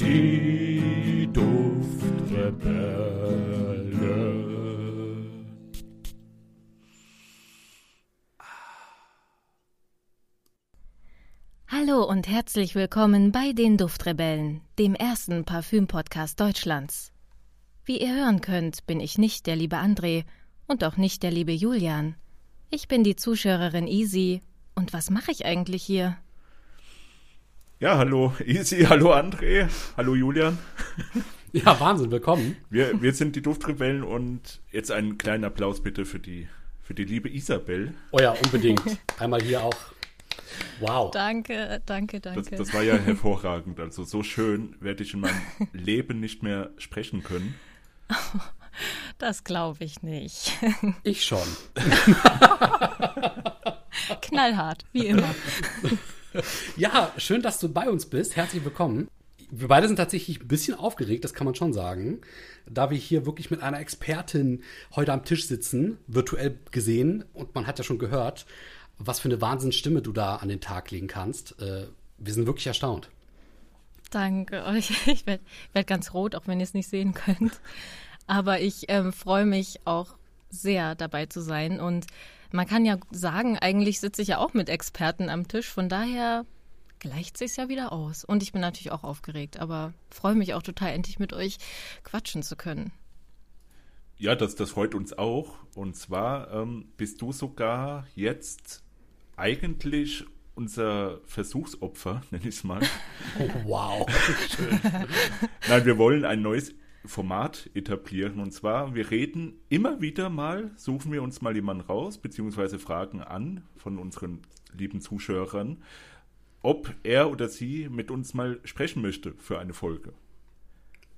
Die Duftrebellen. Hallo und herzlich willkommen bei den Duftrebellen, dem ersten Parfüm-Podcast Deutschlands. Wie ihr hören könnt, bin ich nicht der liebe André und auch nicht der liebe Julian. Ich bin die Zuschauerin Easy. Und was mache ich eigentlich hier? Ja, hallo Easy, hallo André, hallo Julian. Ja, Wahnsinn, willkommen. Wir, wir sind die Duftrebellen und jetzt einen kleinen Applaus bitte für die, für die liebe Isabel. Oh ja, unbedingt. Einmal hier auch. Wow. Danke, danke, danke. Das, das war ja hervorragend. Also so schön werde ich in meinem Leben nicht mehr sprechen können. Das glaube ich nicht. Ich schon. Knallhart, wie immer. Ja, schön, dass du bei uns bist. Herzlich willkommen. Wir beide sind tatsächlich ein bisschen aufgeregt, das kann man schon sagen, da wir hier wirklich mit einer Expertin heute am Tisch sitzen, virtuell gesehen. Und man hat ja schon gehört, was für eine Wahnsinnsstimme du da an den Tag legen kannst. Äh, wir sind wirklich erstaunt. Danke euch. Ich werde werd ganz rot, auch wenn ihr es nicht sehen könnt. Aber ich ähm, freue mich auch sehr dabei zu sein. Und man kann ja sagen, eigentlich sitze ich ja auch mit Experten am Tisch. Von daher gleicht sich ja wieder aus. Und ich bin natürlich auch aufgeregt, aber freue mich auch total, endlich mit euch quatschen zu können. Ja, das, das freut uns auch. Und zwar ähm, bist du sogar jetzt eigentlich unser Versuchsopfer, nenne ich es mal. Wow. Nein, wir wollen ein neues Format etablieren. Und zwar, wir reden immer wieder mal, suchen wir uns mal jemanden raus, beziehungsweise fragen an von unseren lieben Zuschauern, ob er oder sie mit uns mal sprechen möchte für eine Folge.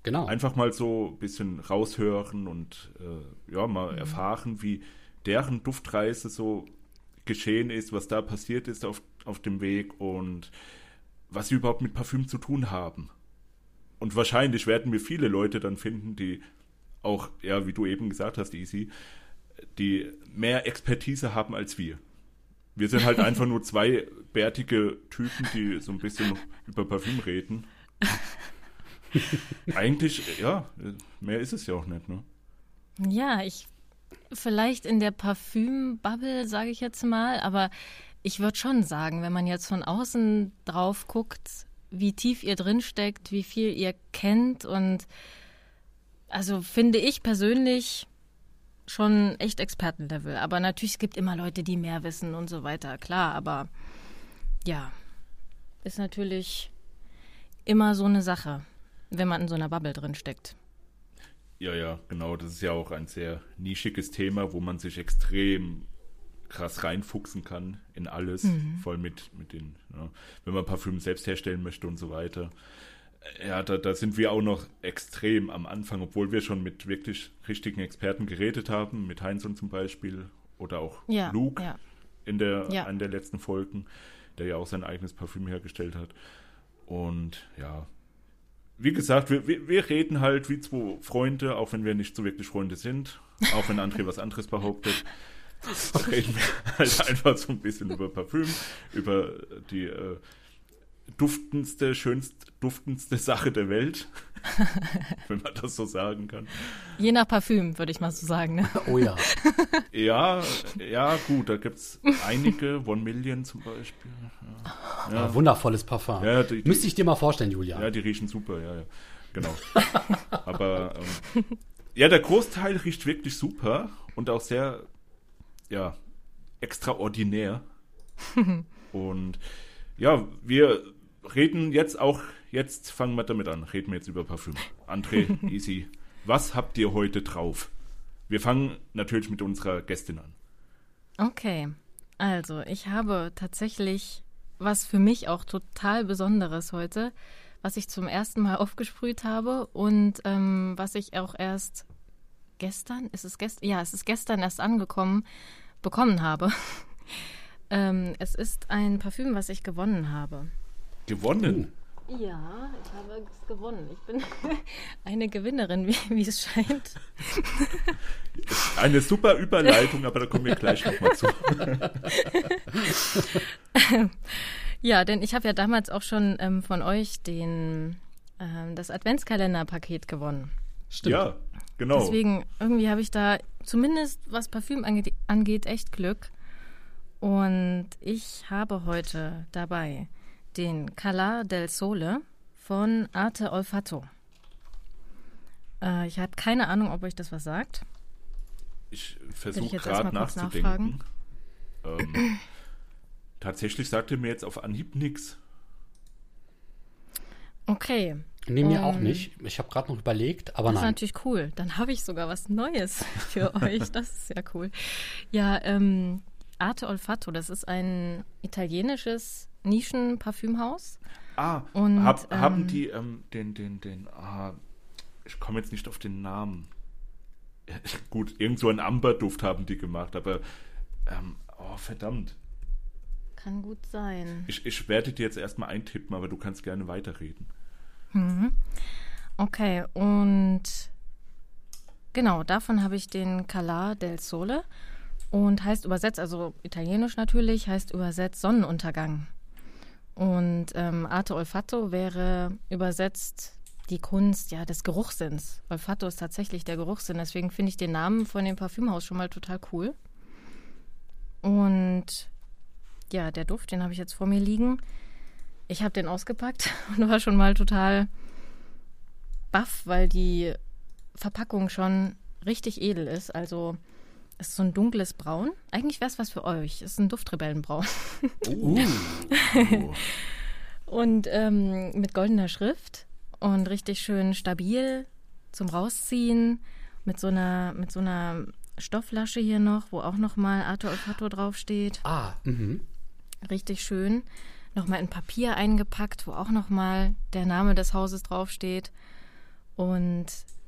Genau. Einfach mal so ein bisschen raushören und äh, ja, mal erfahren, wie deren Duftreise so geschehen ist, was da passiert ist auf, auf dem Weg und was sie überhaupt mit Parfüm zu tun haben. Und wahrscheinlich werden wir viele Leute dann finden, die auch, ja, wie du eben gesagt hast, Easy, die mehr Expertise haben als wir. Wir sind halt einfach nur zwei bärtige Typen, die so ein bisschen über Parfüm reden. Eigentlich, ja, mehr ist es ja auch nicht, ne? Ja, ich vielleicht in der Parfüm-Bubble, sage ich jetzt mal, aber ich würde schon sagen, wenn man jetzt von außen drauf guckt, wie tief ihr drin steckt, wie viel ihr kennt und also finde ich persönlich schon echt Expertenlevel. Aber natürlich es gibt immer Leute, die mehr wissen und so weiter, klar, aber ja, ist natürlich immer so eine Sache, wenn man in so einer Bubble drin steckt. Ja, ja, genau. Das ist ja auch ein sehr nischiges Thema, wo man sich extrem krass reinfuchsen kann in alles, voll mit, mit den, ja, wenn man Parfüm selbst herstellen möchte und so weiter. Ja, da, da sind wir auch noch extrem am Anfang, obwohl wir schon mit wirklich richtigen Experten geredet haben, mit Heinzon zum Beispiel oder auch Ja, Luke ja. in der, Ja. einer der letzten Folgen, der ja auch sein eigenes Parfüm hergestellt hat. Und ja, wie gesagt, wir, wir, wir reden halt wie zwei Freunde, auch wenn wir nicht so wirklich Freunde sind, auch wenn André was anderes behauptet. reden wir halt einfach so ein bisschen über Parfüm, über die äh, duftendste, schönst duftendste Sache der Welt, wenn man das so sagen kann. Je nach Parfüm, würde ich mal so sagen. Ne? Oh ja. Ja, ja, gut, da gibt's einige, One Million zum Beispiel. Ja, Ah, Wundervolles Parfum. Ja, die- die- Müsste ich dir mal vorstellen, Julia. ja die riechen super, ja, ja. Genau. Aber ähm, ja, der Großteil riecht wirklich super und auch sehr, ja, extraordinär. Und ja, wir reden jetzt auch, jetzt fangen wir damit an, reden wir jetzt über Parfüm. André, easy. Was habt ihr heute drauf? Wir fangen natürlich mit unserer Gästin an. Okay, also ich habe tatsächlich was für mich auch total Besonderes heute, was ich zum ersten Mal aufgesprüht habe und ähm, was ich auch erst gestern, ist es gestern? Ja, es ist gestern erst angekommen, bekommen habe. ähm, es ist ein Parfüm, was ich gewonnen habe. Gewonnen. Ja, ich habe es gewonnen. Ich bin eine Gewinnerin, wie, wie es scheint. Eine super Überleitung, aber da kommen wir gleich nochmal zu. Ja, denn ich habe ja damals auch schon ähm, von euch den ähm, das Adventskalenderpaket gewonnen. Stimmt. Ja, genau. Deswegen, irgendwie habe ich da zumindest, was Parfüm angeht, angeht, echt Glück. Und ich habe heute dabei den Calar del Sole von Arte Olfato. Äh, ich habe keine Ahnung, ob euch das was sagt. Ich versuche gerade nachzudenken. Ähm, tatsächlich sagte mir jetzt auf Anhieb nichts. Okay. Nee, mir um, auch nicht. Ich habe gerade noch überlegt, aber das nein. Das ist natürlich cool. Dann habe ich sogar was Neues für euch. Das ist ja cool. Ja, ähm, Arte Olfato, das ist ein italienisches Nischenparfümhaus. Ah, und, hab, ähm, haben die ähm, den, den, den, ah, ich komme jetzt nicht auf den Namen. Gut, irgend so einen Amberduft haben die gemacht, aber ähm, oh, verdammt. Kann gut sein. Ich, ich werde dir jetzt erstmal eintippen, aber du kannst gerne weiterreden. Mhm. Okay, und genau, davon habe ich den Calar del Sole und heißt übersetzt, also italienisch natürlich, heißt übersetzt Sonnenuntergang. Und ähm, Arte Olfato wäre übersetzt die Kunst ja des Geruchssinns. Olfato ist tatsächlich der Geruchssinn, deswegen finde ich den Namen von dem Parfümhaus schon mal total cool. Und ja, der Duft, den habe ich jetzt vor mir liegen. Ich habe den ausgepackt und war schon mal total baff, weil die Verpackung schon richtig edel ist. Also es ist so ein dunkles Braun. Eigentlich wäre es was für euch. Es ist ein Duftrebellenbraun. Uh. und ähm, mit goldener Schrift und richtig schön stabil zum Rausziehen. Mit so einer, mit so einer Stoffflasche hier noch, wo auch nochmal Arthur Olfato draufsteht. Ah, mhm. Richtig schön. Nochmal in Papier eingepackt, wo auch nochmal der Name des Hauses draufsteht. Und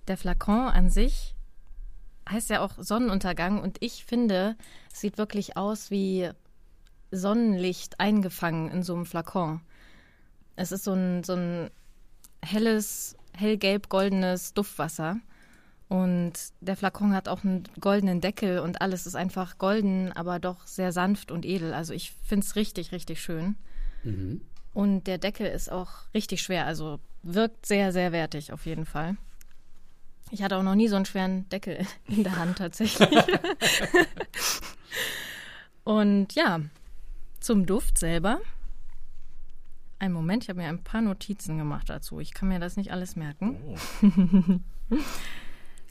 der Flakon an sich heißt ja auch Sonnenuntergang und ich finde, es sieht wirklich aus wie Sonnenlicht eingefangen in so einem Flakon. Es ist so ein, so ein helles, hellgelb-goldenes Duftwasser. Und der Flakon hat auch einen goldenen Deckel und alles ist einfach golden, aber doch sehr sanft und edel. Also ich finde es richtig, richtig schön. Mhm. Und der Deckel ist auch richtig schwer, also wirkt sehr, sehr wertig auf jeden Fall. Ich hatte auch noch nie so einen schweren Deckel in der Hand tatsächlich. und ja, zum Duft selber. Ein Moment, ich habe mir ein paar Notizen gemacht dazu. Ich kann mir das nicht alles merken. Oh.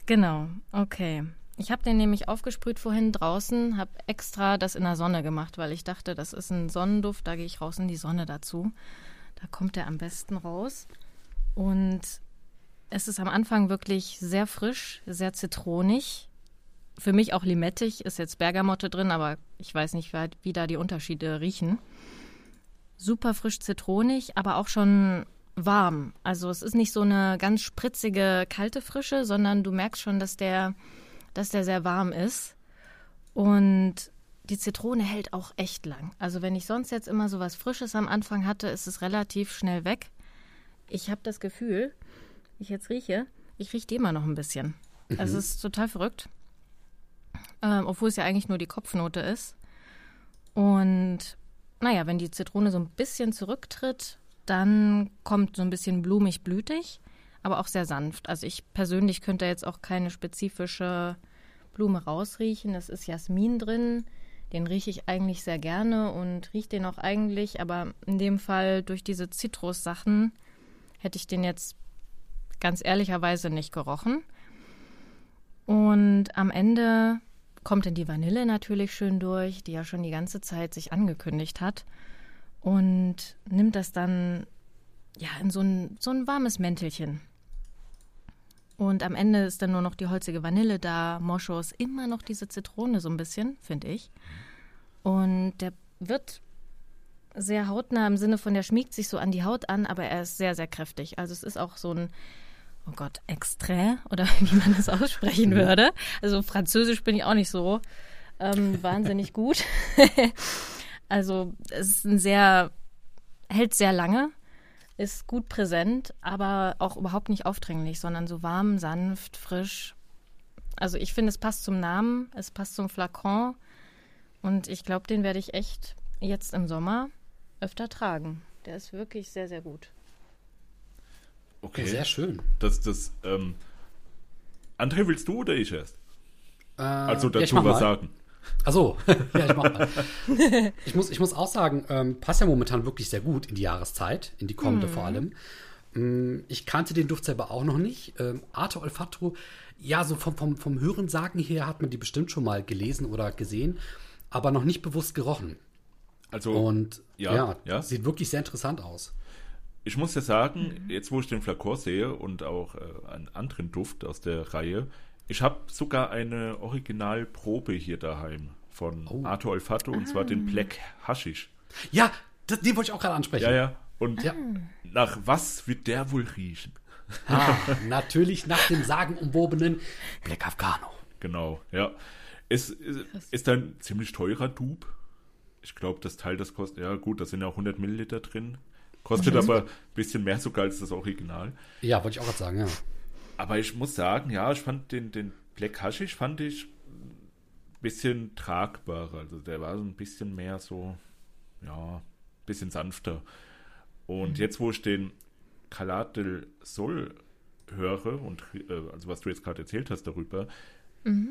genau, okay. Ich habe den nämlich aufgesprüht vorhin draußen, habe extra das in der Sonne gemacht, weil ich dachte, das ist ein Sonnenduft, da gehe ich raus in die Sonne dazu. Da kommt er am besten raus. Und es ist am Anfang wirklich sehr frisch, sehr zitronig. Für mich auch limettig, ist jetzt Bergamotte drin, aber ich weiß nicht, wie da die Unterschiede riechen. Super frisch zitronig, aber auch schon warm. Also es ist nicht so eine ganz spritzige, kalte Frische, sondern du merkst schon, dass der, dass der sehr warm ist. Und die Zitrone hält auch echt lang. Also wenn ich sonst jetzt immer so was Frisches am Anfang hatte, ist es relativ schnell weg. Ich habe das Gefühl, ich jetzt rieche, ich rieche die immer noch ein bisschen. Mhm. Also es ist total verrückt. Ähm, obwohl es ja eigentlich nur die Kopfnote ist. Und naja, wenn die Zitrone so ein bisschen zurücktritt, dann kommt so ein bisschen blumig-blütig, aber auch sehr sanft. Also ich persönlich könnte jetzt auch keine spezifische Blume rausriechen. Es ist Jasmin drin. Den rieche ich eigentlich sehr gerne und rieche den auch eigentlich, aber in dem Fall durch diese Zitrussachen hätte ich den jetzt ganz ehrlicherweise nicht gerochen. Und am Ende kommt dann die Vanille natürlich schön durch, die ja schon die ganze Zeit sich angekündigt hat. Und nimmt das dann ja in so ein, so ein warmes Mäntelchen. Und am Ende ist dann nur noch die holzige Vanille da, Moschus, immer noch diese Zitrone so ein bisschen, finde ich. Und der wird sehr hautnah im Sinne von, der schmiegt sich so an die Haut an, aber er ist sehr, sehr kräftig. Also es ist auch so ein oh Gott, Extrait oder wie man das aussprechen mhm. würde. Also Französisch bin ich auch nicht so ähm, wahnsinnig gut. also es ist ein sehr, hält sehr lange, ist gut präsent, aber auch überhaupt nicht aufdringlich, sondern so warm, sanft, frisch. Also ich finde, es passt zum Namen, es passt zum Flakon und ich glaube, den werde ich echt jetzt im Sommer öfter tragen. Der ist wirklich sehr, sehr gut. Okay. Sehr schön. Das, das, ähm, André, willst du oder ich erst? Äh, Also ja, ich dazu mach was mal. sagen. Achso, ja, ich mach mal. ich, muss, ich muss auch sagen, ähm, passt ja momentan wirklich sehr gut in die Jahreszeit, in die kommende vor allem. Mm, Ich kannte den Duft selber auch noch nicht. Ähm, Arte Olfatro, ja, so vom, vom, vom Hörensagen her hat man die bestimmt schon mal gelesen oder gesehen, aber noch nicht bewusst gerochen. Also, Und ja, ja, ja. sieht wirklich sehr interessant aus. ich muss ja sagen, jetzt wo ich den Flakor sehe und auch äh, einen anderen Duft aus der Reihe, ich habe sogar eine Originalprobe hier daheim von Oh. Arte Olfato und zwar den Black Haschisch. Ja, das, den wollte ich auch gerade ansprechen. Ja, ja. Und Ja. nach was wird der wohl riechen? Ah, natürlich nach dem sagenumwobenen Black Afghano. Genau, ja. Es ist, ist ein ziemlich teurer Dupe. Ich glaube, das Teil, das kostet, ja gut, da sind ja auch 100 Milliliter drin. Kostet aber ein bisschen mehr sogar als das Original. Ja, wollte ich auch gerade sagen, ja. Aber ich muss sagen, ja, ich fand den, den Black Hashish fand ich ein bisschen tragbarer. Also der war so ein bisschen mehr so, ja, ein bisschen sanfter. Und jetzt, wo ich den Calat del Sol höre und äh, also was du jetzt gerade erzählt hast darüber,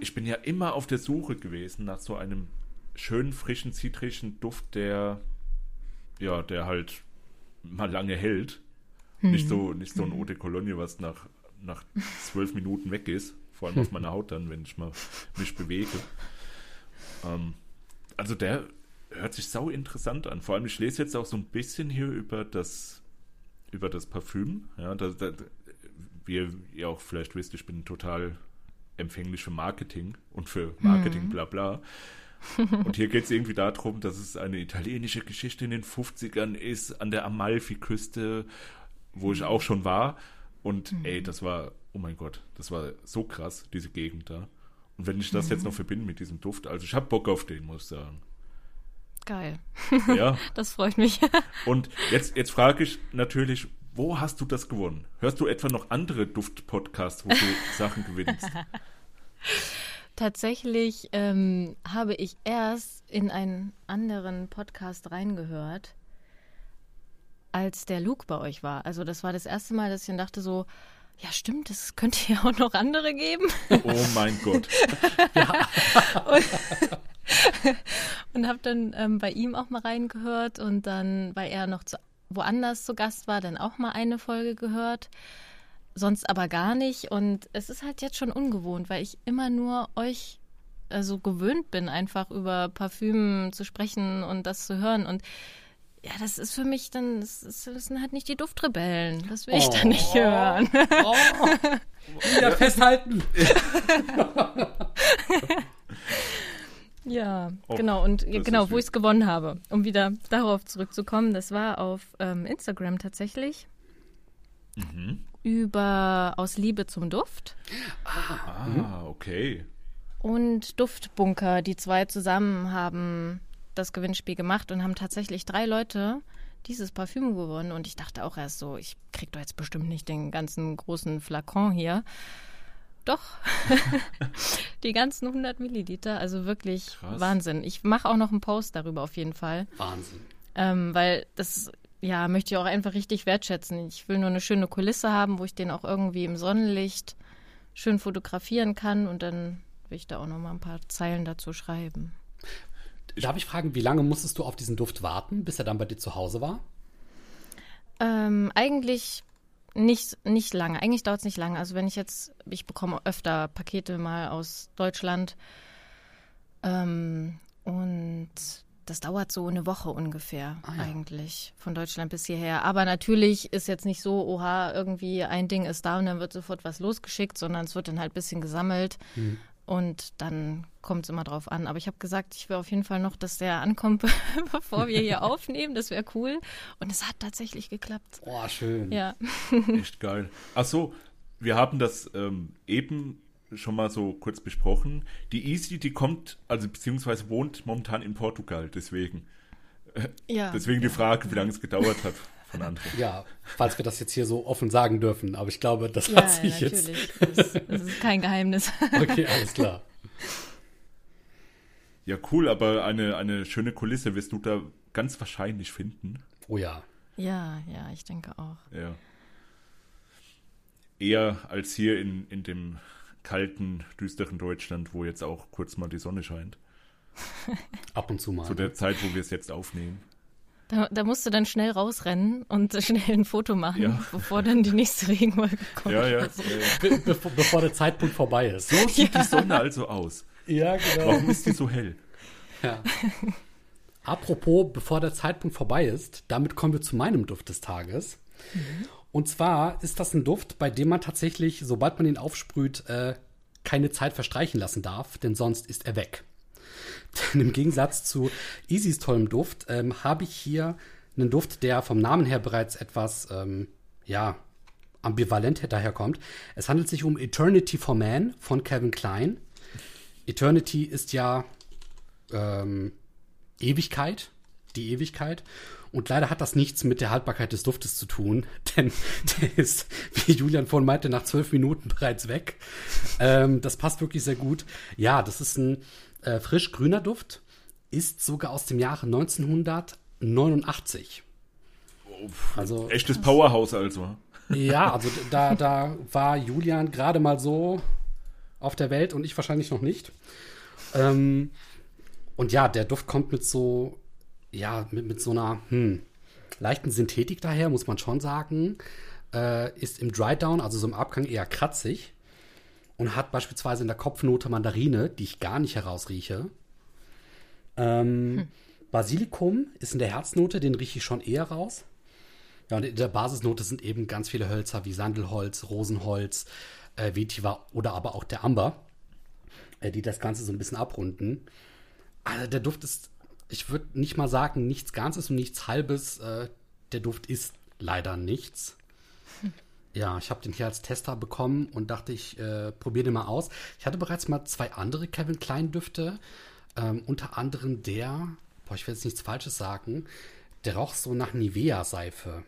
ich bin ja immer auf der Suche gewesen nach so einem schönen, frischen, zitrischen Duft, der ja, der halt mal lange hält. Nicht so, nicht so ein Eau de Cologne, was nach, nach zwölf Minuten weg ist. Vor allem auf meiner Haut dann, wenn ich mal mich bewege. Ähm, also der hört sich sau interessant an. Vor allem, ich lese jetzt auch so ein bisschen hier über das, über das Parfüm. Ja, da, da, wie ihr auch vielleicht wisst, ich bin total empfänglich für Marketing und für Marketing, bla bla. Und hier geht es irgendwie darum, dass es eine italienische Geschichte in den 50ern ist, an der Amalfi-Küste, wo ich auch schon war. Und ey, das war, oh mein Gott, das war so krass, diese Gegend da. Und wenn ich das jetzt noch verbinde mit diesem Duft, also ich habe Bock auf den, muss ich sagen. Geil. Ja, Das freut mich. und jetzt, jetzt frage ich natürlich, wo hast du das gewonnen? Hörst du etwa noch andere Duft-Podcasts, wo du Sachen gewinnst? Tatsächlich ähm, habe ich erst in einen anderen Podcast reingehört, als der Luke bei euch war. Also das war das erste Mal, dass ich dann dachte so, ja stimmt, es könnte ja auch noch andere geben. Oh mein Gott. Und habe dann ähm, bei ihm auch mal reingehört und dann, weil er noch zu, woanders zu Gast war, dann auch mal eine Folge gehört. Sonst aber gar nicht. Und es ist halt jetzt schon ungewohnt, weil ich immer nur euch also gewöhnt bin, einfach über Parfüm zu sprechen und das zu hören. Und ja, das ist für mich dann, das, das sind halt nicht die Duftrebellen. Das will ich dann nicht hören. Oh, wieder festhalten. Ja, Oh, genau. Und genau, wo ich es gewonnen habe, um wieder darauf zurückzukommen, das war auf ähm, Instagram tatsächlich. Mhm. Über Aus Liebe zum Duft Ah, okay. und Duftbunker. Die zwei zusammen haben das Gewinnspiel gemacht und haben tatsächlich drei Leute dieses Parfüm gewonnen. Und ich dachte auch erst so, ich krieg doch jetzt bestimmt nicht den ganzen großen Flakon hier. Doch, die ganzen 100 Milliliter, also wirklich Krass. Wahnsinn. Ich mache auch noch einen Post darüber auf jeden Fall. Wahnsinn. Ähm, weil das, ja, möchte ich auch einfach richtig wertschätzen. Ich will nur eine schöne Kulisse haben, wo ich den auch irgendwie im Sonnenlicht schön fotografieren kann und dann will ich da auch noch mal ein paar Zeilen dazu schreiben. Darf ich fragen, wie lange musstest du auf diesen Duft warten, bis er dann bei dir zu Hause war? Ähm, eigentlich nicht, nicht lange. Eigentlich dauert es nicht lange. Also wenn ich jetzt, ich bekomme öfter Pakete mal aus Deutschland ähm, und das dauert so eine Woche ungefähr Ah, ja. eigentlich von Deutschland bis hierher. Aber natürlich ist jetzt nicht so, oha, irgendwie ein Ding ist da und dann wird sofort was losgeschickt, sondern es wird dann halt ein bisschen gesammelt Mhm. Und dann kommt es immer drauf an. Aber ich habe gesagt, ich will auf jeden Fall noch, dass der ankommt, bevor wir hier aufnehmen. Das wäre cool. Und es hat tatsächlich geklappt. Oh, schön. Ja. Echt geil. Ach so, wir haben das ähm, eben schon mal so kurz besprochen. Die Easy, die kommt, also beziehungsweise wohnt momentan in Portugal, deswegen. ja. Deswegen die Frage, wie lange es gedauert hat von André. Ja, falls wir das jetzt hier so offen sagen dürfen, aber ich glaube, das Ja, hat sich ja, jetzt. natürlich. Das, das ist kein Geheimnis. Okay, alles klar. Ja, cool, aber eine, eine schöne Kulisse wirst du da ganz wahrscheinlich finden. Oh ja. Ja, ja, ich denke auch. Ja. eher als hier in, in dem kalten, düsteren Deutschland, wo jetzt auch kurz mal die Sonne scheint. Ab und zu mal. Zu der Zeit, wo wir es jetzt aufnehmen. Da, da, musst du dann schnell rausrennen und schnell ein Foto machen, Ja. bevor dann die nächste Regenwolke kommt. Ja, ja. Also, äh, Be bevor, bevor der Zeitpunkt vorbei ist. So sieht die Sonne also aus. Ja, genau. Warum ist die so hell? Ja. Apropos, bevor der Zeitpunkt vorbei ist, damit kommen wir zu meinem Duft des Tages. Und zwar ist das ein Duft, bei dem man tatsächlich, sobald man ihn aufsprüht, äh, keine Zeit verstreichen lassen darf, denn sonst ist er weg. Denn im Gegensatz zu Easys tollem Duft ähm, habe ich hier einen Duft, der vom Namen her bereits etwas, ähm, ja, ambivalent daherkommt. Es handelt sich um Eternity for Man von Calvin Klein. Eternity ist ja ähm, Ewigkeit, die Ewigkeit. Und leider hat das nichts mit der Haltbarkeit des Duftes zu tun, denn der ist, wie Julian vorhin meinte, nach zwölf Minuten bereits weg. Ähm, das passt wirklich sehr gut. Ja, das ist ein äh, frisch grüner Duft, ist sogar aus dem Jahre 1989. Also Echtes Powerhouse also. ja, also da, da war Julian gerade mal so auf der Welt und ich wahrscheinlich noch nicht. Ähm, und ja, der Duft kommt mit so, ja, mit, mit so einer hm, leichten Synthetik daher, muss man schon sagen. Äh, ist im Dry Down, also so im Abgang eher kratzig. Und hat beispielsweise in der Kopfnote Mandarine, die ich gar nicht herausrieche. Ähm, Basilikum ist in der Herznote, den rieche ich schon eher raus. Ja, und in der Basisnote sind eben ganz viele Hölzer wie Sandelholz, Rosenholz, äh, Vetiver oder aber auch der Amber, äh, die das Ganze so ein bisschen abrunden. Also der Duft ist, ich würde nicht mal sagen, nichts Ganzes und nichts Halbes. Äh, der Duft ist leider nichts. Ja, ich habe den hier als Tester bekommen und dachte, ich äh, probiere den mal aus. Ich hatte bereits mal zwei andere Kevin Klein Düfte, ähm, unter anderem der, boah, ich will jetzt nichts Falsches sagen, der roch so nach Nivea-Seife.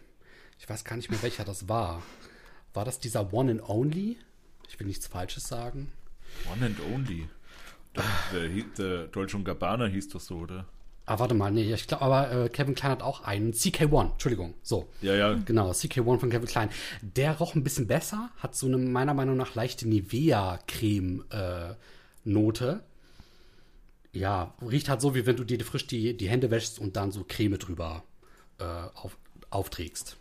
Ich weiß gar nicht mehr, welcher das war. War das dieser One and Only? Ich will nichts Falsches sagen. One and Only. Der, der, der Dolce Gabbana hieß das so, oder? Ah, warte mal, nee, ich glaube, aber äh, Kevin Klein hat auch einen. CK1, Entschuldigung, so. Ja, ja. Genau, CK1 von Kevin Klein. Der roch ein bisschen besser, hat so eine meiner Meinung nach leichte Nivea-Creme-Note. ja, riecht halt so, wie wenn du dir frisch die, die Hände wäschst und dann so Creme drüber äh, auf, aufträgst.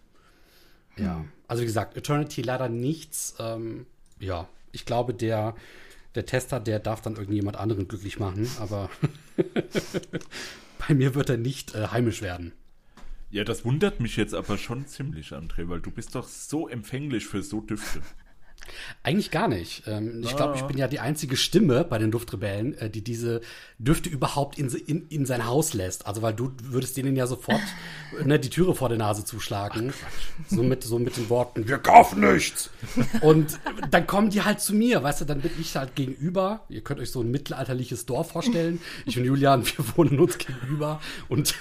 Ja, also wie gesagt, Eternity leider nichts. Ähm, ja, ich glaube, der, der Tester, der darf dann irgendjemand anderen glücklich machen, aber bei mir wird er nicht äh, heimisch werden. Ja, das wundert mich jetzt aber schon ziemlich, André, weil du bist doch so empfänglich für so Düfte. Eigentlich gar nicht. Ähm, ich glaube, ich bin ja die einzige Stimme bei den Duftrebellen, äh, die diese Düfte überhaupt in, in, in sein Haus lässt. Also, weil du würdest denen ja sofort ne, die Türe vor der Nase zuschlagen. so, mit, so mit den Worten, wir kaufen nichts. Und dann kommen die halt zu mir, weißt du, dann bin ich halt gegenüber. Ihr könnt euch so ein mittelalterliches Dorf vorstellen. Ich und Julian, wir wohnen uns gegenüber und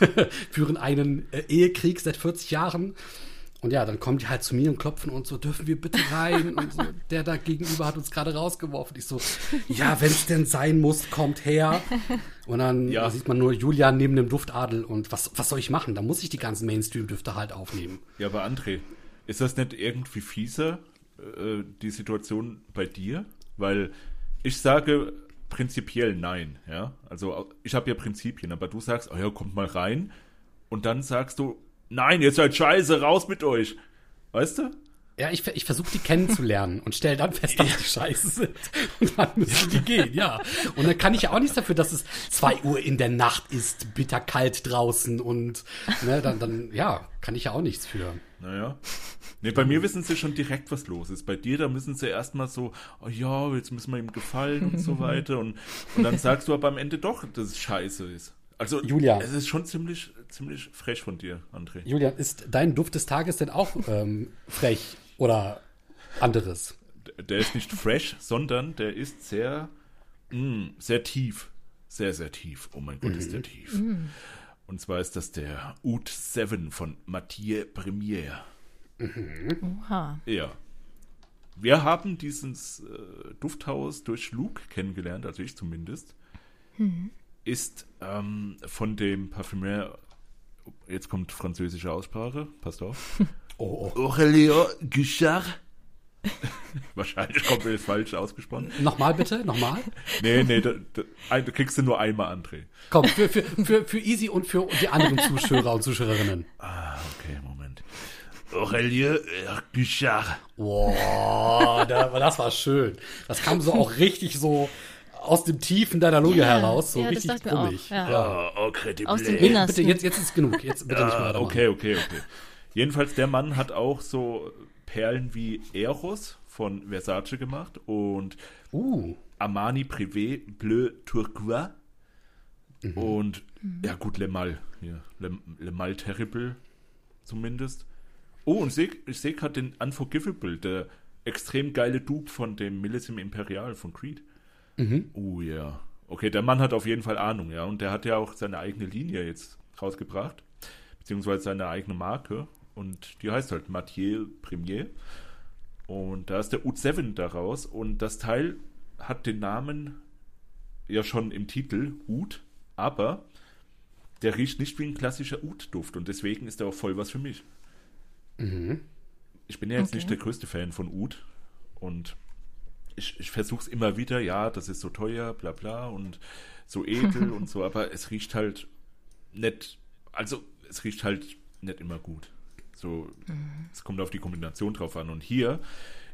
führen einen äh, Ehekrieg seit 40 Jahren. Und ja, dann kommen die halt zu mir und klopfen und so, dürfen wir bitte rein? Und so, der da gegenüber hat uns gerade rausgeworfen. Ich so, ja, wenn es denn sein muss, kommt her. Und dann Ja. sieht man nur Julian neben dem Duftadel und was, was soll ich machen? Da muss ich die ganzen Mainstream-Düfte halt aufnehmen. Ja, aber André, ist das nicht irgendwie fieser, äh, die Situation bei dir? Weil ich sage prinzipiell nein, ja. Also ich habe ja Prinzipien, aber du sagst, oh ja, kommt mal rein. Und dann sagst du, nein, ihr seid scheiße, raus mit euch. Weißt du? Ja, ich, ich versuche die kennenzulernen und stelle dann fest, dass die scheiße sind. Und dann müssen die gehen, ja. Und dann kann ich ja auch nichts dafür, dass es zwei Uhr in der Nacht ist, bitterkalt draußen und ne, dann, dann, ja, kann ich ja auch nichts für. Naja. Nee, bei mir wissen sie schon direkt, was los ist. Bei dir, da müssen sie erstmal so, oh ja, jetzt müssen wir ihm gefallen und so weiter. Und, und dann sagst du aber am Ende doch, dass es scheiße ist. Also, Julia. es ist schon ziemlich, ziemlich frech von dir, André. Julian, ist dein Duft des Tages denn auch ähm, frech oder anderes? Der ist nicht fresh, sondern der ist sehr, mh, sehr tief. Sehr, sehr tief. Oh mein Gott, ist der tief. Und zwar ist das der Oud 7 von Mathieu Premier. Oha. Ja. Wir haben dieses äh, Dufthaus durch Luke kennengelernt, also ich zumindest. Ist ähm, von dem Parfümeur, jetzt kommt französische Aussprache, passt auf. Oh, oh. Aurélien Guichard. wahrscheinlich komplett falsch ausgesprochen. Nochmal bitte, nochmal. Nee, nee, da, da, ein- da kriegst du nur einmal, André. Komm, für, für, für, für Easy und für die anderen Zuschauer und Zuschauerinnen. Ah, okay, Moment. Aurelie Guichard. Boah, da- das war schön. Das kam so auch richtig so aus dem Tiefen deiner Lunge heraus, so ja, richtig brummig. ja. Ah, okay, Aus dem Innersten. bitte, jetzt, jetzt ist genug. Jetzt bitte nicht mehr okay, okay, okay. Jedenfalls, der Mann hat auch so Perlen wie Eros von Versace gemacht und Uh, Armani Privé Bleu Turquoise und ja gut, Le Mal hier, Le, Le Mal Terrible zumindest. Oh, und Sek, Sek hat den Unforgivable, der extrem geile Dupe von dem Millissim Imperial von Creed. Oh ja. Okay, der Mann hat auf jeden Fall Ahnung, ja. Und der hat ja auch seine eigene Linie jetzt rausgebracht, beziehungsweise seine eigene Marke. Und die heißt halt Mathieu Premier. Und da ist der Ut 7 daraus. Und das Teil hat den Namen ja schon im Titel Ut, aber der riecht nicht wie ein klassischer Ut-Duft. Und deswegen ist er auch voll was für mich. Ich bin ja jetzt Okay. nicht der größte Fan von Ut. Und ich, ich versuche es immer wieder, ja, das ist so teuer, bla bla und so edel und so, aber es riecht halt nicht, also es riecht halt nicht immer gut. So, es kommt auf die Kombination drauf an. Und hier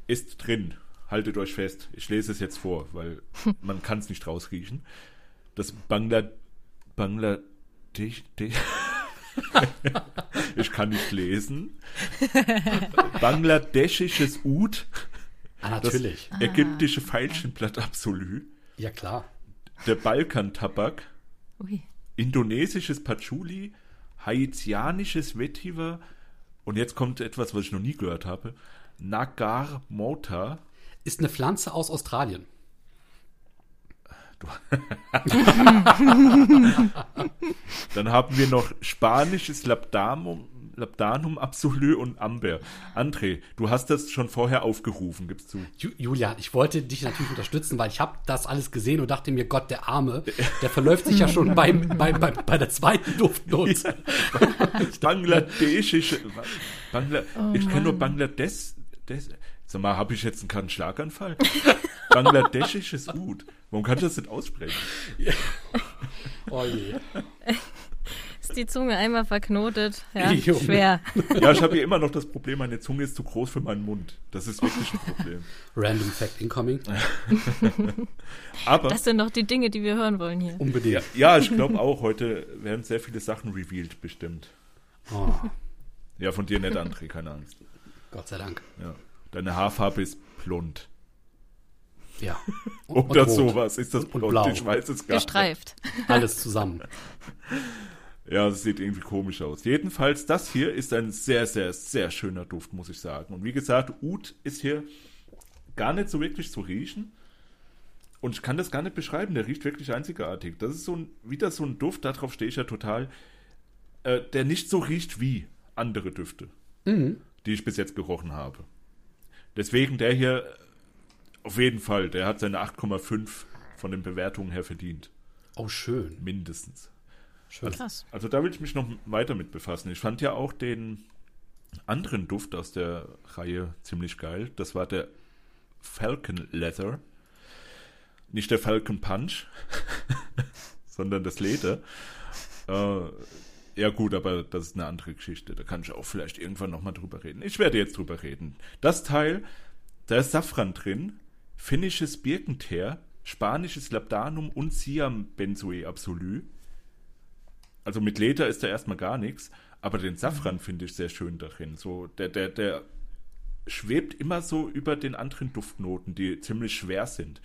ist drin, haltet euch fest, ich lese es jetzt vor, weil man kann es nicht rausriechen. Das Bangla, Bangladesch, De- ich kann nicht lesen. Bangladeschisches Ud, ah, das natürlich. ägyptische Veilchenblatt Absolü, Ja, klar. der Balkan-Tabak, Ui. indonesisches Patchouli, haitianisches Vetiver und jetzt kommt etwas, was ich noch nie gehört habe, Nagar Mota. Ist eine Pflanze aus Australien. Dann haben wir noch spanisches Labdanum, Labdanum Absolu und Amber. André, du hast das schon vorher aufgerufen, gibst du. Ju Julia, ich wollte dich natürlich unterstützen, weil ich habe das alles gesehen und dachte mir, Gott, der Arme, der verläuft sich ja schon beim, beim, beim, bei der zweiten Duftnote. Bangladeschische. Bangla Oh ich kenne nur Bangladesch. Des, sag mal, habe ich jetzt einen Schlaganfall? Bangladeschisches Ud. Warum kann ich das nicht aussprechen? Oh je. Ist die Zunge einmal verknotet? Ja, Junge. schwer. Ja, ich habe hier immer noch das Problem, meine Zunge ist zu groß für meinen Mund. Das ist wirklich ein Problem. Random Fact incoming. Aber Das sind doch die Dinge, die wir hören wollen hier. Unbedingt. ja, ja ich glaube auch, heute werden sehr viele Sachen revealed, bestimmt. Oh, Ja, von dir nicht, André, keine Angst. Gott sei Dank. Ja. Deine Haarfarbe ist blond. Ja. Oder rot. sowas. Ist das Und- und blond? blau. Ich weiß es gar nicht. Gestreift. Alles zusammen. Ja, das sieht irgendwie komisch aus. Jedenfalls, das hier ist ein sehr, sehr, sehr schöner Duft, muss ich sagen. Und wie gesagt, Ud ist hier gar nicht so wirklich zu riechen. Und ich kann das gar nicht beschreiben, der riecht wirklich einzigartig. Das ist so ein, wieder so ein Duft, darauf stehe ich ja total, äh, der nicht so riecht wie andere Düfte, die ich bis jetzt gerochen habe. Deswegen der hier, äh, auf jeden Fall, der hat seine 8,5 von den Bewertungen her verdient. Oh, schön. Mindestens. Schön. Krass. Also da will ich mich noch weiter mit befassen. Ich fand ja auch den anderen Duft aus der Reihe ziemlich geil. Das war der Falcon Leather. Nicht der Falcon Punch, sondern das Leder. Äh, ja gut, aber das ist eine andere Geschichte. Da kann ich auch vielleicht irgendwann nochmal drüber reden. Ich werde jetzt drüber reden. Das Teil, da ist Safran drin, finnisches Birkenteer, spanisches Labdanum und Siam Benzoe Absolu. Also mit Leder ist da erstmal gar nichts, aber den Safran finde ich sehr schön darin. So, der, der, der schwebt immer so über den anderen Duftnoten, die ziemlich schwer sind.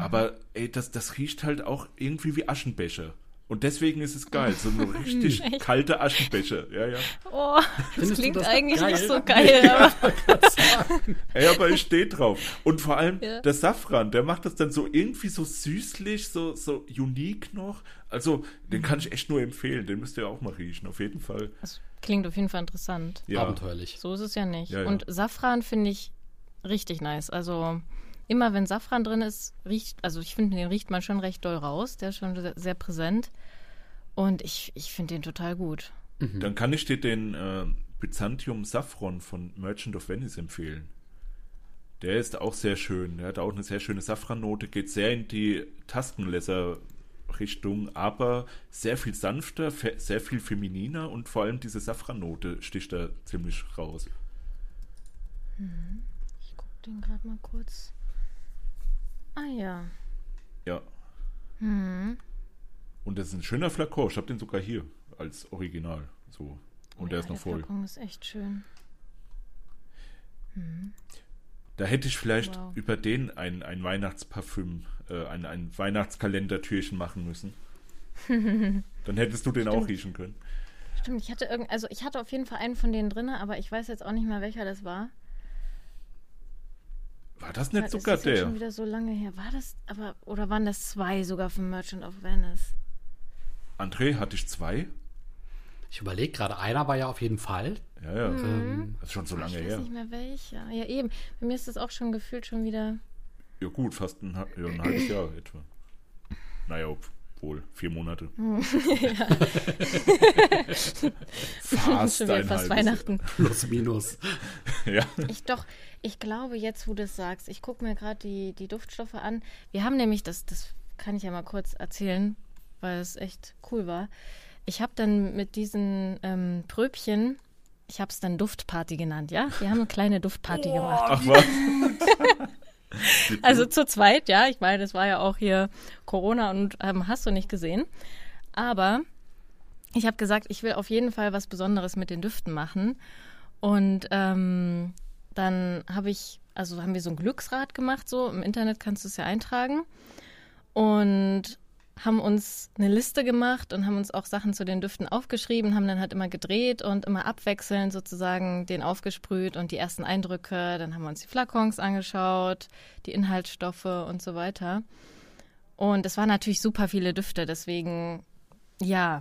Aber ey, das, das riecht halt auch irgendwie wie Aschenbecher. Und deswegen ist es geil. So ein richtig Echt? kalter Aschenbecher. Ja, ja. Oh, das Findest klingt das eigentlich geil? nicht so geil, aber Ey, aber ich stehe drauf. Und vor allem Ja. der Safran, der macht das dann so irgendwie so süßlich, so, so unique noch. Also, den kann ich echt nur empfehlen. Den müsst ihr auch mal riechen, auf jeden Fall. das klingt auf jeden Fall interessant. Ja. Abenteuerlich. So ist es ja nicht. Ja, ja. Und Safran finde ich richtig nice. Also immer wenn Safran drin ist, riecht, also ich finde, den riecht man schon recht doll raus. Der ist schon sehr, sehr präsent. Und ich, ich finde den total gut. Dann kann ich dir den äh, Byzantium Saffron von Merchant of Venice empfehlen. Der ist auch sehr schön. Der hat auch eine sehr schöne Safrannote, geht sehr in die Tastenleser-Richtung, aber sehr viel sanfter, sehr viel femininer und vor allem diese Safrannote sticht da ziemlich raus. Mhm. Ich gucke den gerade mal kurz. Ah ja. Ja. Mhm. Und das ist ein schöner Flakon. Ich habe den sogar hier als Original. So. Und der ist noch voll. Flakon ist echt schön. Mhm. Da hätte ich vielleicht wow. über den ein, ein Weihnachtsparfüm, äh, ein, ein Weihnachtskalendertürchen machen müssen. Dann hättest du den Stimmt. auch riechen können. Stimmt, ich hatte irgend, also ich hatte auf jeden Fall einen von denen drin, aber ich weiß jetzt auch nicht mehr, welcher das war. War das nicht sogar der? Das ist schon wieder so lange her. War das, aber, oder waren das zwei sogar von Merchant of Venice? André, hatte ich zwei? Ich überlege gerade, einer war ja auf jeden Fall. Ja, ja. Mhm. Das ist schon so lange her. Ich weiß nicht mehr welcher. Ja, eben. Bei mir ist das auch schon gefühlt schon wieder. Ja, gut, fast ein, ja, ein halbes Jahr etwa. Naja, wohl vier Monate. ja. fast schon wieder fast Weihnachten. Plus, minus. ja. Ich doch, ich glaube jetzt, wo du es sagst, ich gucke mir gerade die, die Duftstoffe an. Wir haben nämlich, das, das kann ich ja mal kurz erzählen, weil es echt cool war. Ich habe dann mit diesen ähm, Pröbchen, ich habe es dann Duftparty genannt, ja? Wir haben eine kleine Duftparty oh, gemacht. Ach was? also zu zweit, ja. Ich meine, es war ja auch hier Corona und ähm, hast du nicht gesehen. Aber ich habe gesagt, ich will auf jeden Fall was Besonderes mit den Düften machen. Und ähm, dann habe ich, also haben wir so ein Glücksrad gemacht, so im Internet kannst du es ja eintragen. Und haben uns eine Liste gemacht und haben uns auch Sachen zu den Düften aufgeschrieben, haben dann halt immer gedreht und immer abwechselnd sozusagen den aufgesprüht und die ersten Eindrücke. Dann haben wir uns die Flakons angeschaut, die Inhaltsstoffe und so weiter. Und es waren natürlich super viele Düfte, deswegen ja,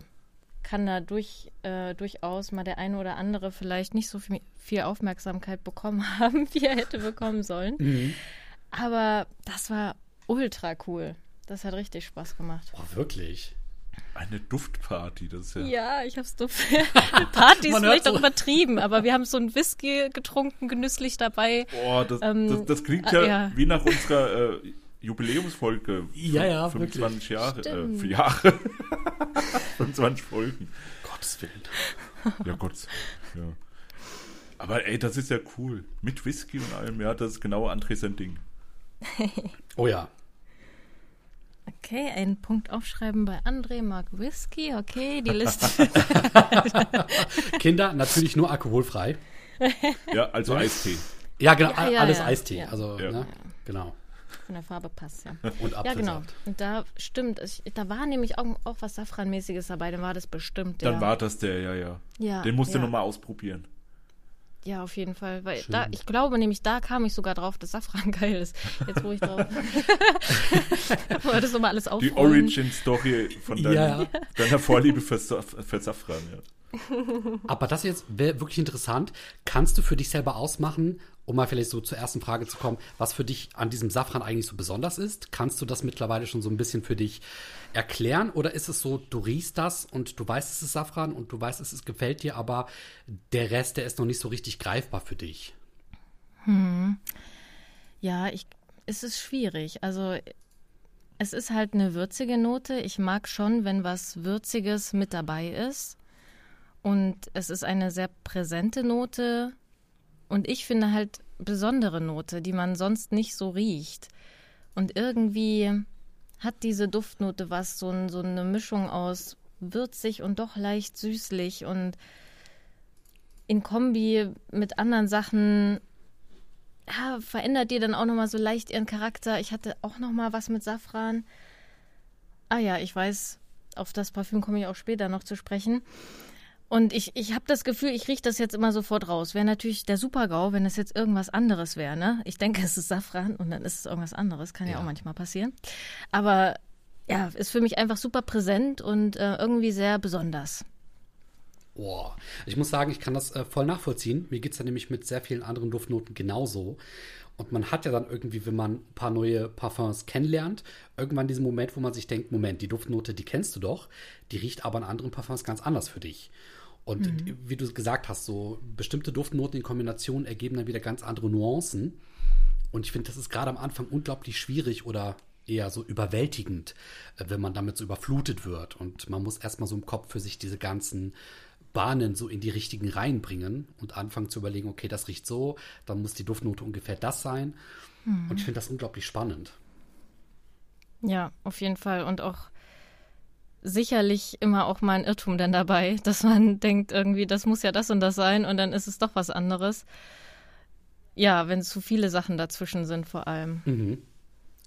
kann da durch, äh, durchaus mal der eine oder andere vielleicht nicht so viel, viel Aufmerksamkeit bekommen haben, wie er hätte bekommen sollen. Mhm. Aber das war ultra cool. Das hat richtig Spaß gemacht. Oh, wirklich? Eine Duftparty, das ist ja. Ja, ich hab's Duft. Party ist vielleicht auch übertrieben, aber wir haben so ein Whisky getrunken, genüsslich dabei. Boah, das, ähm, das, das klingt ja, äh, ja, wie nach unserer äh, Jubiläumsfolge. Ja, ja, 25 wirklich. Jahre. Äh, für Jahre. 25 Folgen. Gottes Willen. Ja, Gott. Ja. Aber ey, das ist ja cool. Mit Whisky und allem, ja, das ist genau André sein Ding. oh ja, Okay, einen Punkt aufschreiben bei André mag Whisky. Okay, die Liste. Kinder natürlich nur alkoholfrei. Ja, also Eistee. Ja, genau, ja, ja, alles ja. Eistee. Also, ne? genau. Von der Farbe passt, ja. Und Ja, genau. Und da stimmt, ich, da war nämlich auch, auch was Safranmäßiges dabei, dann war das bestimmt der. Dann war das der, ja, ja. ja Den musst du nochmal ausprobieren. Ja, auf jeden Fall. Weil da, ich glaube nämlich, da kam ich sogar drauf, dass Safran geil ist. Jetzt, wo ich drauf. Wollte das nochmal alles aufrollen. Die Origin-Story von dein, ja. deiner Vorliebe für, für Safran, ja. Aber das jetzt wäre wirklich interessant. Kannst du für dich selber ausmachen, um mal vielleicht so zur ersten Frage zu kommen, was für dich an diesem Safran eigentlich so besonders ist? Kannst du das mittlerweile schon so ein bisschen für dich erklären? Oder ist es so, du riechst das und du weißt, es ist Safran und du weißt, es ist, gefällt dir, aber der Rest, der ist noch nicht so richtig greifbar für dich? Hm. Ja, ich, es ist schwierig. Also es ist halt eine würzige Note. Ich mag schon, wenn was Würziges mit dabei ist. Und es ist eine sehr präsente Note. Und ich finde halt besondere Note, die man sonst nicht so riecht. Und irgendwie hat diese Duftnote was, so, ein, so eine Mischung aus würzig und doch leicht süßlich und in Kombi mit anderen Sachen ja, verändert die dann auch nochmal so leicht ihren Charakter. Ich hatte auch nochmal was mit Safran. Ah ja, ich weiß, auf das Parfüm komme ich auch später noch zu sprechen. Und ich, ich habe das Gefühl, ich rieche das jetzt immer sofort raus. Wäre natürlich der Super-GAU, wenn es jetzt irgendwas anderes wäre. Ne? Ich denke, es ist Safran und dann ist es irgendwas anderes. Kann ja, ja auch manchmal passieren. Aber ja, ist für mich einfach super präsent und äh, irgendwie sehr besonders. Boah, ich muss sagen, ich kann das äh, voll nachvollziehen. Mir geht es ja nämlich mit sehr vielen anderen Duftnoten genauso. Und man hat ja dann irgendwie, wenn man ein paar neue Parfums kennenlernt, irgendwann diesen Moment, wo man sich denkt, Moment, die Duftnote, die kennst du doch, die riecht aber in anderen Parfums ganz anders für dich. Und mhm. wie du gesagt hast, so bestimmte Duftnoten in Kombination ergeben dann wieder ganz andere Nuancen. Und ich finde, das ist gerade am Anfang unglaublich schwierig oder eher so überwältigend, äh, wenn man damit so überflutet wird. Und man muss erstmal so im Kopf für sich diese ganzen Bahnen so in die richtigen Reihen bringen und anfangen zu überlegen, okay, das riecht so, dann muss die Duftnote ungefähr das sein. Mhm. Und ich finde das unglaublich spannend. Ja, auf jeden Fall. Und auch sicherlich immer auch mal ein Irrtum dann dabei, dass man denkt, irgendwie, das muss ja das und das sein und dann ist es doch was anderes. Ja, wenn zu viele Sachen dazwischen sind, vor allem. Mhm.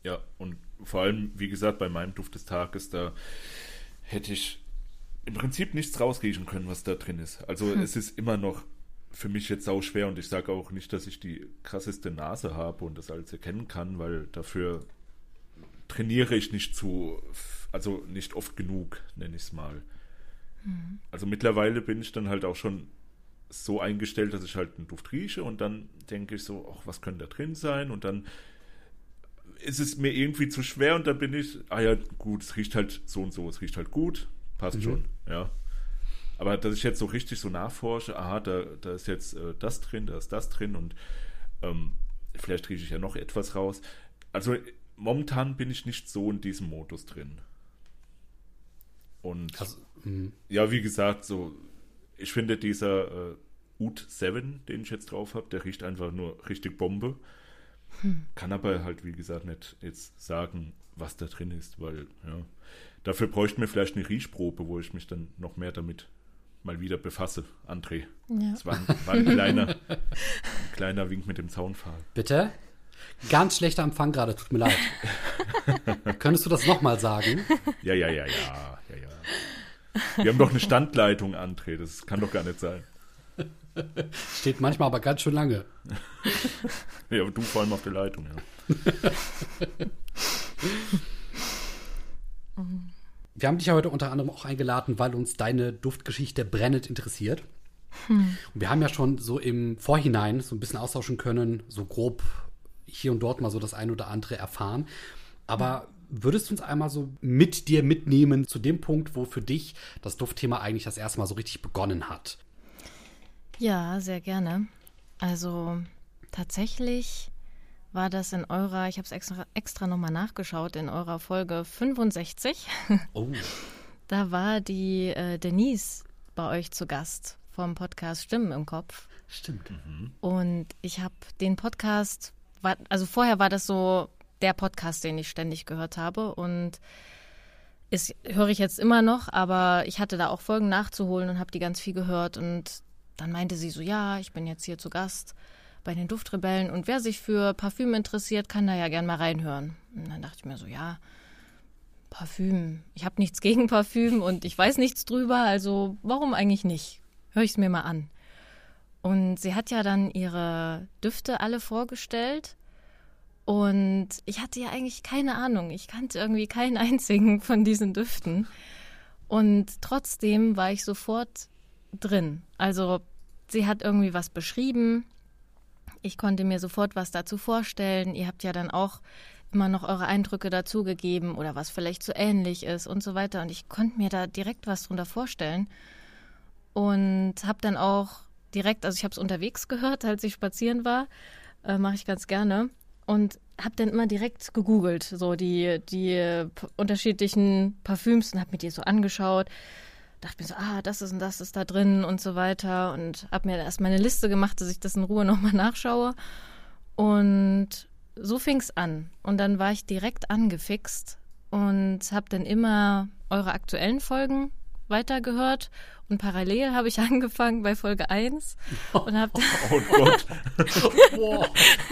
Ja, und vor allem, wie gesagt, bei meinem Duft des Tages, da hätte ich im Prinzip nichts rausriechen können, was da drin ist. Also hm. es ist immer noch für mich jetzt auch schwer und ich sage auch nicht, dass ich die krasseste Nase habe und das alles erkennen kann, weil dafür trainiere ich nicht zu, also nicht oft genug, nenne ich es mal. Mhm. Also mittlerweile bin ich dann halt auch schon so eingestellt, dass ich halt einen Duft rieche und dann denke ich so, ach, was könnte da drin sein? Und dann ist es mir irgendwie zu schwer und dann bin ich, ah ja, gut, es riecht halt so und so, es riecht halt gut, passt mhm. schon, ja. Aber dass ich jetzt so richtig so nachforsche, aha, da, da ist jetzt äh, das drin, da ist das drin und ähm, vielleicht rieche ich ja noch etwas raus. Also momentan bin ich nicht so in diesem Modus drin. Und also, ja, wie gesagt, so, ich finde dieser äh, Ut 7, den ich jetzt drauf habe, der riecht einfach nur richtig Bombe. Hm. Kann aber halt, wie gesagt, nicht jetzt sagen, was da drin ist, weil, ja, dafür bräuchte mir vielleicht eine Riechprobe, wo ich mich dann noch mehr damit mal wieder befasse, André. Ja. Das war, war ein, kleiner, ein kleiner Wink mit dem Zaunpfahl. Bitte? Ganz schlechter Empfang gerade, tut mir leid. Könntest du das nochmal sagen? Ja, ja, ja, ja. Wir haben doch eine Standleitung, André, das kann doch gar nicht sein. Steht manchmal aber ganz schön lange. ja, du vor allem auf der Leitung, ja. Wir haben dich ja heute unter anderem auch eingeladen, weil uns deine Duftgeschichte brennend interessiert. Hm. Und wir haben ja schon so im Vorhinein so ein bisschen austauschen können, so grob hier und dort mal so das ein oder andere erfahren. Aber würdest du uns einmal so mit dir mitnehmen zu dem Punkt, wo für dich das Duftthema eigentlich das erste Mal so richtig begonnen hat? Ja, sehr gerne. Also tatsächlich war das in eurer, ich habe es extra, extra nochmal nachgeschaut, in eurer Folge 65. Oh. da war die äh, Denise bei euch zu Gast vom Podcast Stimmen im Kopf. Stimmt. Mhm. Und ich habe den Podcast, war, also vorher war das so der Podcast, den ich ständig gehört habe und ist, höre ich jetzt immer noch, aber ich hatte da auch Folgen nachzuholen und habe die ganz viel gehört und dann meinte sie so, ja, ich bin jetzt hier zu Gast bei den Duftrebellen und wer sich für Parfüm interessiert, kann da ja gern mal reinhören. Und dann dachte ich mir so, ja, Parfüm. Ich habe nichts gegen Parfüm und ich weiß nichts drüber, also warum eigentlich nicht? Hör ich es mir mal an. Und sie hat ja dann ihre Düfte alle vorgestellt. Und ich hatte ja eigentlich keine Ahnung. Ich kannte irgendwie keinen einzigen von diesen Düften. Und trotzdem war ich sofort drin. Also sie hat irgendwie was beschrieben. Ich konnte mir sofort was dazu vorstellen. Ihr habt ja dann auch immer noch eure Eindrücke dazugegeben oder was vielleicht so ähnlich ist und so weiter. Und ich konnte mir da direkt was drunter vorstellen. Und habe dann auch direkt, also ich habe es unterwegs gehört, als ich spazieren war, äh, mache ich ganz gerne. Und habe dann immer direkt gegoogelt, so die, die unterschiedlichen Parfüms und habe mir die so angeschaut dachte mir so, ah, das ist und das ist da drin und so weiter und habe mir erst mal eine Liste gemacht, dass ich das in Ruhe nochmal nachschaue. Und so fing es an. Und dann war ich direkt angefixt und habe dann immer eure aktuellen Folgen weitergehört und parallel habe ich angefangen bei Folge 1 und habe Oh Gott.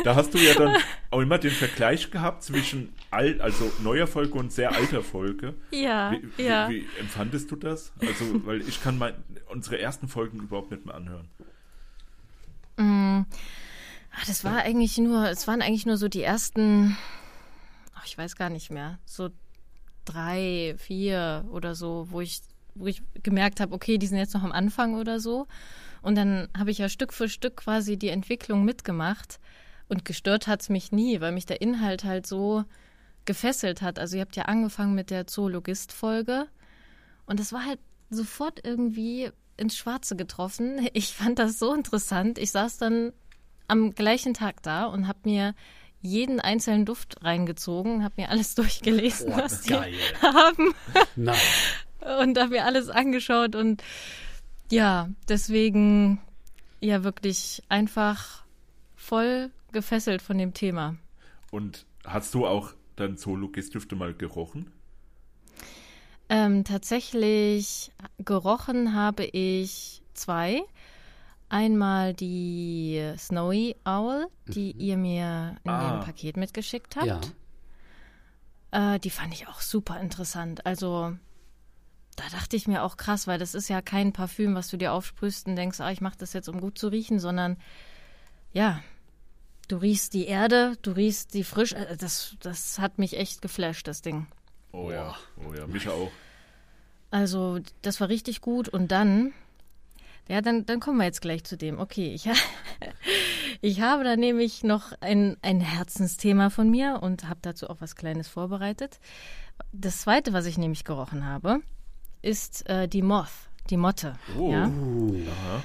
da hast du ja dann auch immer den Vergleich gehabt zwischen alt, also neuer Folge und sehr alter Folge. Ja, wie, ja. Wie, wie empfandest du das? Also, weil ich kann mein, unsere ersten Folgen überhaupt nicht mehr anhören. Mm. Ach, das war eigentlich nur, es waren eigentlich nur so die ersten, ach, ich weiß gar nicht mehr, so drei, vier oder so, wo ich wo ich gemerkt habe, okay, die sind jetzt noch am Anfang oder so. Und dann habe ich ja Stück für Stück quasi die Entwicklung mitgemacht. Und gestört hat es mich nie, weil mich der Inhalt halt so gefesselt hat. Also ihr habt ja angefangen mit der Zoologist-Folge. Und es war halt sofort irgendwie ins Schwarze getroffen. Ich fand das so interessant. Ich saß dann am gleichen Tag da und habe mir jeden einzelnen Duft reingezogen, habe mir alles durchgelesen, Oh, was die geil. haben Nein. Und habe mir alles angeschaut und ja, deswegen ja wirklich einfach voll gefesselt von dem Thema. Und hast du auch dann Solo-Gistdüfte mal gerochen? Ähm, tatsächlich gerochen habe ich zwei. Einmal die Snowy Owl, die ihr mir in Ah. dem Paket mitgeschickt habt. Ja. Äh, die fand ich auch super interessant. Also da dachte ich mir auch krass, weil das ist ja kein Parfüm, was du dir aufsprühst und denkst, ah, ich mache das jetzt, um gut zu riechen, sondern ja, du riechst die Erde, du riechst die frisch. äh, Das, das hat mich echt geflasht, das Ding. Oh ja, oh ja, mich auch. Also, das war richtig gut. Und dann, ja, dann, dann kommen wir jetzt gleich zu dem. Okay, ich, ha- ich habe da nämlich noch ein, ein Herzensthema von mir und habe dazu auch was Kleines vorbereitet. Das zweite, was ich nämlich gerochen habe, ist äh, die Moth, die Motte. Oh. Ja? Aha.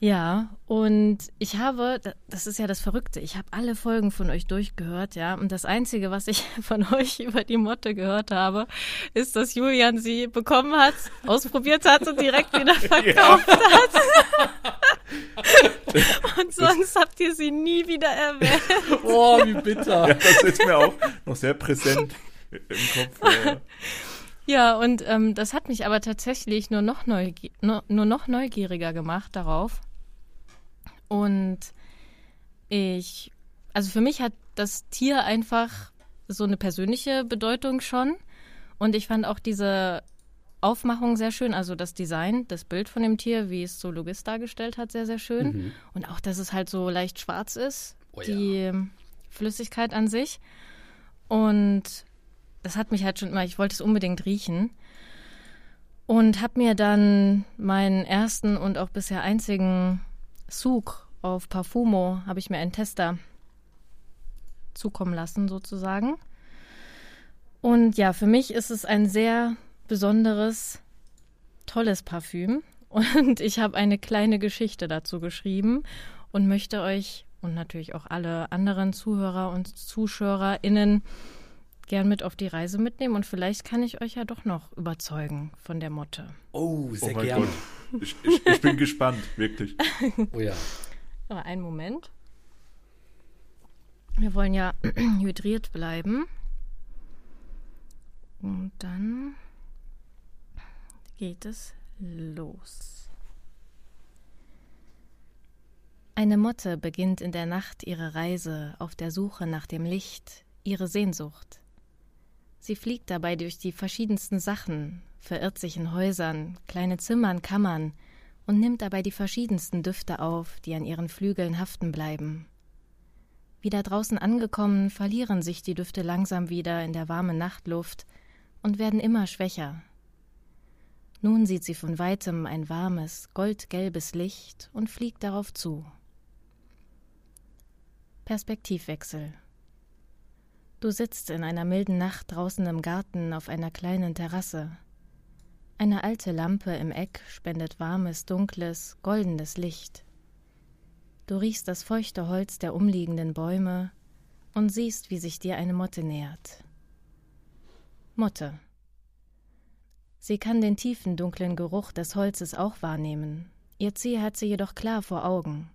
Ja, und ich habe, da- das ist ja das Verrückte, ich habe alle Folgen von euch durchgehört, ja, und das Einzige, was ich von euch über die Motte gehört habe, ist, dass Julian sie bekommen hat, ausprobiert hat und direkt wieder verkauft hat. und sonst habt ihr sie nie wieder erwähnt. Oh, wie bitter. Ja, das ist mir auch noch sehr präsent im Kopf. Ja. Ja, und ähm, das hat mich aber tatsächlich nur noch, neugi nur, nur noch neugieriger gemacht darauf. Und ich, also für mich hat das Tier einfach so eine persönliche Bedeutung schon. Und ich fand auch diese Aufmachung sehr schön, also das Design, das Bild von dem Tier, wie es so Logist dargestellt hat, sehr, sehr schön. Und auch, dass es halt so leicht schwarz ist, Oh ja. die Flüssigkeit an sich. Und das hat mich halt schon immer, ich wollte es unbedingt riechen. Und habe mir dann meinen ersten und auch bisher einzigen Zug auf Parfumo, habe ich mir einen Tester zukommen lassen sozusagen. Und ja, für mich ist es ein sehr besonderes, tolles Parfüm. Und ich habe eine kleine Geschichte dazu geschrieben und möchte euch und natürlich auch alle anderen Zuhörer und ZuschauerInnen gern mit auf die Reise mitnehmen und vielleicht kann ich euch ja doch noch überzeugen von der Motte. Oh, Oh sehr mein gerne. Gott. Ich, ich, ich bin gespannt, wirklich. Oh ja. Aber einen Moment. Wir wollen ja hydriert bleiben. Und dann geht es los. Eine Motte beginnt in der Nacht ihre Reise auf der Suche nach dem Licht, ihre Sehnsucht. Sie fliegt dabei durch die verschiedensten Sachen, verirrt sich in Häusern, kleine Zimmern, Kammern und nimmt dabei die verschiedensten Düfte auf, die an ihren Flügeln haften bleiben. Wieder draußen angekommen, verlieren sich die Düfte langsam wieder in der warmen Nachtluft und werden immer schwächer. Nun sieht sie von weitem ein warmes, goldgelbes Licht und fliegt darauf zu. Perspektivwechsel. Du sitzt in einer milden Nacht draußen im Garten auf einer kleinen Terrasse. Eine alte Lampe im Eck spendet warmes, dunkles, goldenes Licht. Du riechst das feuchte Holz der umliegenden Bäume und siehst, wie sich dir eine Motte nähert. Motte. Sie kann den tiefen, dunklen Geruch des Holzes auch wahrnehmen. Ihr Ziel hat sie jedoch klar vor Augen.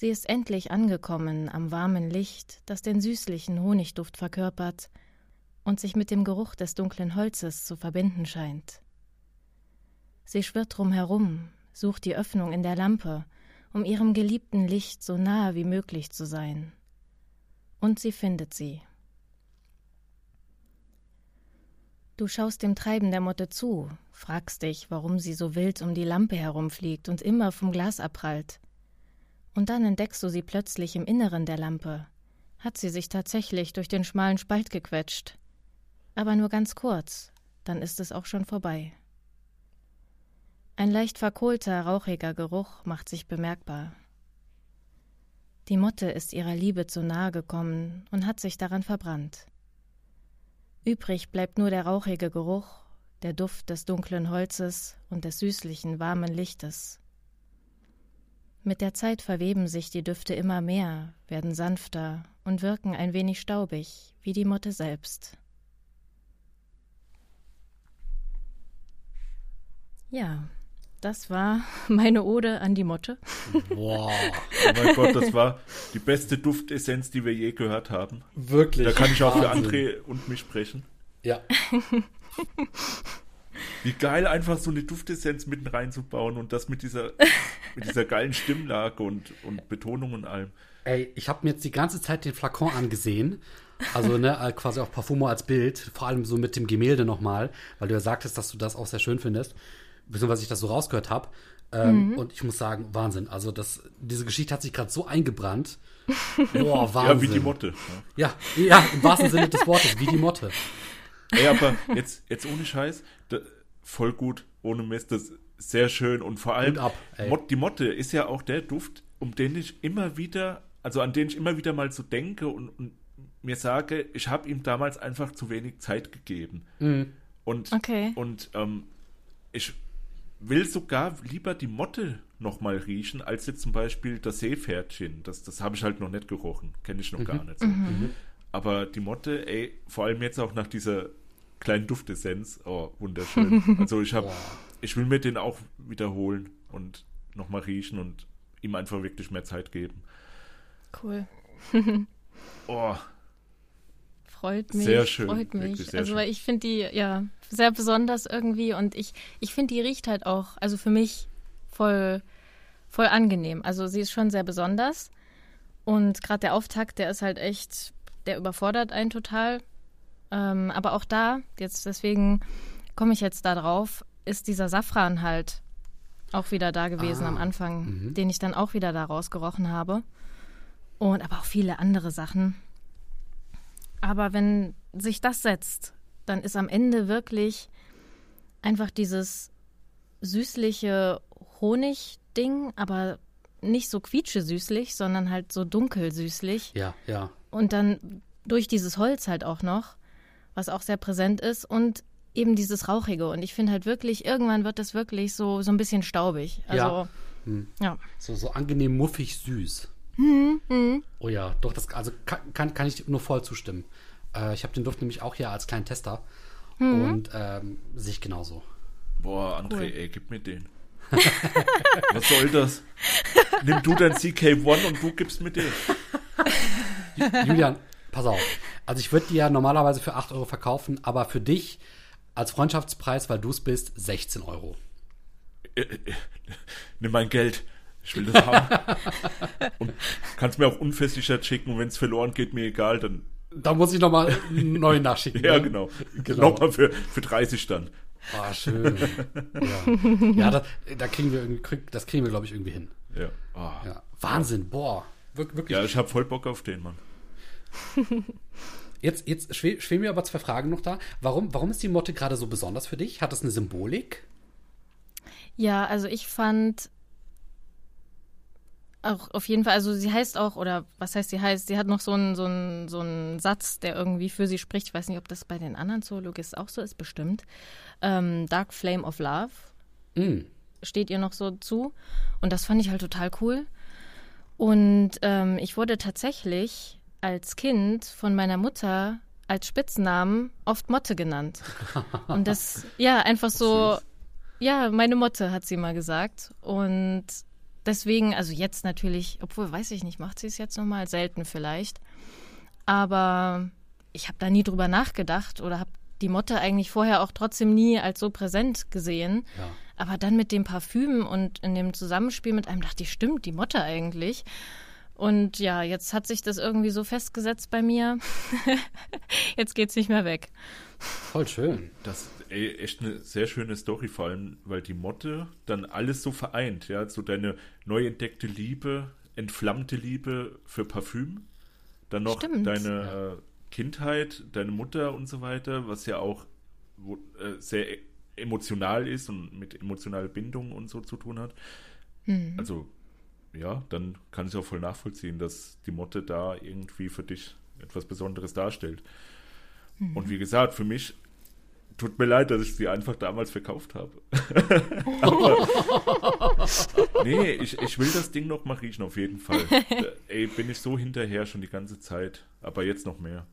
Sie ist endlich angekommen am warmen Licht, das den süßlichen Honigduft verkörpert und sich mit dem Geruch des dunklen Holzes zu verbinden scheint. Sie schwirrt drumherum, sucht die Öffnung in der Lampe, um ihrem geliebten Licht so nahe wie möglich zu sein. Und sie findet sie. Du schaust dem Treiben der Motte zu, fragst dich, warum sie so wild um die Lampe herumfliegt und immer vom Glas abprallt. Und dann entdeckst du sie plötzlich im Inneren der Lampe. Hat sie sich tatsächlich durch den schmalen Spalt gequetscht. Aber nur ganz kurz, dann ist es auch schon vorbei. Ein leicht verkohlter, rauchiger Geruch macht sich bemerkbar. Die Motte ist ihrer Liebe zu nahe gekommen und hat sich daran verbrannt. Übrig bleibt nur der rauchige Geruch, der Duft des dunklen Holzes und des süßlichen, warmen Lichtes. Mit der Zeit verweben sich die Düfte immer mehr, werden sanfter und wirken ein wenig staubig, wie die Motte selbst. Ja, das war meine Ode an die Motte. Boah. Oh mein Gott, das war die beste Duftessenz, die wir je gehört haben. Wirklich. Da kann ich auch für. André und mich sprechen. Ja. Wie geil, einfach so eine Duftessenz mitten reinzubauen und das mit dieser, mit dieser geilen Stimmlage und, und Betonung und allem. Ey, ich habe mir jetzt die ganze Zeit den Flakon angesehen. Also, ne, äh, quasi auch Parfumo als Bild. Vor allem so mit dem Gemälde nochmal, weil du ja sagtest, dass du das auch sehr schön findest. Beziehungsweise ich das so rausgehört habe. Ähm, Und ich muss sagen, Wahnsinn. Also, das, diese Geschichte hat sich gerade so eingebrannt. Boah, Wahnsinn. Ja, wie die Motte. Ja. Ja, ja, im wahrsten Sinne des Wortes, wie die Motte. Ey, aber jetzt, jetzt ohne Scheiß, da, voll gut, ohne Mist, das ist sehr schön und vor allem, Hut ab. Mot, die Motte ist ja auch der Duft, um den ich immer wieder, also an den ich immer wieder mal so denke und, und mir sage, ich habe ihm damals einfach zu wenig Zeit gegeben. Mhm. Und, Okay. und ähm, ich will sogar lieber die Motte nochmal riechen, als jetzt zum Beispiel das Seepferdchen. Das, das habe ich halt noch nicht gerochen. Kenne ich noch gar nicht so. Aber die Motte, ey, vor allem jetzt auch nach dieser kleinen Duftessenz, oh, wunderschön. Also ich habe, ich will mir den auch wiederholen und nochmal riechen und ihm einfach wirklich mehr Zeit geben. Cool. Oh, Freut mich. Sehr schön, Freut mich. sehr also, schön. weil ich finde die ja sehr besonders irgendwie und ich, ich finde, die riecht halt auch, also für mich voll, voll angenehm. Also, sie ist schon sehr besonders und gerade der Auftakt, der ist halt echt, der überfordert einen total. Ähm, aber auch da, jetzt deswegen komme ich jetzt da drauf, ist dieser Safran halt auch wieder da gewesen Ah, am Anfang, den ich dann auch wieder da rausgerochen habe. Und aber auch viele andere Sachen. Aber wenn sich das setzt, dann ist am Ende wirklich einfach dieses süßliche Honigding, aber nicht so quietschesüßlich, sondern halt so dunkel süßlich. Ja, ja. Und dann durch dieses Holz halt auch noch, was auch sehr präsent ist und eben dieses Rauchige. Und ich finde halt wirklich, irgendwann wird das wirklich so, so ein bisschen staubig. Also, ja. So, so angenehm muffig süß. Oh ja, doch, das also kann, kann, kann ich nur voll zustimmen. Äh, ich habe den Duft nämlich auch hier als kleinen Tester und ähm, sehe ich genauso. boah, André, Cool. ey, gib mir den. Was soll das? Nimm du dein CK1 und du gibst mir den. Julian, pass auf. Also ich würde die ja normalerweise für 8 Euro verkaufen, aber für dich als Freundschaftspreis, weil du es bist, 16 Euro. Äh, äh, Nimm mein Geld. Ich will das haben. Und kannst mir auch unfestsichert schicken und wenn es verloren geht, mir egal, dann. Da muss ich nochmal neu nachschicken. Ja, ne? genau. Genau. Nochmal für, für 30 dann. Ah, schön. ja, ja das, da kriegen wir das kriegen wir, glaube ich, irgendwie hin. Ja. Ah. Ja. Wahnsinn, boah. Wir- Wirklich. Ja, ich habe voll Bock auf den, Mann. Jetzt, jetzt schwe schweben mir aber zwei Fragen noch da. Warum, warum ist die Motte gerade so besonders für dich? Hat das eine Symbolik? Ja, also ich fand auch auf jeden Fall, also sie heißt auch, oder was heißt sie heißt, sie hat noch so einen, so einen, so einen Satz, der irgendwie für sie spricht. Ich weiß nicht, ob das bei den anderen Zoologisten auch so ist, bestimmt. Ähm, Dark Flame of Love Mm. steht ihr noch so zu. Und das fand ich halt total cool. Und ähm, ich wurde tatsächlich als Kind von meiner Mutter als Spitznamen oft Motte genannt. Und das, ja, einfach so, ja, meine Motte hat sie mal gesagt. Und deswegen, also jetzt natürlich, obwohl, weiß ich nicht, macht sie es jetzt nochmal? Selten vielleicht. Aber ich habe da nie drüber nachgedacht oder habe die Motte eigentlich vorher auch trotzdem nie als so präsent gesehen. Ja. Aber dann mit dem Parfüm und in dem Zusammenspiel mit einem dachte ich, stimmt, die Motte eigentlich. Und ja, jetzt hat sich das irgendwie so festgesetzt bei mir. jetzt geht's nicht mehr weg. Voll schön. Das ist ey, echt eine sehr schöne Story, vor allem, weil die Motte dann alles so vereint, ja, so deine neu entdeckte Liebe, entflammte Liebe für Parfüm, dann noch Stimmt. deine äh, Kindheit, deine Mutter und so weiter, was ja auch wo, äh, sehr e- emotional ist und mit emotionaler Bindung und so zu tun hat. Also, ja, dann kann ich auch voll nachvollziehen, dass die Motte da irgendwie für dich etwas Besonderes darstellt. Und wie gesagt, für mich tut mir leid, dass ich sie einfach damals verkauft habe. Aber, nee, ich, ich will das Ding noch mal riechen, auf jeden Fall. Ey, bin ich so hinterher schon die ganze Zeit. Aber jetzt noch mehr.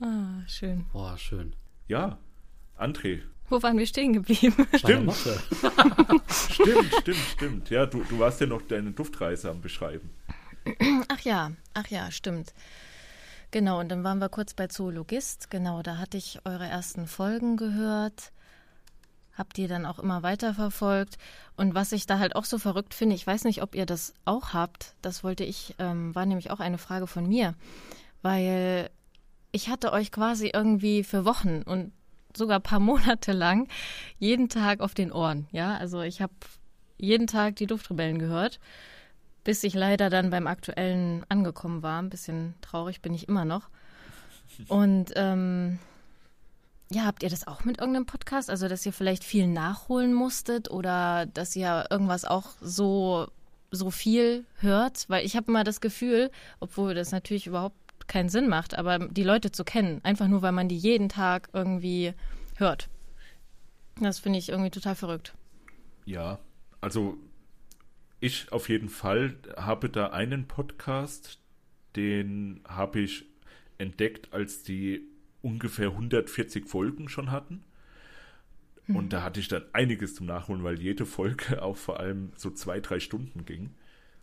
ah, schön. Boah, schön. Ja, André. Wo waren wir stehen geblieben? Stimmt. stimmt, stimmt, stimmt. Ja, du, du warst ja noch deine Duftreise am Beschreiben. Ach ja, ach ja, stimmt. Genau, und dann waren wir kurz bei Zoologist. Genau, da hatte ich eure ersten Folgen gehört. Habt ihr dann auch immer weiterverfolgt. Und was ich da halt auch so verrückt finde, ich weiß nicht, ob ihr das auch habt. Das wollte ich, ähm, war nämlich auch eine Frage von mir. Weil ich hatte euch quasi irgendwie für Wochen und sogar ein paar Monate lang jeden Tag auf den Ohren. Ja, also ich habe jeden Tag die Duftrebellen gehört bis ich leider dann beim aktuellen angekommen war. Ein bisschen traurig bin ich immer noch. Und ähm, ja, habt ihr das auch mit irgendeinem Podcast? Also, dass ihr vielleicht viel nachholen musstet oder dass ihr irgendwas auch so, so viel hört? Weil ich habe immer das Gefühl, obwohl das natürlich überhaupt keinen Sinn macht, aber die Leute zu kennen, einfach nur, weil man die jeden Tag irgendwie hört. Das finde ich irgendwie total verrückt. Ja, also ich auf jeden Fall habe da einen Podcast, den habe ich entdeckt, als die ungefähr 140 Folgen schon hatten. Mhm. Und da hatte ich dann einiges zum Nachholen, weil jede Folge auch vor allem so zwei, drei Stunden ging.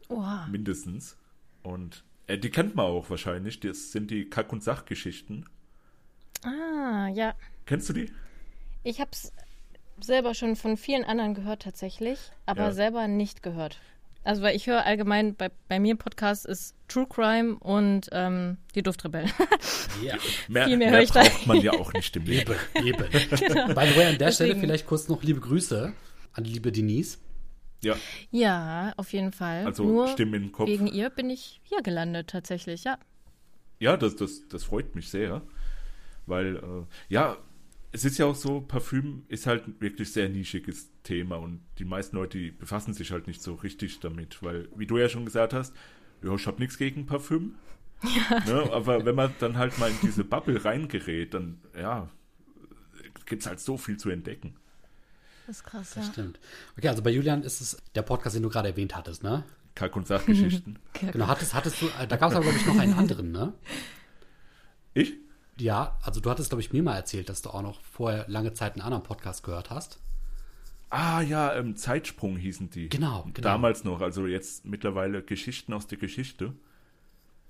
Wow. Mindestens. Und äh, die kennt man auch wahrscheinlich. Das sind die Kack- und Sachgeschichten. Ah, ja. Kennst du die? Ich habe es selber schon von vielen anderen gehört tatsächlich, aber ja. selber nicht gehört. Also weil ich höre allgemein, bei, bei mir im Podcast ist True Crime und ähm, die Duftrebellen. Ja. Mehr, Viel mehr, mehr ich braucht da. man ja auch nicht im Leben. Eben, genau. By the way, an der Deswegen. Stelle vielleicht kurz noch liebe Grüße an die liebe Denise. Ja. Ja, auf jeden Fall. Also Nur Stimmen im Kopf. Wegen ihr bin ich hier gelandet tatsächlich, ja. Ja, das, das, das freut mich sehr. Weil, äh, ja, es ist ja auch so, Parfüm ist halt wirklich sehr nischiges Thema und die meisten Leute die befassen sich halt nicht so richtig damit, weil, wie du ja schon gesagt hast, ja, ich habe nichts gegen Parfüm. Ja. Ne, aber wenn man dann halt mal in diese Bubble reingerät, dann, ja, gibt es halt so viel zu entdecken. Das ist krass, das ja. stimmt. Okay, also bei Julian ist es der Podcast, den du gerade erwähnt hattest, ne? Kack- und Sachgeschichten. genau, hattest, hattest du, da gab es aber, glaube ich, noch einen anderen, ne? Ich? Ja, also du hattest, glaube ich, mir mal erzählt, dass du auch noch vorher lange Zeit einen anderen Podcast gehört hast. Ah ja, ähm, Zeitsprung hießen die. Genau, genau. Damals noch, also jetzt mittlerweile Geschichten aus der Geschichte.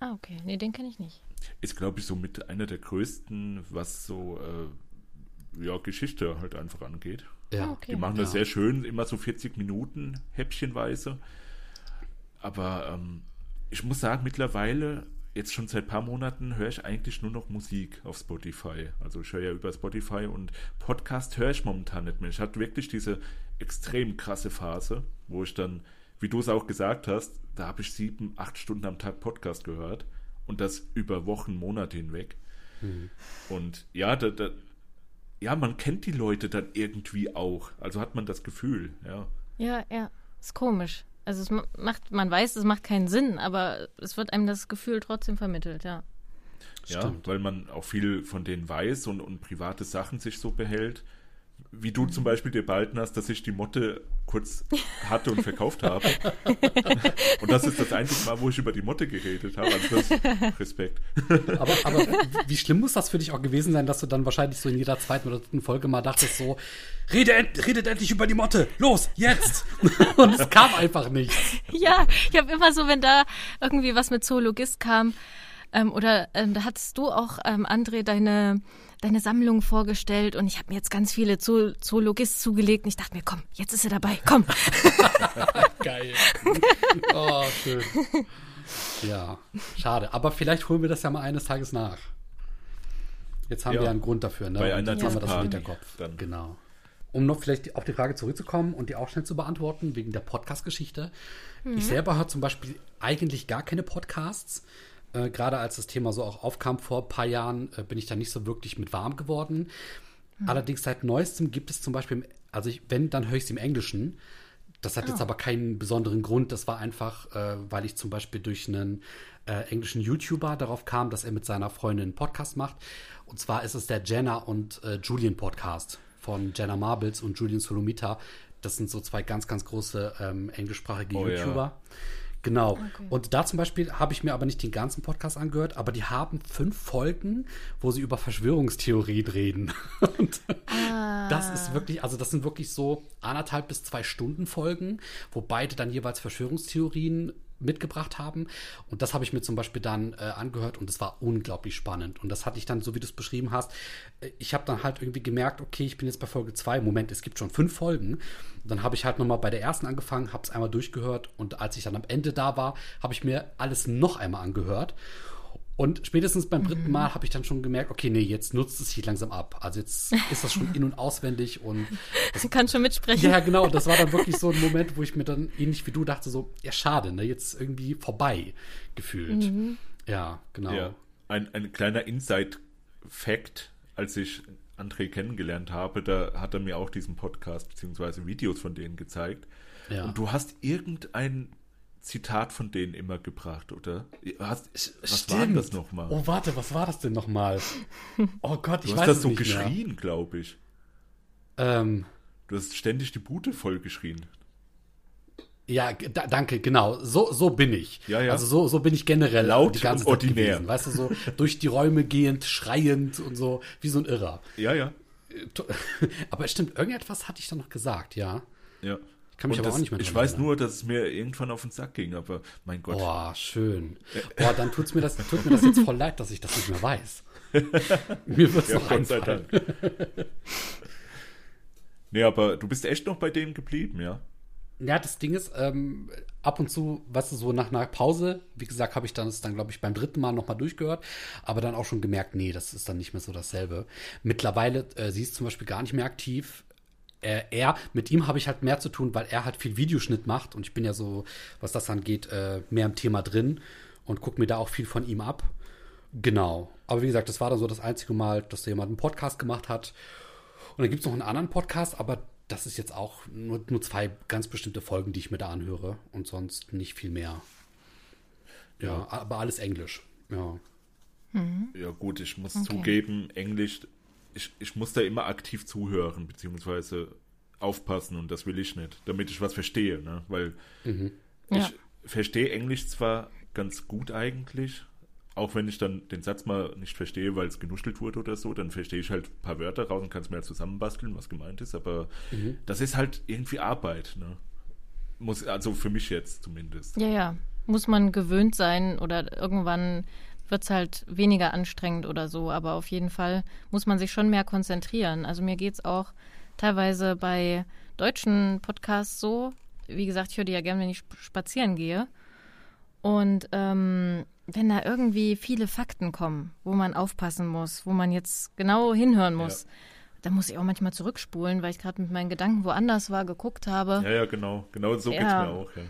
Ah, okay. Nee, den kenne ich nicht. Ist, glaube ich, so mit einer der größten, was so äh, ja, Geschichte halt einfach angeht. Ja, ah, okay. Die machen das ja. sehr schön, immer so 40 Minuten, häppchenweise. Aber ähm, ich muss sagen, mittlerweile jetzt schon seit ein paar Monaten höre ich eigentlich nur noch Musik auf Spotify. Also ich höre ja über Spotify und Podcast höre ich momentan nicht mehr. Ich hatte wirklich diese extrem krasse Phase, wo ich dann, wie du es auch gesagt hast, da habe ich sieben, acht Stunden am Tag Podcast gehört und das über Wochen, Monate hinweg. Mhm. Und ja, da, da, ja, man kennt die Leute dann irgendwie auch. Also hat man das Gefühl, ja. Ja, ja. Ist komisch. Also es macht, man weiß, es macht keinen Sinn, aber es wird einem das Gefühl trotzdem vermittelt, ja. Ja, Stimmt. weil man auch viel von denen weiß und, und private Sachen sich so behält. Wie du zum Beispiel dir behalten hast, dass ich die Motte kurz hatte und verkauft habe. und das ist das einzige Mal, wo ich über die Motte geredet habe. Also das, Respekt. aber, aber wie schlimm muss das für dich auch gewesen sein, dass du dann wahrscheinlich so in jeder zweiten oder dritten Folge mal dachtest so, Rede, redet endlich über die Motte, los, jetzt! und es kam einfach nichts. Ja, ich habe immer so, wenn da irgendwie was mit Zoologist kam, ähm, oder ähm, da hattest du auch, ähm, André, deine deine Sammlung vorgestellt und ich habe mir jetzt ganz viele Zoo Zoologist zugelegt und ich dachte mir, komm, jetzt ist er dabei, komm. Geil. Oh, schön. Ja, schade. Aber vielleicht holen wir das ja mal eines Tages nach. Jetzt haben ja. wir einen Grund dafür, ne? Bei einer jetzt haben wir das im Hinterkopf. Dann. Genau. Um noch vielleicht auf die Frage zurückzukommen und die auch schnell zu beantworten, wegen der Podcast-Geschichte. Mhm. Ich selber höre zum Beispiel eigentlich gar keine Podcasts. Äh, Gerade als das Thema so auch aufkam vor ein paar Jahren, äh, bin ich da nicht so wirklich mit warm geworden. Mhm. Allerdings seit neuestem gibt es zum Beispiel, also ich, wenn, dann höre ich es im Englischen. Das hat oh. jetzt aber keinen besonderen Grund. Das war einfach, äh, weil ich zum Beispiel durch einen äh, englischen YouTuber darauf kam, dass er mit seiner Freundin einen Podcast macht. Und zwar ist es der Jenna und äh, Julian Podcast von Jenna Marbles und Julian Solomita. Das sind so zwei ganz, ganz große ähm, englischsprachige oh, YouTuber. Ja. Genau. Okay. Und da zum Beispiel habe ich mir aber nicht den ganzen Podcast angehört, aber die haben fünf Folgen, wo sie über Verschwörungstheorien reden. Und ah. das ist wirklich, also das sind wirklich so anderthalb bis zwei Stunden Folgen, wo beide dann jeweils Verschwörungstheorien mitgebracht haben. Und das habe ich mir zum Beispiel dann äh, angehört und es war unglaublich spannend. Und das hatte ich dann, so wie du es beschrieben hast, äh, ich habe dann halt irgendwie gemerkt, okay, ich bin jetzt bei Folge 2. Moment, es gibt schon fünf Folgen. Und dann habe ich halt nochmal bei der ersten angefangen, habe es einmal durchgehört und als ich dann am Ende da war, habe ich mir alles noch einmal angehört. Und spätestens beim dritten mhm. Mal habe ich dann schon gemerkt, okay, nee, jetzt nutzt es sich langsam ab. Also jetzt ist das schon in- und auswendig und das, kann schon mitsprechen. Ja, genau. Das war dann wirklich so ein Moment, wo ich mir dann ähnlich wie du dachte, so, ja, schade, ne, jetzt irgendwie vorbei gefühlt. Mhm. Ja, genau. Ja, ein, ein kleiner Inside-Fact, als ich André kennengelernt habe, da hat er mir auch diesen Podcast bzw. Videos von denen gezeigt. Ja. Und du hast irgendein Zitat von denen immer gebracht, oder? Hast, was Stimmt. war denn das nochmal? Oh, warte, was war das denn nochmal? Oh Gott, ich du weiß hast das so geschrien, glaube ich. Ähm. Du hast ständig die Bude voll geschrien. Ja, da, danke, genau. So, so bin ich. Ja, ja. Also so, so bin ich generell laut die ganze und ordinär. Zeit gewesen. Weißt du, so durch die Räume gehend, schreiend und so, wie so ein Irrer. Ja, ja. Aber stimmt, irgendetwas hatte ich da noch gesagt, ja. Ja. Kann mich und aber das, auch nicht mehr Ich weiß erinnern. nur, dass es mir irgendwann auf den Sack ging, aber mein Gott. Boah, schön. Boah, dann tut's mir das, tut mir das jetzt voll leid, dass ich das nicht mehr weiß. mir wird's ja, noch Dank. nee, aber du bist echt noch bei dem geblieben, ja? Ja, das Ding ist, ähm, ab und zu, weißt du, so nach einer Pause, wie gesagt, habe ich dann es dann, glaube ich, beim dritten Mal nochmal durchgehört, aber dann auch schon gemerkt, nee, das ist dann nicht mehr so dasselbe. Mittlerweile, äh, sie ist zum Beispiel gar nicht mehr aktiv äh, er, mit ihm habe ich halt mehr zu tun, weil er halt viel Videoschnitt macht und ich bin ja so, was das angeht, äh, mehr im Thema drin und gucke mir da auch viel von ihm ab. Genau. Aber wie gesagt, das war dann so das einzige Mal, dass da jemand einen Podcast gemacht hat. Und dann gibt es noch einen anderen Podcast, aber das ist jetzt auch nur, nur zwei ganz bestimmte Folgen, die ich mir da anhöre und sonst nicht viel mehr. Ja, ja. aber alles Englisch. Ja. Mhm. Ja, gut, ich muss okay. zugeben, Englisch ich, ich muss da immer aktiv zuhören, beziehungsweise aufpassen und das will ich nicht, damit ich was verstehe, ne? Weil mhm. ich ja. verstehe Englisch zwar ganz gut eigentlich, auch wenn ich dann den Satz mal nicht verstehe, weil es genuschelt wurde oder so, dann verstehe ich halt ein paar Wörter raus und kann es mir halt zusammenbasteln, was gemeint ist, aber mhm. das ist halt irgendwie Arbeit, ne? Muss, also für mich jetzt zumindest. Ja, ja. Muss man gewöhnt sein oder irgendwann wird es halt weniger anstrengend oder so. Aber auf jeden Fall muss man sich schon mehr konzentrieren. Also mir geht es auch teilweise bei deutschen Podcasts so. Wie gesagt, ich höre die ja gerne, wenn ich spazieren gehe. Und ähm, wenn da irgendwie viele Fakten kommen, wo man aufpassen muss, wo man jetzt genau hinhören muss, ja. dann muss ich auch manchmal zurückspulen, weil ich gerade mit meinen Gedanken woanders war, geguckt habe. Ja, ja, genau. Genau so ja. geht es mir auch, ja.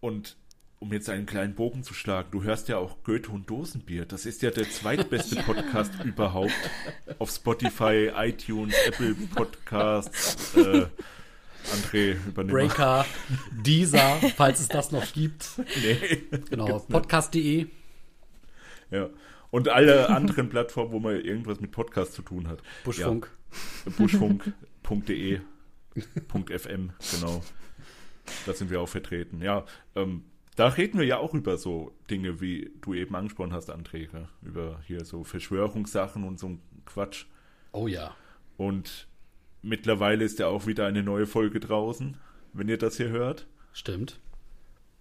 Und um jetzt einen kleinen Bogen zu schlagen, du hörst ja auch Goethe und Dosenbier. Das ist ja der zweitbeste. Podcast überhaupt auf Spotify, iTunes, Apple Podcasts. Äh, André, übernimm Breaker, Deezer, falls es das noch gibt. Nee. Genau, podcast.de. Ja. Und alle anderen Plattformen, wo man irgendwas mit Podcast zu tun hat. Buschfunk. Ja. Buschfunk.de. .fm, genau. Da sind wir auch vertreten. Ja, ähm, da reden wir ja auch über so Dinge, wie du eben angesprochen hast, Anträge. Über hier so Verschwörungssachen und so ein Quatsch. Oh ja. Und mittlerweile ist ja auch wieder eine neue Folge draußen, wenn ihr das hier hört. Stimmt.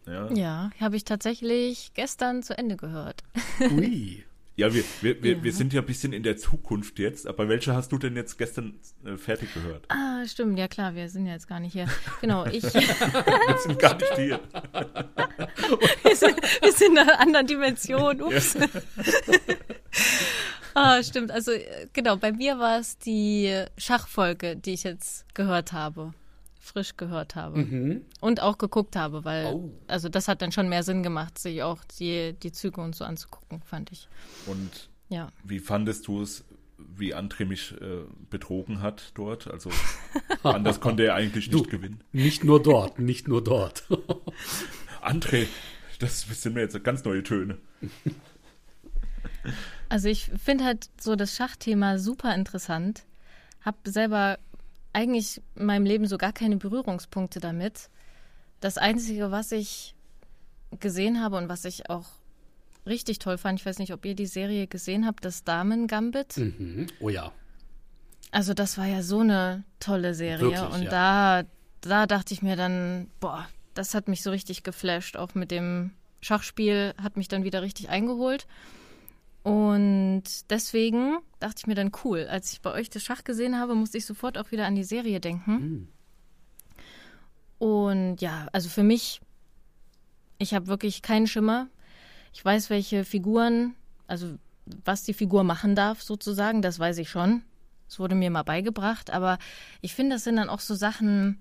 Ja, ja habe ich tatsächlich gestern zu Ende gehört. Ui. Ja, wir, wir, wir, ja. wir sind ja ein bisschen in der Zukunft jetzt, aber welche hast du denn jetzt gestern äh, fertig gehört? Ah, stimmt, ja klar, wir sind ja jetzt gar nicht hier. Genau, ich. wir sind gar nicht hier. wir, sind, wir sind in einer anderen Dimension, ups. Ja. ah, stimmt, also genau, bei mir war es die Schachfolge, die ich jetzt gehört habe frisch gehört habe mhm. und auch geguckt habe, weil oh. also das hat dann schon mehr Sinn gemacht, sich auch die, die Züge und so anzugucken, fand ich. Und ja. wie fandest du es, wie André mich äh, betrogen hat dort. Also anders konnte er eigentlich nicht Du. gewinnen. Nicht nur dort, nicht nur dort. André, das sind mir jetzt ganz neue Töne. Also ich finde halt so das Schachthema super interessant. Hab selber eigentlich in meinem Leben so gar keine Berührungspunkte damit. Das Einzige, was ich gesehen habe und was ich auch richtig toll fand, ich weiß nicht, ob ihr die Serie gesehen habt, das Damen-Gambit. mhm. Oh ja. Also das war ja so eine tolle Serie. Wirklich, und ja. da, da dachte ich mir dann, boah, das hat mich so richtig geflasht. Auch mit dem Schachspiel hat mich dann wieder richtig eingeholt. Und deswegen dachte ich mir dann, cool, als ich bei euch das Schach gesehen habe, musste ich sofort auch wieder an die Serie denken. Und ja, also für mich, ich habe wirklich keinen Schimmer. Ich weiß, welche Figuren, also was die Figur machen darf, sozusagen, das weiß ich schon. Das wurde mir mal beigebracht, aber ich finde, das sind dann auch so Sachen,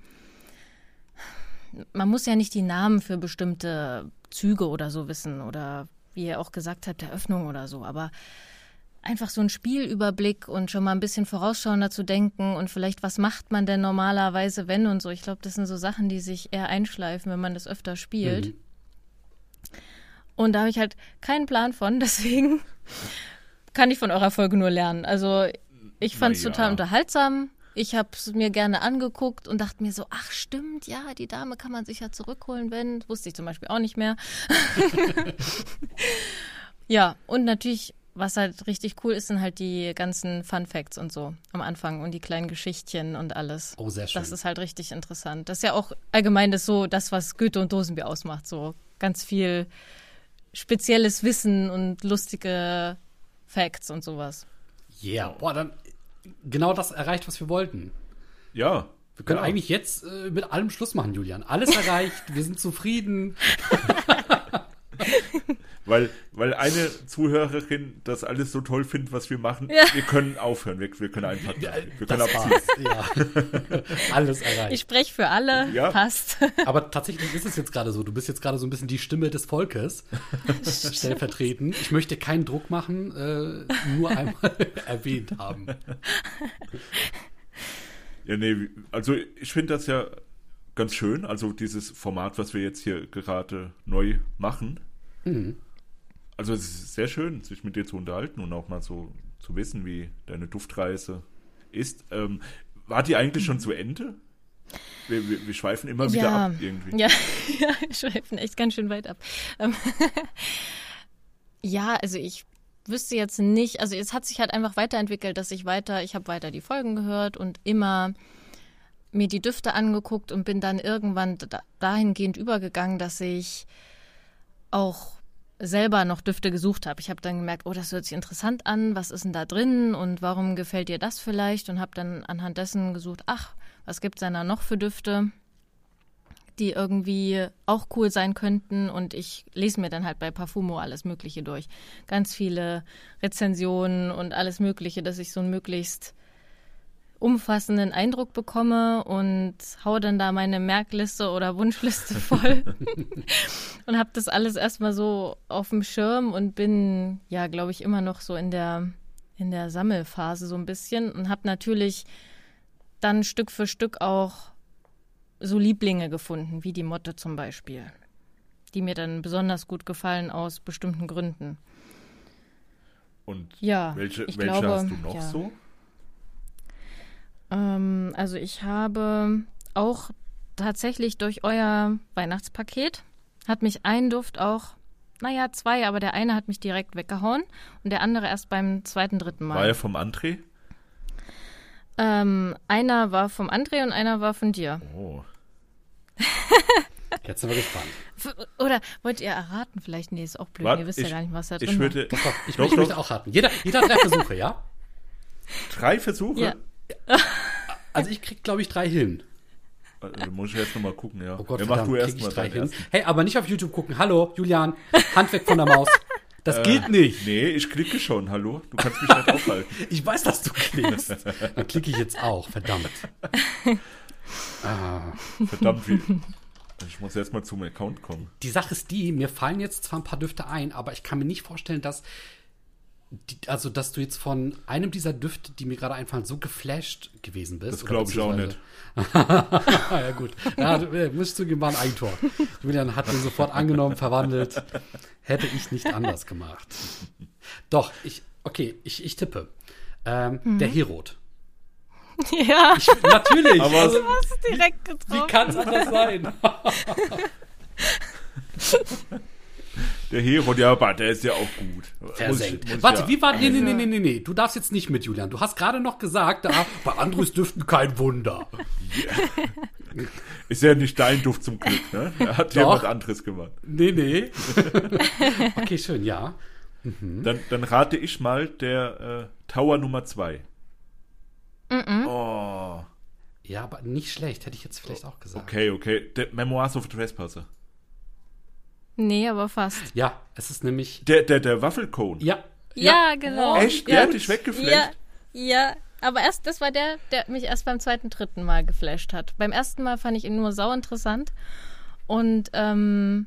man muss ja nicht die Namen für bestimmte Züge oder so wissen oder wie ihr auch gesagt habt, Eröffnung oder so, aber einfach so ein Spielüberblick und schon mal ein bisschen vorausschauender zu denken und vielleicht, was macht man denn normalerweise, wenn und so. Ich glaube, das sind so Sachen, die sich eher einschleifen, wenn man das öfter spielt. Mhm. Und da habe ich halt keinen Plan von, deswegen kann ich von eurer Folge nur lernen. Also ich fand es ja. total unterhaltsam. Ich habe es mir gerne angeguckt und dachte mir so, ach stimmt, ja, die Dame kann man sich ja zurückholen, wenn. Wusste ich zum Beispiel auch nicht mehr. ja, und natürlich, was halt richtig cool ist, sind halt die ganzen Fun Facts und so am Anfang und die kleinen Geschichtchen und alles. Oh, sehr schön. Das ist halt richtig interessant. Das ist ja auch allgemein das so, das, was Goethe und Dosenbier ausmacht. So ganz viel spezielles Wissen und lustige Facts und sowas. Yeah. Boah, dann genau das erreicht, was wir wollten. Ja. Wir können ja. eigentlich jetzt äh, mit allem Schluss machen, Julian. Alles erreicht, wir sind zufrieden. Weil, weil eine Zuhörerin das alles so toll findet, was wir machen. Ja. Wir können aufhören. Wir, wir können einfach. Wir können Das war's. Ja. Alles Ich erreicht. spreche für alle, Ja. passt. Aber tatsächlich ist es jetzt gerade so. Du bist jetzt gerade so ein bisschen die Stimme des Volkes. Stellvertretend. Ich möchte keinen Druck machen, äh, nur einmal erwähnt haben. Ja, nee, also ich finde das ja ganz schön. Also dieses Format, was wir jetzt hier gerade neu machen. Mhm. Also es ist sehr schön, sich mit dir zu unterhalten und auch mal so zu wissen, wie deine Duftreise ist. Ähm, war die eigentlich schon zu Ende? Wir, wir, wir schweifen immer wieder ja, ab irgendwie. ja, ja, wir schweifen echt ganz schön weit ab. Ähm, ja, also ich wüsste jetzt nicht, also es hat sich halt einfach weiterentwickelt, dass ich weiter, ich habe weiter die Folgen gehört und immer mir die Düfte angeguckt und bin dann irgendwann da, dahingehend übergegangen, dass ich auch selber noch Düfte gesucht habe. Ich habe dann gemerkt, oh, das hört sich interessant an, was ist denn da drin und warum gefällt dir das vielleicht? Und habe dann anhand dessen gesucht, ach, was gibt es denn da noch für Düfte, die irgendwie auch cool sein könnten? Und ich lese mir dann halt bei Parfumo alles Mögliche durch. Ganz viele Rezensionen und alles Mögliche, dass ich so einen möglichst umfassenden Eindruck bekomme und hau dann da meine Merkliste oder Wunschliste voll und habe das alles erstmal so auf dem Schirm und bin ja, glaube ich, immer noch so in der in der Sammelphase so ein bisschen und habe natürlich dann Stück für Stück auch so Lieblinge gefunden, wie die Motte zum Beispiel, die mir dann besonders gut gefallen aus bestimmten Gründen. Und Ja, welche, ich welche glaube, hast du noch ja. so? Ähm, also ich habe auch tatsächlich durch euer Weihnachtspaket hat mich ein Duft auch, naja, zwei, aber der eine hat mich direkt weggehauen und der andere erst beim zweiten, dritten Mal. War er vom André? Ähm, einer war vom André und einer war von dir. Oh. Jetzt sind wir gespannt. Oder wollt ihr erraten? Vielleicht, nee, ist auch blöd. Wart, ihr wisst ich- ja gar nicht, was da drin Ich würde Doch, doch, ich, Doch, möchte doch. auch raten. Jeder, jeder hat drei Versuche, ja? drei Versuche. Ja. Also ich krieg, glaube ich, drei hin. Also, muss ich jetzt nochmal gucken, ja. Oh Gott, ja, mach du erst mal drei hin. Hey, aber nicht auf YouTube gucken. Hallo, Julian, Hand weg von der Maus. Das geht nicht. Nee, ich klicke schon, hallo? Du kannst mich nicht aufhalten. Ich weiß, dass du klickst. Dann klicke ich jetzt auch, verdammt. Ah. Verdammt, wie. Ich muss erst mal zum Account kommen. Die Sache ist die, mir fallen jetzt zwar ein paar Düfte ein, aber ich kann mir nicht vorstellen, dass die, also, dass du jetzt von einem dieser Düfte, die mir gerade einfallen, so geflasht gewesen bist. Das glaube ich auch nicht. ja, gut. Ja, du, äh, muss ich zugeben, war ein Eigentor. Julian hat den sofort angenommen, verwandelt. Hätte ich nicht anders gemacht. Doch, ich, okay, ich, ich tippe. Ähm, Mhm. Der Herod. Ja, Ich, natürlich. Aber- also, du hast direkt wie getroffen. kann es anders sein? Der Herod, ja, aber der ist ja auch gut. Muss ich- Versenkt. muss ich Warte, ja- wie war. Nee, nee, nee, nee, nee, nee. Du darfst jetzt nicht mit, Julian. Du hast gerade noch gesagt, ah, bei Andres Düften kein Wunder. Ist ja nicht dein Duft zum Glück, ne? Er hat Doch. jemand anderes gemacht. Nee, nee. okay, schön, ja. Dann, dann rate ich mal der äh, Tower Nummer 2. Oh, Ja, aber nicht schlecht, hätte ich jetzt vielleicht auch gesagt. okay, okay. Der Memoirs of a Trespasser. Nee, aber fast. Ja, es ist nämlich. Der, der, der Waffelcone. Ja. Ja, genau. Echt? Der Ja. hat dich weggeflasht? Ja, ja. Aber erst, das war der, der mich erst beim zweiten, dritten Mal geflasht hat. Beim ersten Mal fand ich ihn nur sau interessant. Und ähm,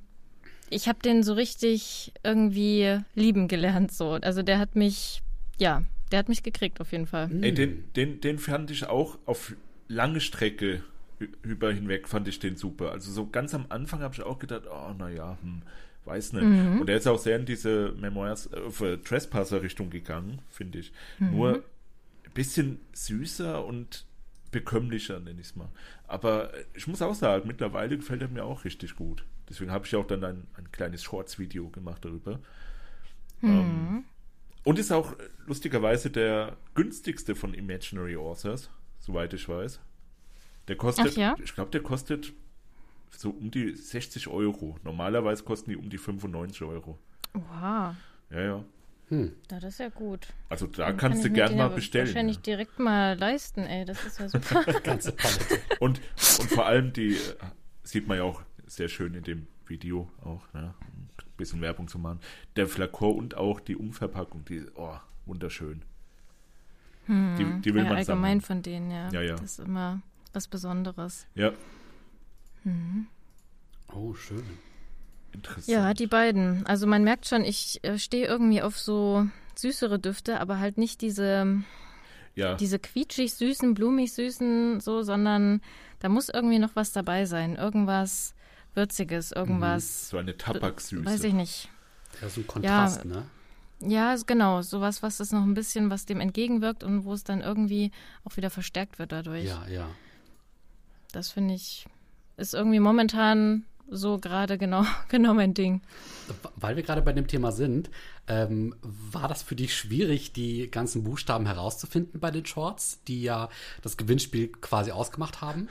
ich habe den so richtig irgendwie lieben gelernt. So. Also der hat mich, ja, der hat mich gekriegt auf jeden Fall. Ey, den, den, den fand ich auch auf lange Strecke über hinweg, fand ich den super. Also so ganz am Anfang habe ich auch gedacht, oh, naja, hm, weiß nicht. Und er ist auch sehr in diese Memoirs of a Trespasser Richtung gegangen, finde ich. Nur ein bisschen süßer und bekömmlicher, nenne ich es mal. Aber ich muss auch sagen, mittlerweile gefällt er mir auch richtig gut. Deswegen habe ich auch dann ein, ein kleines Shorts-Video gemacht darüber. Ähm, und ist auch äh, lustigerweise der günstigste von Imaginary Authors, soweit ich weiß. Der kostet, Ach ja? ich glaube, der kostet so um die 60 Euro. Normalerweise kosten die um die 95 Euro. Wow, Ja, ja. das ist ja gut. Also da Dann kannst kann du gern mal ja bestellen. Wahrscheinlich Ja. direkt mal leisten, ey. Das ist ja super. Ganze Palette. Und, und vor allem die äh, sieht man ja auch sehr schön in dem Video auch, ne? ein bisschen Werbung zu machen. Der Flakon und auch die Umverpackung, die, oh, wunderschön. Die, die will ja, man allgemein sammeln. von denen, ja. Ja, ja. Das ist immer was Besonderes. Ja, Oh, schön. interessant. Ja, die beiden. Also man merkt schon, ich äh, stehe irgendwie auf so süßere Düfte, aber halt nicht diese, ja. diese quietschig süßen, blumig süßen, so, sondern da muss irgendwie noch was dabei sein. Irgendwas Würziges, irgendwas, so eine Tabaksüße. weiß ich nicht. Ja, so ein Kontrast, Ja. ne? Ja, ist genau, sowas, was es noch ein bisschen, was dem entgegenwirkt und wo es dann irgendwie auch wieder verstärkt wird dadurch. Ja, ja. Das finde ich, ist irgendwie momentan so gerade genau, genau mein Ding. Weil wir gerade bei dem Thema sind, ähm, war das für dich schwierig, die ganzen Buchstaben herauszufinden bei den Shorts, die ja das Gewinnspiel quasi ausgemacht haben?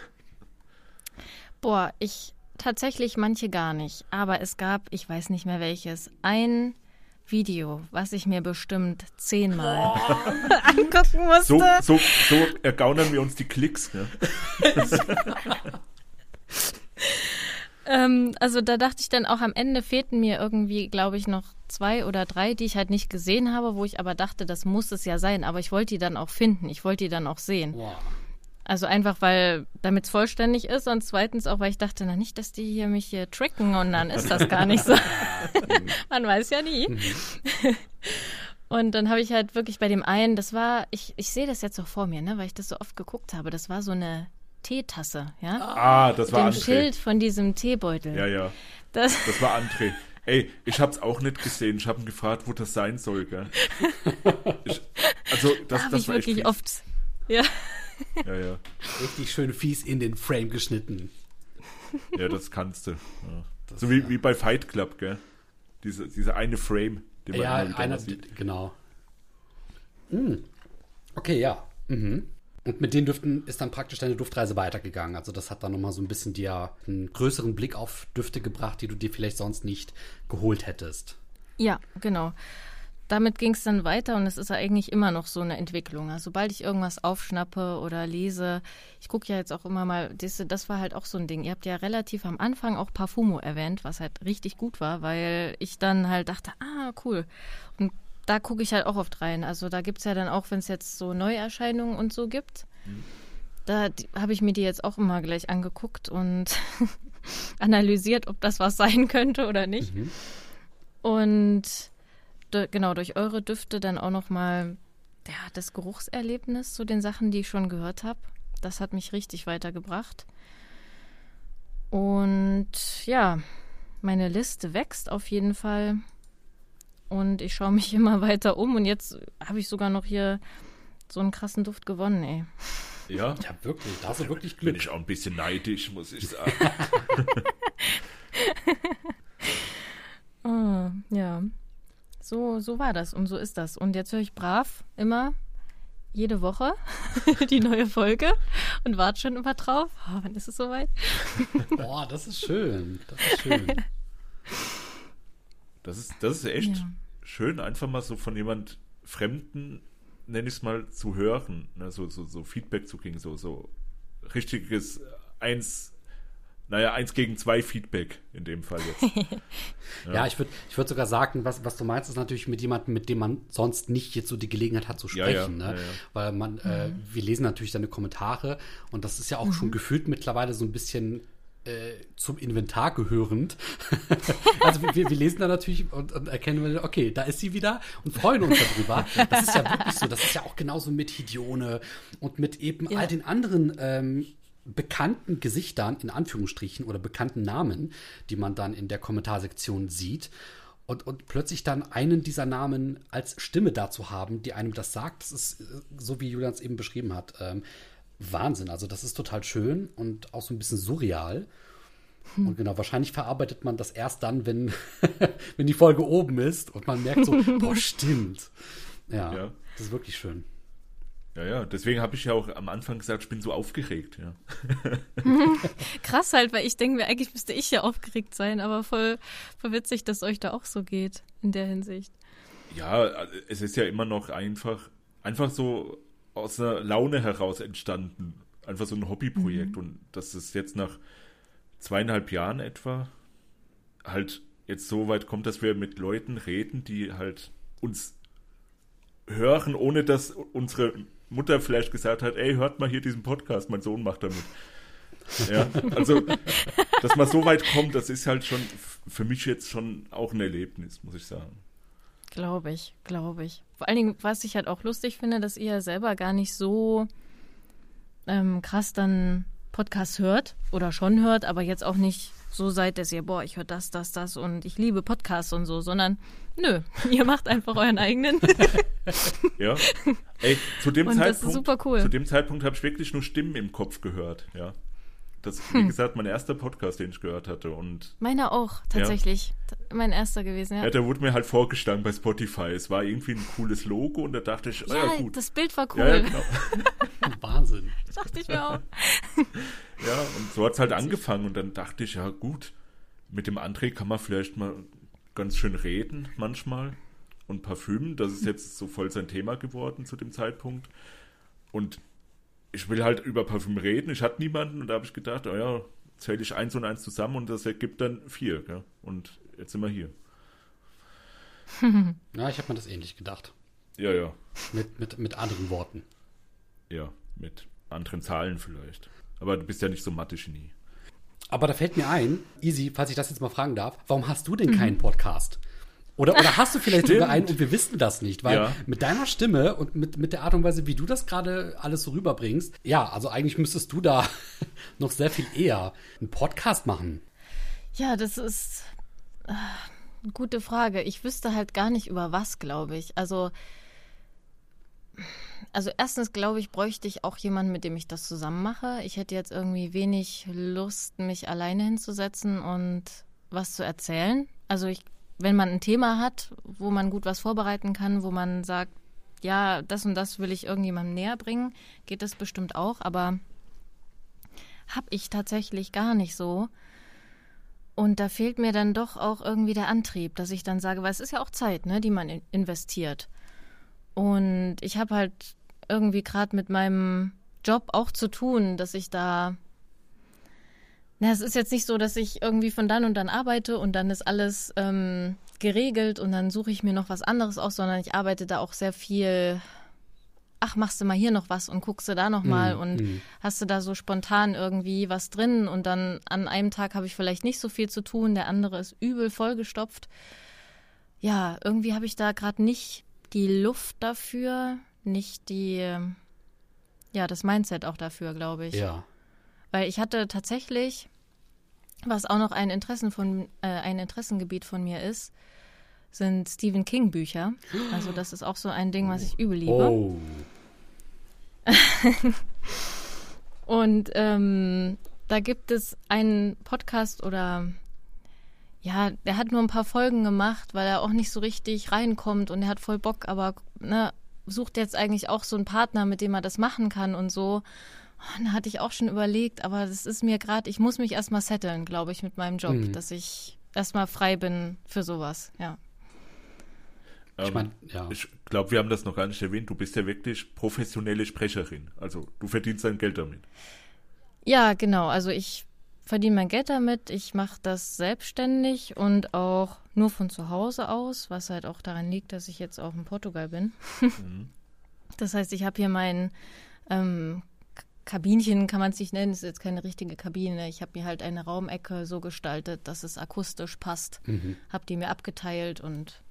Boah, ich tatsächlich manche gar nicht. Aber es gab, ich weiß nicht mehr welches, ein Video, was ich mir bestimmt zehnmal angucken musste. So, so, so ergaunern wir uns die Klicks. Ne? Ähm, also da dachte ich dann auch am Ende fehlten mir irgendwie, glaube ich, noch zwei oder drei, die ich halt nicht gesehen habe, wo ich aber dachte, das muss es ja sein. Aber ich wollte die dann auch finden, ich wollte die dann auch sehen. Boah. Also einfach, weil, damit es vollständig ist und zweitens auch, weil ich dachte, na nicht, dass die hier mich hier tricken und dann ist das gar nicht so. Man weiß ja nie. Und dann habe ich halt wirklich bei dem einen, das war, ich, ich sehe das jetzt auch vor mir, ne, weil ich das so oft geguckt habe, das war so eine Teetasse, ja? Ah, das war Dem André. Schild von diesem Teebeutel. Ja, ja. Das, Das war André. Ey, ich hab's auch nicht gesehen. Ich hab ihn gefragt, wo das sein soll, gell? Ich, also, das, habe das ich wirklich oft. Ja. Ja, ja. Richtig schön fies in den Frame geschnitten. Ja, das kannst du. Ja. So wie, wie bei Fight Club, gell? Diese, diese eine Frame, den man Ja, immer wieder einer, sieht. genau. Hm. Okay, ja. Mhm. Und mit den Düften ist dann praktisch deine Duftreise weitergegangen. Also das hat dann nochmal so ein bisschen dir einen größeren Blick auf Düfte gebracht, die du dir vielleicht sonst nicht geholt hättest. Ja, genau. Damit ging es dann weiter und es ist ja eigentlich immer noch so eine Entwicklung. Also sobald ich irgendwas aufschnappe oder lese, ich gucke ja jetzt auch immer mal, das, das war halt auch so ein Ding. Ihr habt ja relativ am Anfang auch Parfumo erwähnt, was halt richtig gut war, weil ich dann halt dachte, ah, cool. Und da gucke ich halt auch oft rein. Also da gibt es ja dann auch, wenn es jetzt so Neuerscheinungen und so gibt, da die- habe ich mir die jetzt auch immer gleich angeguckt und analysiert, ob das was sein könnte oder nicht. Und genau, durch eure Düfte dann auch nochmal ja, das Geruchserlebnis zu den Sachen, die ich schon gehört habe. Das hat mich richtig weitergebracht. Und ja, meine Liste wächst auf jeden Fall. Und ich schaue mich immer weiter um. Und jetzt habe ich sogar noch hier so einen krassen Duft gewonnen, ey. Ja? Ja, wirklich. Da hast du wirklich Bin Glück. ich auch ein bisschen neidisch, muss ich sagen. Ah, ja. So, so war das und so ist das. Und jetzt höre ich brav immer jede Woche die neue Folge und warte schon immer drauf. Oh, wann ist es soweit? Boah, das ist schön. Das ist schön. Das ist, das ist echt Ja. schön, einfach mal so von jemand Fremden, nenne ich es mal, zu hören, ne? so, so, so Feedback zu kriegen, so, so richtiges eins, naja, eins gegen zwei Feedback in dem Fall jetzt. Ja, ich würde ich würd sogar sagen, was, was du meinst, ist natürlich mit jemandem, mit dem man sonst nicht jetzt so die Gelegenheit hat zu Ja, ja, sprechen. ja, ne? ja. Weil man, äh, wir lesen natürlich deine Kommentare und das ist ja auch schon gefühlt mittlerweile so ein bisschen äh, zum Inventar gehörend. also wir, wir lesen da natürlich und, und erkennen, okay, da ist sie wieder und freuen uns darüber. Das ist ja wirklich so. Das ist ja auch genauso mit Hidione und mit eben Ja. all den anderen ähm, bekannten Gesichtern, in Anführungsstrichen, oder bekannten Namen, die man dann in der Kommentarsektion sieht. Und, und plötzlich dann einen dieser Namen als Stimme dazu haben, die einem das sagt, das ist, äh, so wie Julian es eben beschrieben hat, ähm, Wahnsinn. Also das ist total schön und auch so ein bisschen surreal. Und genau, wahrscheinlich verarbeitet man das erst dann, wenn, wenn die Folge oben ist und man merkt so, boah, stimmt. Ja, Ja. das ist wirklich schön. Ja, ja, deswegen habe ich ja auch am Anfang gesagt, ich bin so aufgeregt, ja. Krass halt, weil ich denke mir, eigentlich müsste ich ja aufgeregt sein, aber voll, voll witzig, dass euch da auch so geht in der Hinsicht. Ja, es ist ja immer noch einfach, einfach so aus einer Laune heraus entstanden. Einfach so ein Hobbyprojekt. Und dass es jetzt nach zweieinhalb Jahren etwa halt jetzt so weit kommt, dass wir mit Leuten reden, die halt uns hören, ohne dass unsere Mutter vielleicht gesagt hat, ey, hört mal hier diesen Podcast, mein Sohn macht damit. Ja, also, dass man so weit kommt, das ist halt schon für mich jetzt schon auch ein Erlebnis, muss ich sagen. Glaube ich, glaube ich. Vor allen Dingen, was ich halt auch lustig finde, dass ihr ja selber gar nicht so ähm, krass dann Podcasts hört oder schon hört, aber jetzt auch nicht so seid, dass ihr, boah, ich höre das, das, das und ich liebe Podcasts und so, sondern nö, ihr macht einfach euren eigenen. Ja. Ey, zu dem Und das ist Zeitpunkt, super cool. zu dem Zeitpunkt habe ich wirklich nur Stimmen im Kopf gehört, ja. Das, wie Hm. gesagt, mein erster Podcast, den ich gehört hatte. Und Meiner auch, tatsächlich. T- Mein erster gewesen, ja. ja, der wurde mir halt vorgeschlagen bei Spotify. Es war irgendwie ein cooles Logo und da dachte ich, oh, ja, Ja, gut. das Bild war cool. Ja, ja, genau. Wahnsinn. Dachte ich mir auch. Ja, und so hat es halt angefangen und dann dachte ich, ja gut, mit dem André kann man vielleicht mal ganz schön reden manchmal. Und Parfüm, das ist jetzt so voll sein Thema geworden zu dem Zeitpunkt. Und ich will halt über Parfüm reden. Ich hatte niemanden und da habe ich gedacht, oh ja, zähle ich eins und eins zusammen und das ergibt dann vier. Gell? Und jetzt sind wir hier. Ja, ich habe mir das ähnlich gedacht. Ja, ja, Mit, mit, mit anderen Worten. ja, mit anderen Zahlen vielleicht. Aber du bist ja nicht so Mathe-Genie. Aber da fällt mir ein, Easy, falls ich das jetzt mal fragen darf, warum hast du denn Mhm. keinen Podcast? Oder, oder hast du vielleicht Stimmt. sogar einen und wir wissen das nicht? Weil Ja. mit deiner Stimme und mit, mit der Art und Weise, wie du das gerade alles so rüberbringst, ja, also eigentlich müsstest du da noch sehr viel eher einen Podcast machen. Ja, das ist äh, eine gute Frage. Ich wüsste halt gar nicht über was, glaube ich. Also, also erstens glaube ich, bräuchte ich auch jemanden, mit dem ich das zusammen mache. Ich hätte jetzt irgendwie wenig Lust, mich alleine hinzusetzen und was zu erzählen. Also ich, wenn man ein Thema hat, wo man gut was vorbereiten kann, wo man sagt, ja, das und das will ich irgendjemandem näher bringen, geht das bestimmt auch, aber habe ich tatsächlich gar nicht so. Und da fehlt mir dann doch auch irgendwie der Antrieb, dass ich dann sage, weil es ist ja auch Zeit, ne, die man in investiert. Und ich habe halt irgendwie gerade mit meinem Job auch zu tun, dass ich da. Na, es ist jetzt nicht so, dass ich irgendwie von dann und dann arbeite und dann ist alles ähm, geregelt und dann suche ich mir noch was anderes aus, sondern ich arbeite da auch sehr viel. Ach, machst du mal hier noch was und guckst du da noch mal Mm, und mm. hast du da so spontan irgendwie was drin und dann an einem Tag habe ich vielleicht nicht so viel zu tun, der andere ist übel vollgestopft. ja, irgendwie habe ich da gerade nicht die Luft dafür, nicht die, ja, das Mindset auch dafür, glaube ich. Ja. Weil ich hatte tatsächlich, was auch noch ein Interessen von, äh, ein Interessengebiet von mir ist, sind Stephen King Bücher. Also das ist auch so ein Ding, was ich übel liebe. Oh. Und ähm, da gibt es einen Podcast oder ja, der hat nur ein paar Folgen gemacht, weil er auch nicht so richtig reinkommt und er hat voll Bock, aber ne, sucht jetzt eigentlich auch so einen Partner, mit dem er das machen kann und so. Und da hatte ich auch schon überlegt, aber das ist mir gerade, ich muss mich erstmal setteln, glaube ich, mit meinem Job, Mhm. dass ich erstmal frei bin für sowas, ja. Ich meine, ja. Ich glaube, wir haben das noch gar nicht erwähnt. Du bist ja wirklich professionelle Sprecherin. Also du verdienst dein Geld damit. Ja, genau. Also ich verdiene mein Geld damit. Ich mache das selbstständig und auch nur von zu Hause aus, was halt auch daran liegt, dass ich jetzt auch in Portugal bin. Das heißt, ich habe hier mein ähm, Kabinchen, kann man es nicht nennen, ist jetzt keine richtige Kabine. Ich habe mir halt eine Raumecke so gestaltet, dass es akustisch passt. Mhm. Habe die mir abgeteilt und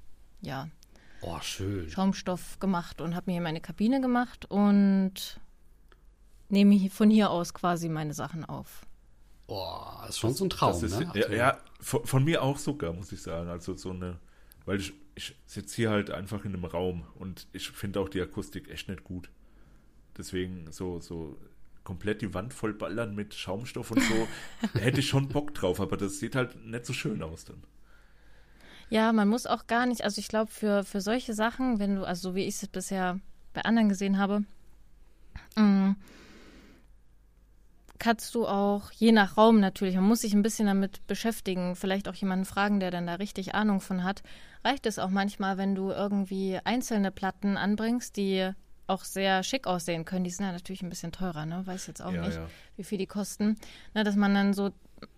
ja, Oh, schön. Schaumstoff gemacht und habe mir hier meine Kabine gemacht und nehme von hier aus quasi meine Sachen auf. Oh, das ist schon so ein Traum, ist, ne? ja, ja von, von mir auch sogar, muss ich sagen. Also so eine, weil ich, ich sitze hier halt einfach in einem Raum und ich finde auch die Akustik echt nicht gut. Deswegen so, so komplett die Wand voll ballern mit Schaumstoff und so, hätte ich schon Bock drauf, aber das sieht halt nicht so schön aus dann. Ja, man muss auch gar nicht, also ich glaube, für, für solche Sachen, wenn du, also so wie ich es bisher bei anderen gesehen habe, mh, kannst du auch, je nach Raum natürlich, man muss sich ein bisschen damit beschäftigen, vielleicht auch jemanden fragen, der dann da richtig Ahnung von hat, reicht es auch manchmal, wenn du irgendwie einzelne Platten anbringst, die auch sehr schick aussehen können. Die sind ja natürlich ein bisschen teurer, ne? Weiß jetzt auch Ja, nicht, ja. wie viel die kosten. Na, dass man dann so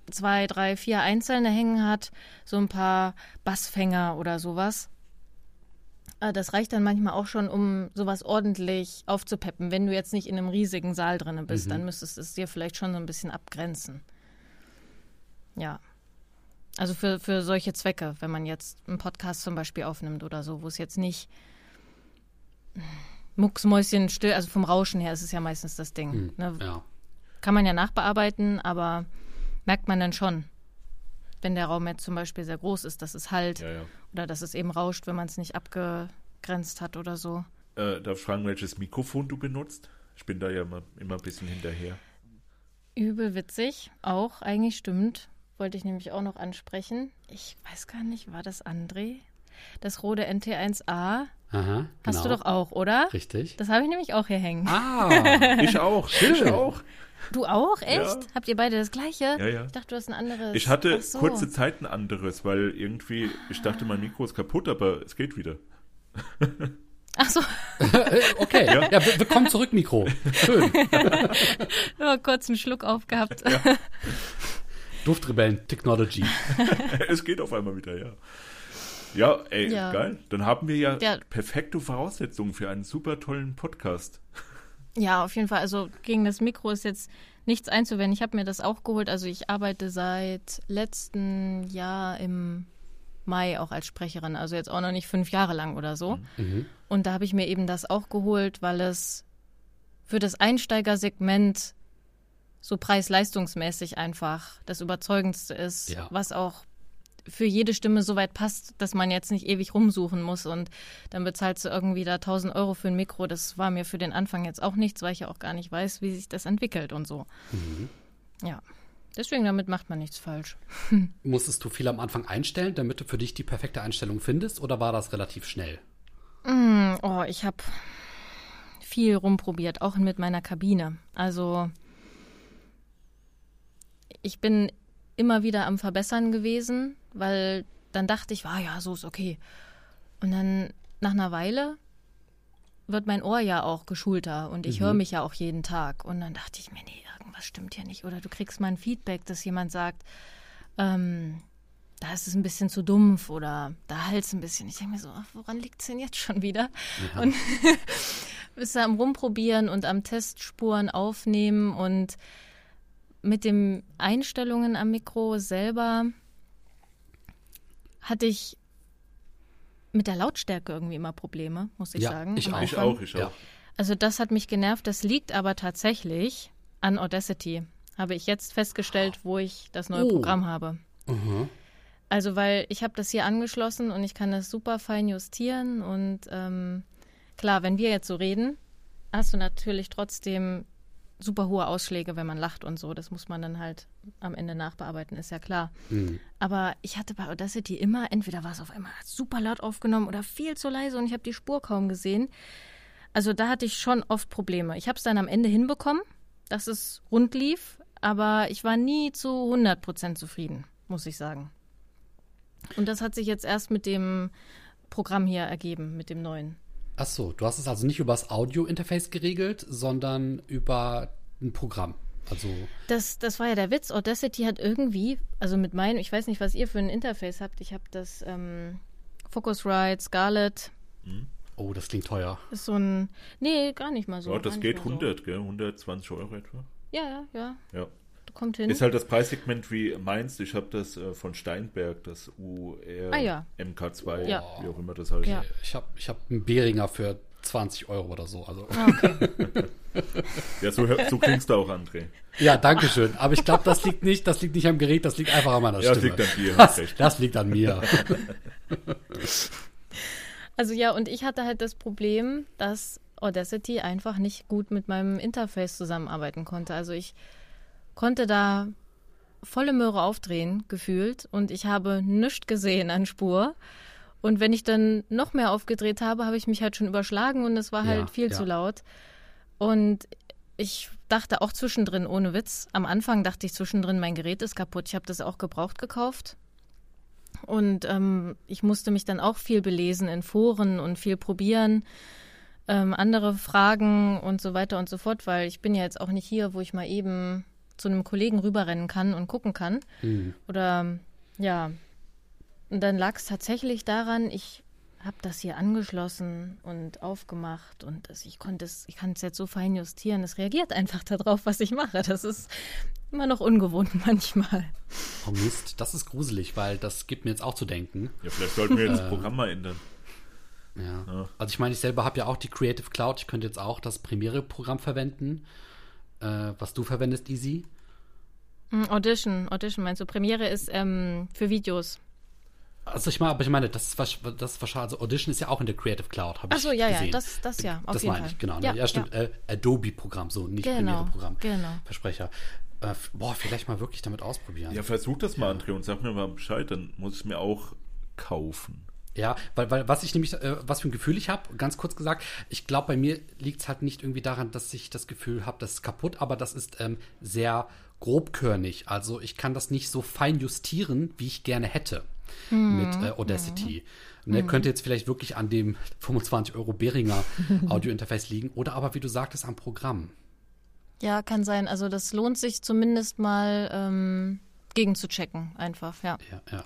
zwei, drei, vier einzelne hängen hat, so ein paar Bassfänger oder sowas. Äh, Das reicht dann manchmal auch schon, um sowas ordentlich aufzupeppen. Wenn du jetzt nicht in einem riesigen Saal drin bist, dann müsstest du es dir vielleicht schon so ein bisschen abgrenzen. Ja. Also für, für solche Zwecke, wenn man jetzt einen Podcast zum Beispiel aufnimmt oder so, wo es jetzt nicht mucksmäuschen still, also vom Rauschen her ist es ja meistens das Ding. hm, Ne? ja. Kann man ja nachbearbeiten, aber merkt man dann schon, wenn der Raum jetzt zum Beispiel sehr groß ist, dass es halt Ja, ja. oder dass es eben rauscht, wenn man es nicht abgegrenzt hat oder so. Äh, darf ich fragen, welches Mikrofon du benutzt? Ich bin da ja immer, immer ein bisschen hinterher. Übel witzig, auch eigentlich stimmt. Wollte ich nämlich auch noch ansprechen. Ich weiß gar nicht, war das André? Das Rode NT1A Aha, hast genau. du doch auch, oder? Richtig. Das habe ich nämlich auch hier hängen. Ah, Ich auch, ich auch. Du auch? Echt? Ja. Habt ihr beide das gleiche? Ja, ja. Ich dachte, du hast ein anderes. Ich hatte so. kurze Zeit ein anderes, weil irgendwie, ich dachte, mein Mikro ist kaputt, aber es geht wieder. Ach so, okay. Ja, wir, wir kommen zurück, Mikro. Schön. nur kurz einen Schluck aufgehabt. Duftrebellen Technology. es geht auf einmal wieder, ja. Ja, ey, Ja. geil. Dann haben wir ja, Ja. perfekte Voraussetzungen für einen super tollen Podcast. Ja, auf jeden Fall. Also gegen das Mikro ist jetzt nichts einzuwenden. Ich habe mir das auch geholt. Also ich arbeite seit letztem Jahr im Mai auch als Sprecherin. Also jetzt auch noch nicht fünf Jahre lang oder so. Mhm. Und da habe ich mir eben das auch geholt, weil es für das Einsteigersegment so preis-leistungsmäßig einfach das Überzeugendste ist, Ja. was auch für jede Stimme so weit passt, dass man jetzt nicht ewig rumsuchen muss und dann bezahlst du irgendwie da 1000 Euro für ein Mikro. Das war mir für den Anfang jetzt auch nichts, weil ich ja auch gar nicht weiß, wie sich das entwickelt und so. Ja, deswegen damit macht man nichts falsch. Musstest du viel am Anfang einstellen, damit du für dich die perfekte Einstellung findest, oder war das relativ schnell? Oh, ich habe viel rumprobiert, auch mit meiner Kabine. Also ich bin immer wieder am Verbessern gewesen, weil dann dachte ich, ah ja, so ist okay. Und dann nach einer Weile wird mein Ohr ja auch geschulter und ich höre mich ja auch jeden Tag. Und dann dachte ich mir, nee, irgendwas stimmt hier nicht. Oder du kriegst mal ein Feedback, dass jemand sagt, ähm, da ist es ein bisschen zu dumpf oder da halt ein bisschen. Ich denke mir so, ach, woran liegt es denn jetzt schon wieder? Und bist da am Rumprobieren und am Testspuren aufnehmen und mit den Einstellungen am Mikro selber hatte ich mit der Lautstärke irgendwie immer Probleme, muss ich Ja, sagen. ich auch. Ich auch, ich auch. Ja. Also das hat mich genervt. Das liegt aber tatsächlich an Audacity. Habe ich jetzt festgestellt, wo ich das neue Oh. Programm habe. Mhm. Also weil ich habe das hier angeschlossen und ich kann das super fein justieren und ähm, klar, wenn wir jetzt so reden, hast du natürlich trotzdem super hohe Ausschläge, wenn man lacht und so. Das muss man dann halt am Ende nachbearbeiten, ist ja klar. Mhm. Aber ich hatte bei Audacity immer, entweder war es auf einmal super laut aufgenommen oder viel zu leise und ich habe die Spur kaum gesehen. Also da hatte ich schon oft Probleme. Ich habe es dann am Ende hinbekommen, dass es rund lief, aber ich war nie zu 100% zufrieden, muss ich sagen. Und das hat sich jetzt erst mit dem Programm hier ergeben, mit dem neuen. Ach so, du hast es also nicht über das Audio-Interface geregelt, sondern über ein Programm. Also, Das, das war ja der Witz. Audacity hat irgendwie, also mit meinem, ich weiß nicht, was ihr für ein Interface habt. Ich habe das ähm, Focusrite, Scarlett. oh, das klingt teuer. Ist so ein. Nee, gar nicht mal so. Ja, das geht mal so. 100, gell? 120 Euro etwa. Ja, ja, ja. Ja. Kommt hin. Ist halt das Preissegment wie meins. Ich habe das äh, von Steinberg, das UR Ah, ja. MK2, Ja. wie auch immer das heißt. Ja. Ich habe ich hab einen Behringer für 20 Euro oder so. Also. Ah, okay. Ja, so, so klingst du auch, André. Ja, danke schön. Aber ich glaube, das liegt nicht, das liegt nicht am Gerät, das liegt einfach an meiner Ja, das Stimme. liegt an dir, hast Das, recht. das liegt an mir. Also ja, und ich hatte halt das Problem, dass Audacity einfach nicht gut mit meinem Interface zusammenarbeiten konnte. Also ich konnte da volle Möhre aufdrehen, gefühlt, und ich habe nichts gesehen an Spur. Und wenn ich dann noch mehr aufgedreht habe, habe ich mich halt schon überschlagen und es war Ja, halt viel ja. zu laut. Und ich dachte auch zwischendrin, ohne Witz, am Anfang dachte ich zwischendrin, mein Gerät ist kaputt. Ich habe das auch gebraucht gekauft. Und ähm, ich musste mich dann auch viel belesen in Foren und viel probieren, ähm, andere Fragen und so weiter und so fort, weil ich bin ja jetzt auch nicht hier, wo ich mal eben zu einem Kollegen rüberrennen kann und gucken kann. Hm. Oder ja, und dann lag es tatsächlich daran, ich habe das hier angeschlossen und aufgemacht und das, ich konnte es, ich kann es jetzt so fein justieren. Es reagiert einfach darauf, was ich mache. Das ist immer noch ungewohnt manchmal. Oh Mist, das ist gruselig, weil das gibt mir jetzt auch zu denken. Ja, vielleicht sollten wir Äh. jetzt das Programm mal ändern. Ja. Ja. Also ich meine, ich selber habe ja auch die Creative Cloud. Ich könnte jetzt auch das Premiere-Programm verwenden, äh, was du verwendest, Easy. Mm, Audition, Audition meinst du? Premiere ist ähm, für Videos. Also ich meine, aber ich meine, das ist, wahrsch- das ist wahrscheinlich, also Audition ist ja auch in der Creative Cloud, habe Ach ich so, ja, ja, gesehen. das, das ja, auf das jeden meine Fall. ich, genau. Ja, Ja, stimmt. Äh, Adobe-Programm, so, nicht Genau, Premiere-Programm. genau. Versprecher. Äh, boah, vielleicht mal wirklich damit ausprobieren. Ja, versuch das mal, André, und sag mir mal Bescheid, dann muss ich es mir auch kaufen. Ja, weil, weil was ich nämlich, äh, was für ein Gefühl ich habe, ganz kurz gesagt, ich glaube, bei mir liegt es halt nicht irgendwie daran, dass ich das Gefühl habe, das ist kaputt, aber das ist ähm, sehr grobkörnig. Also ich kann das nicht so fein justieren, wie ich gerne hätte mit äh, Audacity. Ne, Könnte jetzt vielleicht wirklich an dem 25 Euro Behringer Audio-Interface liegen oder aber, wie du sagtest, am Programm. Ja, kann sein. Also das lohnt sich zumindest mal ähm, gegen zu checken, einfach, ja. Ja, ja.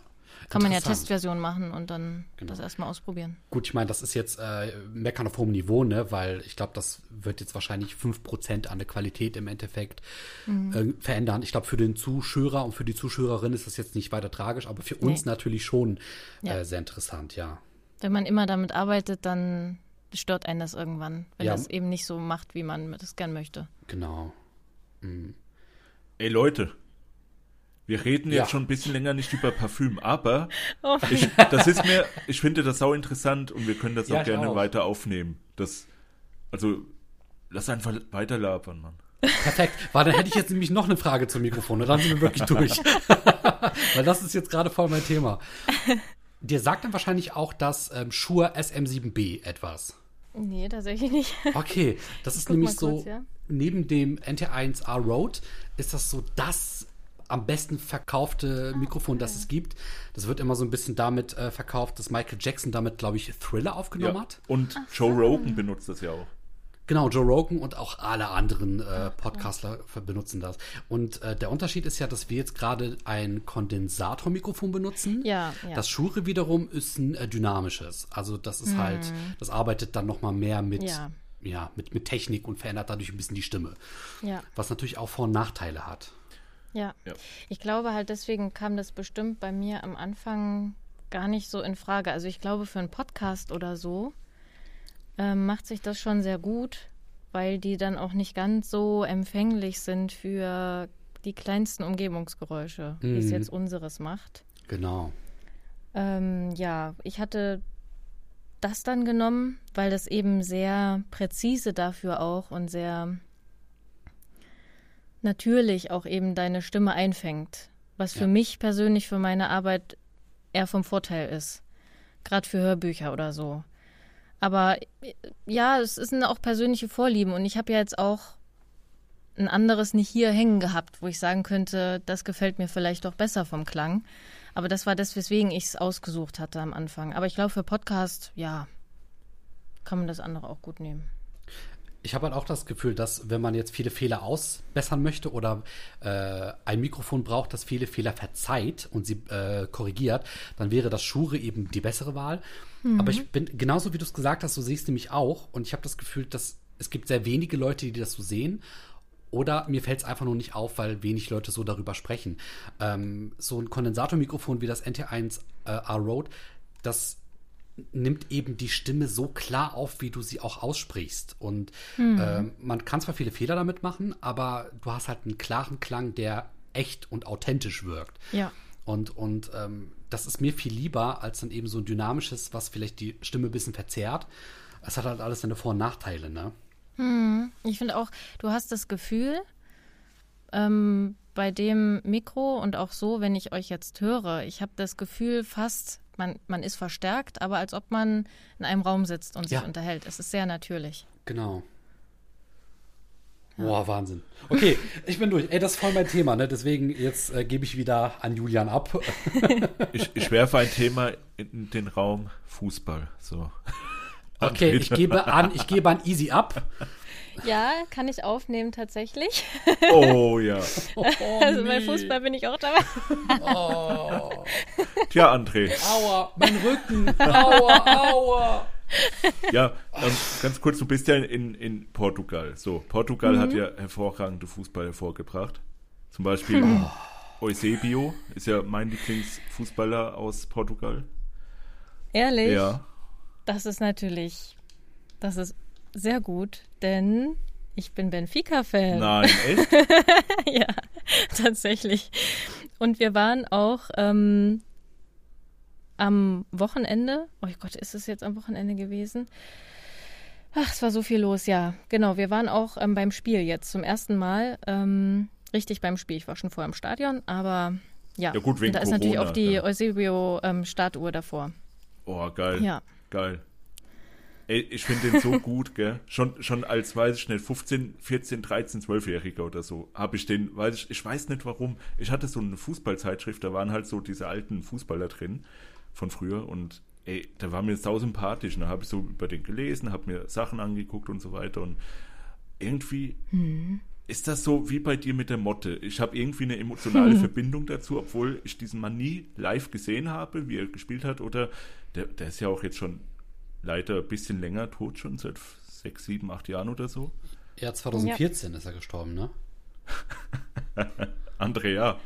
Kann man ja. Testversion machen und dann Genau. das erstmal ausprobieren. Gut, ich meine, das ist jetzt äh, Meckern auf hohem Niveau, ne? Weil ich glaube, das wird jetzt wahrscheinlich 5% an der Qualität im Endeffekt äh, verändern. Ich glaube, für den Zuschauer und für die Zuschauerin ist das jetzt nicht weiter tragisch, aber für uns Nee. natürlich schon Ja. äh, sehr interessant, ja. Wenn man immer damit arbeitet, dann stört einen das irgendwann, wenn Ja. das eben nicht so macht, wie man das gern möchte. Genau. Ey, Leute, wir reden Ja. jetzt schon ein bisschen länger nicht über Parfüm, aber Oh ich, das ist mir, ich finde das sau interessant und wir können das Ja, auch gerne auch. weiter aufnehmen. Das, also, lass einfach weiter labern, Mann. Perfekt. Weil dann hätte ich jetzt nämlich noch eine Frage zum Mikrofon und dann sind wir wirklich durch. Weil das ist jetzt gerade voll mein Thema. Dir sagt dann wahrscheinlich auch das ähm, Shure SM7B etwas. Nee, tatsächlich nicht. Okay, das ist guck nämlich mal so, kurz, ja. neben dem NT1A Rode ist das so das am besten verkaufte Mikrofon, das es gibt. Das wird immer so ein bisschen damit äh, verkauft, dass Michael Jackson damit, glaube ich, Thriller aufgenommen Ja. hat. Und Joe Rogan benutzt das ja auch. Genau, Joe Rogan und auch alle anderen äh, Podcastler benutzen das. Und äh, der Unterschied ist ja, dass wir jetzt gerade ein Kondensatormikrofon benutzen. Ja, ja. Das Shure wiederum ist ein äh, dynamisches. Also das ist halt, das arbeitet dann noch mal mehr mit, ja. Ja. mit, mit Technik und verändert dadurch ein bisschen die Stimme. Ja, Was natürlich auch Vor- und Nachteile hat. Ja. Ja. Ich glaube halt, deswegen kam das bestimmt bei mir am Anfang gar nicht so in Frage. Also ich glaube, für einen Podcast oder so ähm, macht sich das schon sehr gut, weil die dann auch nicht ganz so empfänglich sind für die kleinsten Umgebungsgeräusche, wie es Mhm. jetzt unseres macht. Genau. Ähm, ja, ich hatte das dann genommen, weil das eben sehr präzise dafür auch und sehr natürlich auch eben deine Stimme einfängt, was für Ja. mich persönlich für meine Arbeit eher vom Vorteil ist, gerade für Hörbücher oder so. Aber ja, es sind auch persönliche Vorlieben und ich habe ja jetzt auch ein anderes nicht hier hängen gehabt, wo ich sagen könnte, das gefällt mir vielleicht doch besser vom Klang. Aber das war das, weswegen ich es ausgesucht hatte am Anfang. Aber ich glaube, für Podcast, ja, kann man das andere auch gut nehmen. Ich habe halt auch das Gefühl, dass wenn man jetzt viele Fehler ausbessern möchte oder äh, ein Mikrofon braucht, das viele Fehler verzeiht und sie äh, korrigiert, dann wäre das Shure eben die bessere Wahl. Aber ich bin genauso wie du es gesagt hast, so sehe ich es nämlich auch. Und ich habe das Gefühl, dass es gibt sehr wenige Leute, die das so sehen. Oder mir fällt es einfach nur nicht auf, weil wenig Leute so darüber sprechen. Ähm, so ein Kondensatormikrofon wie das NT1 äh, R-Rode, das nimmt eben die Stimme so klar auf, wie du sie auch aussprichst. Und ähm, man kann zwar viele Fehler damit machen, aber du hast halt einen klaren Klang, der echt und authentisch wirkt. Ja. Und, und ähm, das ist mir viel lieber als dann eben so ein dynamisches, was vielleicht die Stimme ein bisschen verzerrt. Es hat halt alles seine Vor- und Nachteile, ne? Ich finde auch, du hast das Gefühl, ähm, bei dem Mikro und auch so, wenn ich euch jetzt höre, ich habe das Gefühl fast, man, man ist verstärkt, aber als ob man in einem Raum sitzt und sich Ja. unterhält. Es ist sehr natürlich. Genau. Boah, Wahnsinn. Okay, ich bin durch. Ey, das ist voll mein Thema, ne? Deswegen jetzt äh, gebe ich wieder an Julian ab. Ich, ich werfe ein Thema in den Raum Fußball. So. Okay, ich gebe an, ich gebe an Easy ab. Ja, kann ich aufnehmen tatsächlich. Oh ja. also bei Fußball bin ich auch dabei. Tja, André. Aua, mein Rücken. Aua, aua. Ja, ähm, ganz kurz, du bist ja in, in Portugal. So, Portugal hat ja hervorragende Fußball hervorgebracht. Zum Beispiel Eusebio ist ja mein Lieblingsfußballer aus Portugal. Ehrlich? Ja. Das ist natürlich, das ist sehr gut, denn ich bin Benfica-Fan. Nein, echt? ja, tatsächlich. Und wir waren auch ähm, am Wochenende, oh Gott, ist es jetzt am Wochenende gewesen? Ach, es war so viel los, ja. Genau, wir waren auch ähm, beim Spiel jetzt zum ersten Mal. Ähm, richtig beim Spiel. Ich war schon vorher im Stadion, aber ja. Ja, gut, wegen Und da ist natürlich Corona, auch die ja. Eusebio-Startuhr davor. Oh, geil. Ja. Geil. Ey, ich finde den so gut, gell? Schon, schon als, weiß ich nicht, 15, 14, 13, 12-Jähriger oder so, habe ich den, weiß ich, ich weiß nicht warum. Ich hatte so eine Fußballzeitschrift, da waren halt so diese alten Fußballer drin von früher und ey, der war mir sau sympathisch. Und da habe ich so über den gelesen, habe mir Sachen angeguckt und so weiter und irgendwie ist das so wie bei dir mit der Motte. Ich habe irgendwie eine emotionale Verbindung dazu, obwohl ich diesen Mann nie live gesehen habe, wie er gespielt hat. Oder der, der ist ja auch jetzt schon leider ein bisschen länger tot, schon seit sechs, sieben, acht Jahren oder so. Ja, 2014 ist er gestorben, ne? Andrea.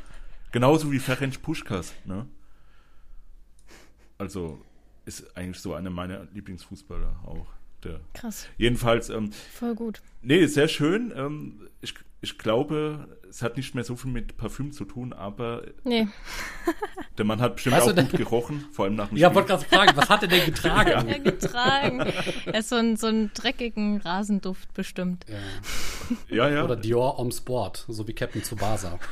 Genauso wie Ferenc Puschkas, ne? Also ist eigentlich so einer meiner Lieblingsfußballer auch. Der. Krass, Jedenfalls, ähm, voll gut. Nee, sehr schön. Ähm, ich, ich glaube, es hat nicht mehr so viel mit Parfüm zu tun, aber Nee, der Mann hat bestimmt Weißt du, auch gut gerochen, vor allem nach dem Ja, Spiel. wollte gerade fragen, was hat er denn getragen? er getragen. Er ist so, ein, so einen dreckigen Rasenduft bestimmt. Ja, ja. Oder Dior Om Sport, so wie Captain Tsubasa.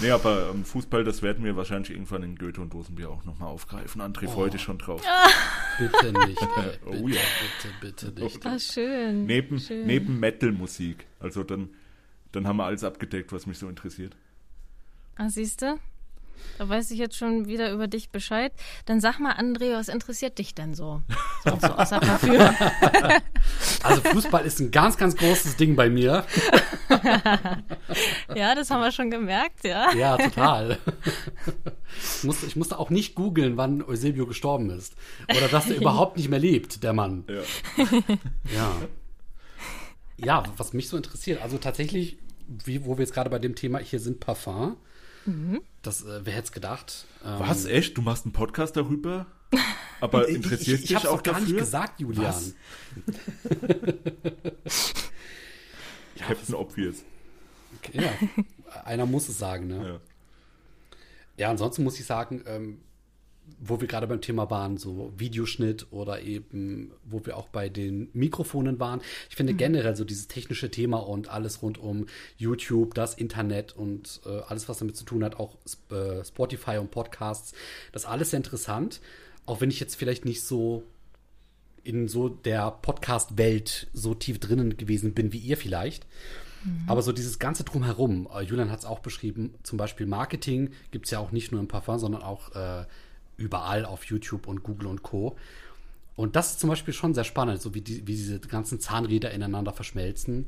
Nee, aber ähm, Fußball, das werden wir wahrscheinlich irgendwann in Goethe und Dosenbier auch nochmal aufgreifen. André freut dich schon drauf. Bitte nicht. Ey, Oh bitte, ja. bitte, bitte nicht. Ah, schön. Neben, schön. neben Metal-Musik. Also dann, dann haben wir alles abgedeckt, was mich so interessiert. Ah, siehst du? Da weiß ich jetzt schon wieder über dich Bescheid. Dann sag mal, André, was interessiert dich denn so? So, so außer Parfüm. Also Fußball ist ein ganz, ganz großes Ding bei mir. ja, das haben wir schon gemerkt, ja. Ja, total. Ich musste, ich musste auch nicht googeln, wann Eusebio gestorben ist. Oder dass er überhaupt nicht mehr lebt, der Mann. Ja. Ja. Ja, was mich so interessiert, also tatsächlich, wie, wo wir jetzt gerade bei dem Thema hier sind, Parfum. Mhm. Das, äh, wer hätte es gedacht? Ähm, Was, echt? Du machst einen Podcast darüber? Aber interessiert ich, ich, dich auch gar dafür? nicht gesagt, Julian. ja, Captain Obvious. Okay, ja, einer muss es sagen, ne? Ja. Ja, ansonsten muss ich sagen, ähm, wo wir gerade beim Thema waren, so Videoschnitt oder eben, wo wir auch bei den Mikrofonen waren. Ich finde mhm. generell so dieses technische Thema und alles rund um YouTube, das Internet und äh, alles, was damit zu tun hat, auch äh, Spotify und Podcasts, das ist alles sehr interessant. Auch wenn ich jetzt vielleicht nicht so in so der Podcast-Welt so tief drinnen gewesen bin wie ihr vielleicht. Mhm. Aber so dieses ganze Drumherum, äh, Julian hat es auch beschrieben, zum Beispiel Marketing gibt es ja auch nicht nur im Parfum, sondern auch äh, überall auf YouTube und Google und Co. Und das ist zum Beispiel schon sehr spannend, so wie, die, wie diese ganzen Zahnräder ineinander verschmelzen.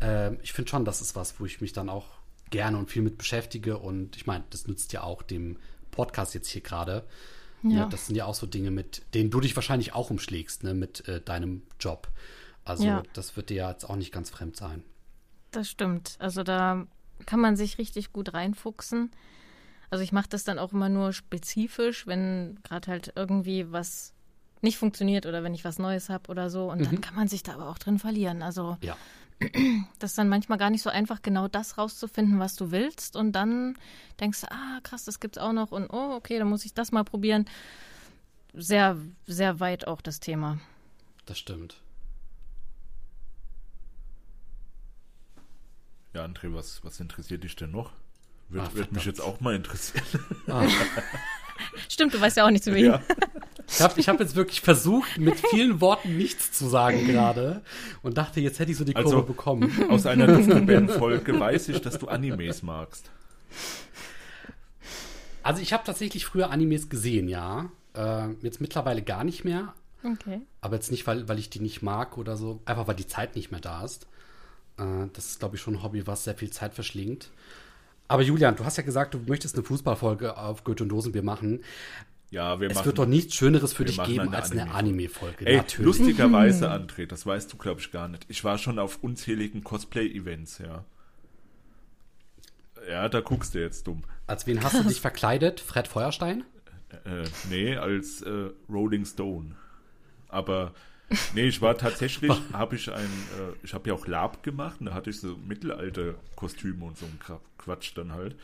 Ähm, ich finde schon, das ist was, wo ich mich dann auch gerne und viel mit beschäftige. Und ich meine, das nützt ja auch dem Podcast jetzt hier gerade. Ja. ja. das sind ja auch so Dinge, mit denen du dich wahrscheinlich auch umschlägst, ne, mit äh, deinem Job. Also ja. das wird dir ja jetzt auch nicht ganz fremd sein. Das stimmt. Also da kann man sich richtig gut reinfuchsen. Also ich mache das dann auch immer nur spezifisch, wenn gerade halt irgendwie was nicht funktioniert oder wenn ich was Neues habe oder so. Und mhm. dann kann man sich da aber auch drin verlieren. Also ja. das ist dann manchmal gar nicht so einfach, genau das rauszufinden, was du willst. Und dann denkst du, ah, krass, das gibt's auch noch. Und oh, okay, dann muss ich das mal probieren. Sehr, sehr weit auch das Thema. Das stimmt. Ja, André, was, was interessiert dich denn noch? Würde würd mich jetzt auch mal interessieren. Ah. Stimmt, du weißt ja auch nicht zu wem. Ja. Ich habe ich hab jetzt wirklich versucht, mit vielen Worten nichts zu sagen gerade und dachte, jetzt hätte ich so die Kurve also, bekommen. Aus einer Duftbären-Folge weiß ich, dass du Animes magst. Also ich habe tatsächlich früher Animes gesehen, ja. Äh, jetzt mittlerweile gar nicht mehr. Okay. Aber jetzt nicht, weil, weil ich die nicht mag oder so. Einfach, weil die Zeit nicht mehr da ist. Äh, das ist, glaube ich, schon ein Hobby, was sehr viel Zeit verschlingt. Aber Julian, du hast ja gesagt, du möchtest eine Fußballfolge auf Goethe und Dosenbier machen. Ja, wir es machen. Es wird doch nichts Schöneres für dich geben eine als eine Anime-Folge. Ey, Natürlich. lustigerweise, André, das weißt du, glaube ich, gar nicht. Ich war schon auf unzähligen Cosplay-Events, ja. Ja, da guckst du jetzt dumm. Als wen hast du dich verkleidet? Fred Feuerstein? Äh, nee, als äh, Rolling Stone. Aber Nee, ich war tatsächlich, habe ich ein, äh, ich habe ja auch Lab gemacht und da hatte ich so Mittelalter-Kostüme und so ein Quatsch dann halt.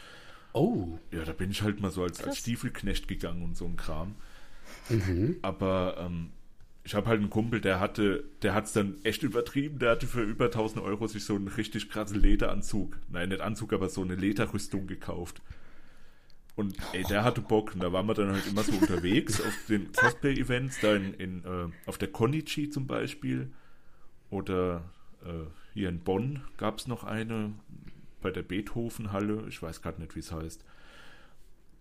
Oh. Ja, da bin ich halt mal so als, als Stiefelknecht gegangen und so ein Kram. Mhm. Aber ähm, ich habe halt einen Kumpel, der hatte, der hat es dann echt übertrieben. Der hatte für über 1000 Euro sich so einen richtig krassen Lederanzug, nein, nicht Anzug, aber so eine Lederrüstung gekauft. Und ey, der hatte Bock. Und da waren wir dann halt immer so unterwegs auf den Cosplay-Events, da in, in äh, auf der Konichi zum Beispiel. Oder äh, hier in Bonn gab es noch eine bei der Beethoven-Halle. Ich weiß gerade nicht, wie es heißt.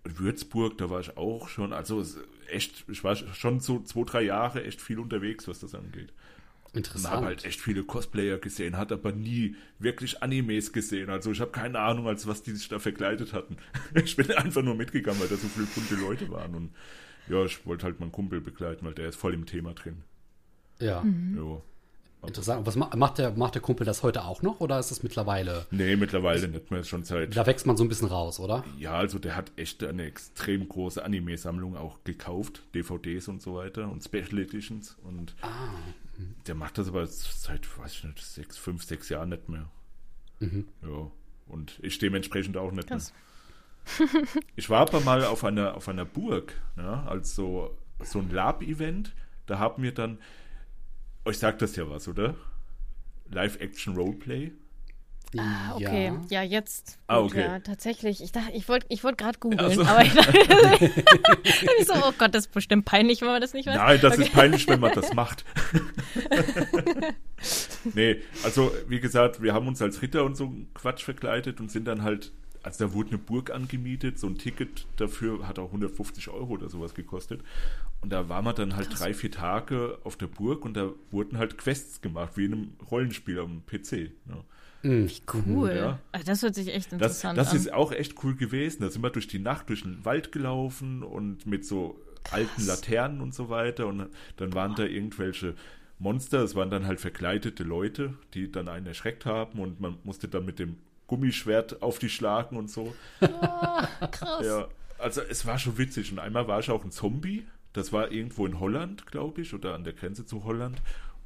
Würzburg, da war ich auch schon. Also echt, ich war schon so zwei, drei Jahre echt viel unterwegs, was das angeht. Interessant. Und habe halt echt viele Cosplayer gesehen, hat aber nie wirklich Animes gesehen. Also ich habe keine Ahnung, als was die sich da verkleidet hatten. Ich bin einfach nur mitgegangen, weil da so viele bunte Leute waren. Und ja, ich wollte halt meinen Kumpel begleiten, weil der ist voll im Thema drin. Ja. Mhm. ja. Interessant. Was macht der, macht der Kumpel das heute auch noch oder ist das mittlerweile? Nee, mittlerweile nicht mehr, schon seit. Da wächst man so ein bisschen raus, oder? Ja, also der hat echt eine extrem große Anime-Sammlung auch gekauft, DVDs und so weiter und Special Editions und ah. Der macht das aber seit, weiß ich nicht, sechs, fünf, sechs Jahren nicht mehr. Mhm. Ja. Und ich dementsprechend auch nicht Krass. mehr. ich war aber mal auf einer, auf einer Burg, ja, als so, so ein Lab-Event. Da haben wir dann euch sagt das ja was, oder? Live-Action-Roleplay. Ah, okay. Ja, ja jetzt. Ah, okay. Ja, tatsächlich. Ich dachte, ich wollte ich wollt gerade googeln, also. aber ich dachte, ich so, oh Gott, das ist bestimmt peinlich, wenn man das nicht weiß. Nein, das okay. ist peinlich, wenn man das macht. nee, also wie gesagt, wir haben uns als Ritter und so Quatsch verkleidet und sind dann halt also da wurde eine Burg angemietet, so ein Ticket dafür hat auch 150 Euro oder sowas gekostet. Und da war man dann halt Krass. drei, vier Tage auf der Burg und da wurden halt Quests gemacht, wie in einem Rollenspiel am PC. Ne? Mhm. Wie cool. Ja. Also das hört sich echt interessant das, das an. Das ist auch echt cool gewesen. Da sind wir durch die Nacht durch den Wald gelaufen und mit so Krass. alten Laternen und so weiter. Und dann waren da irgendwelche Monster. Es waren dann halt verkleidete Leute, die dann einen erschreckt haben und man musste dann mit dem Gummischwert auf die schlagen und so. Oh, krass. Ja, also es war schon witzig. Und einmal war ich auch ein Zombie. Das war irgendwo in Holland, glaube ich, oder an der Grenze zu Holland.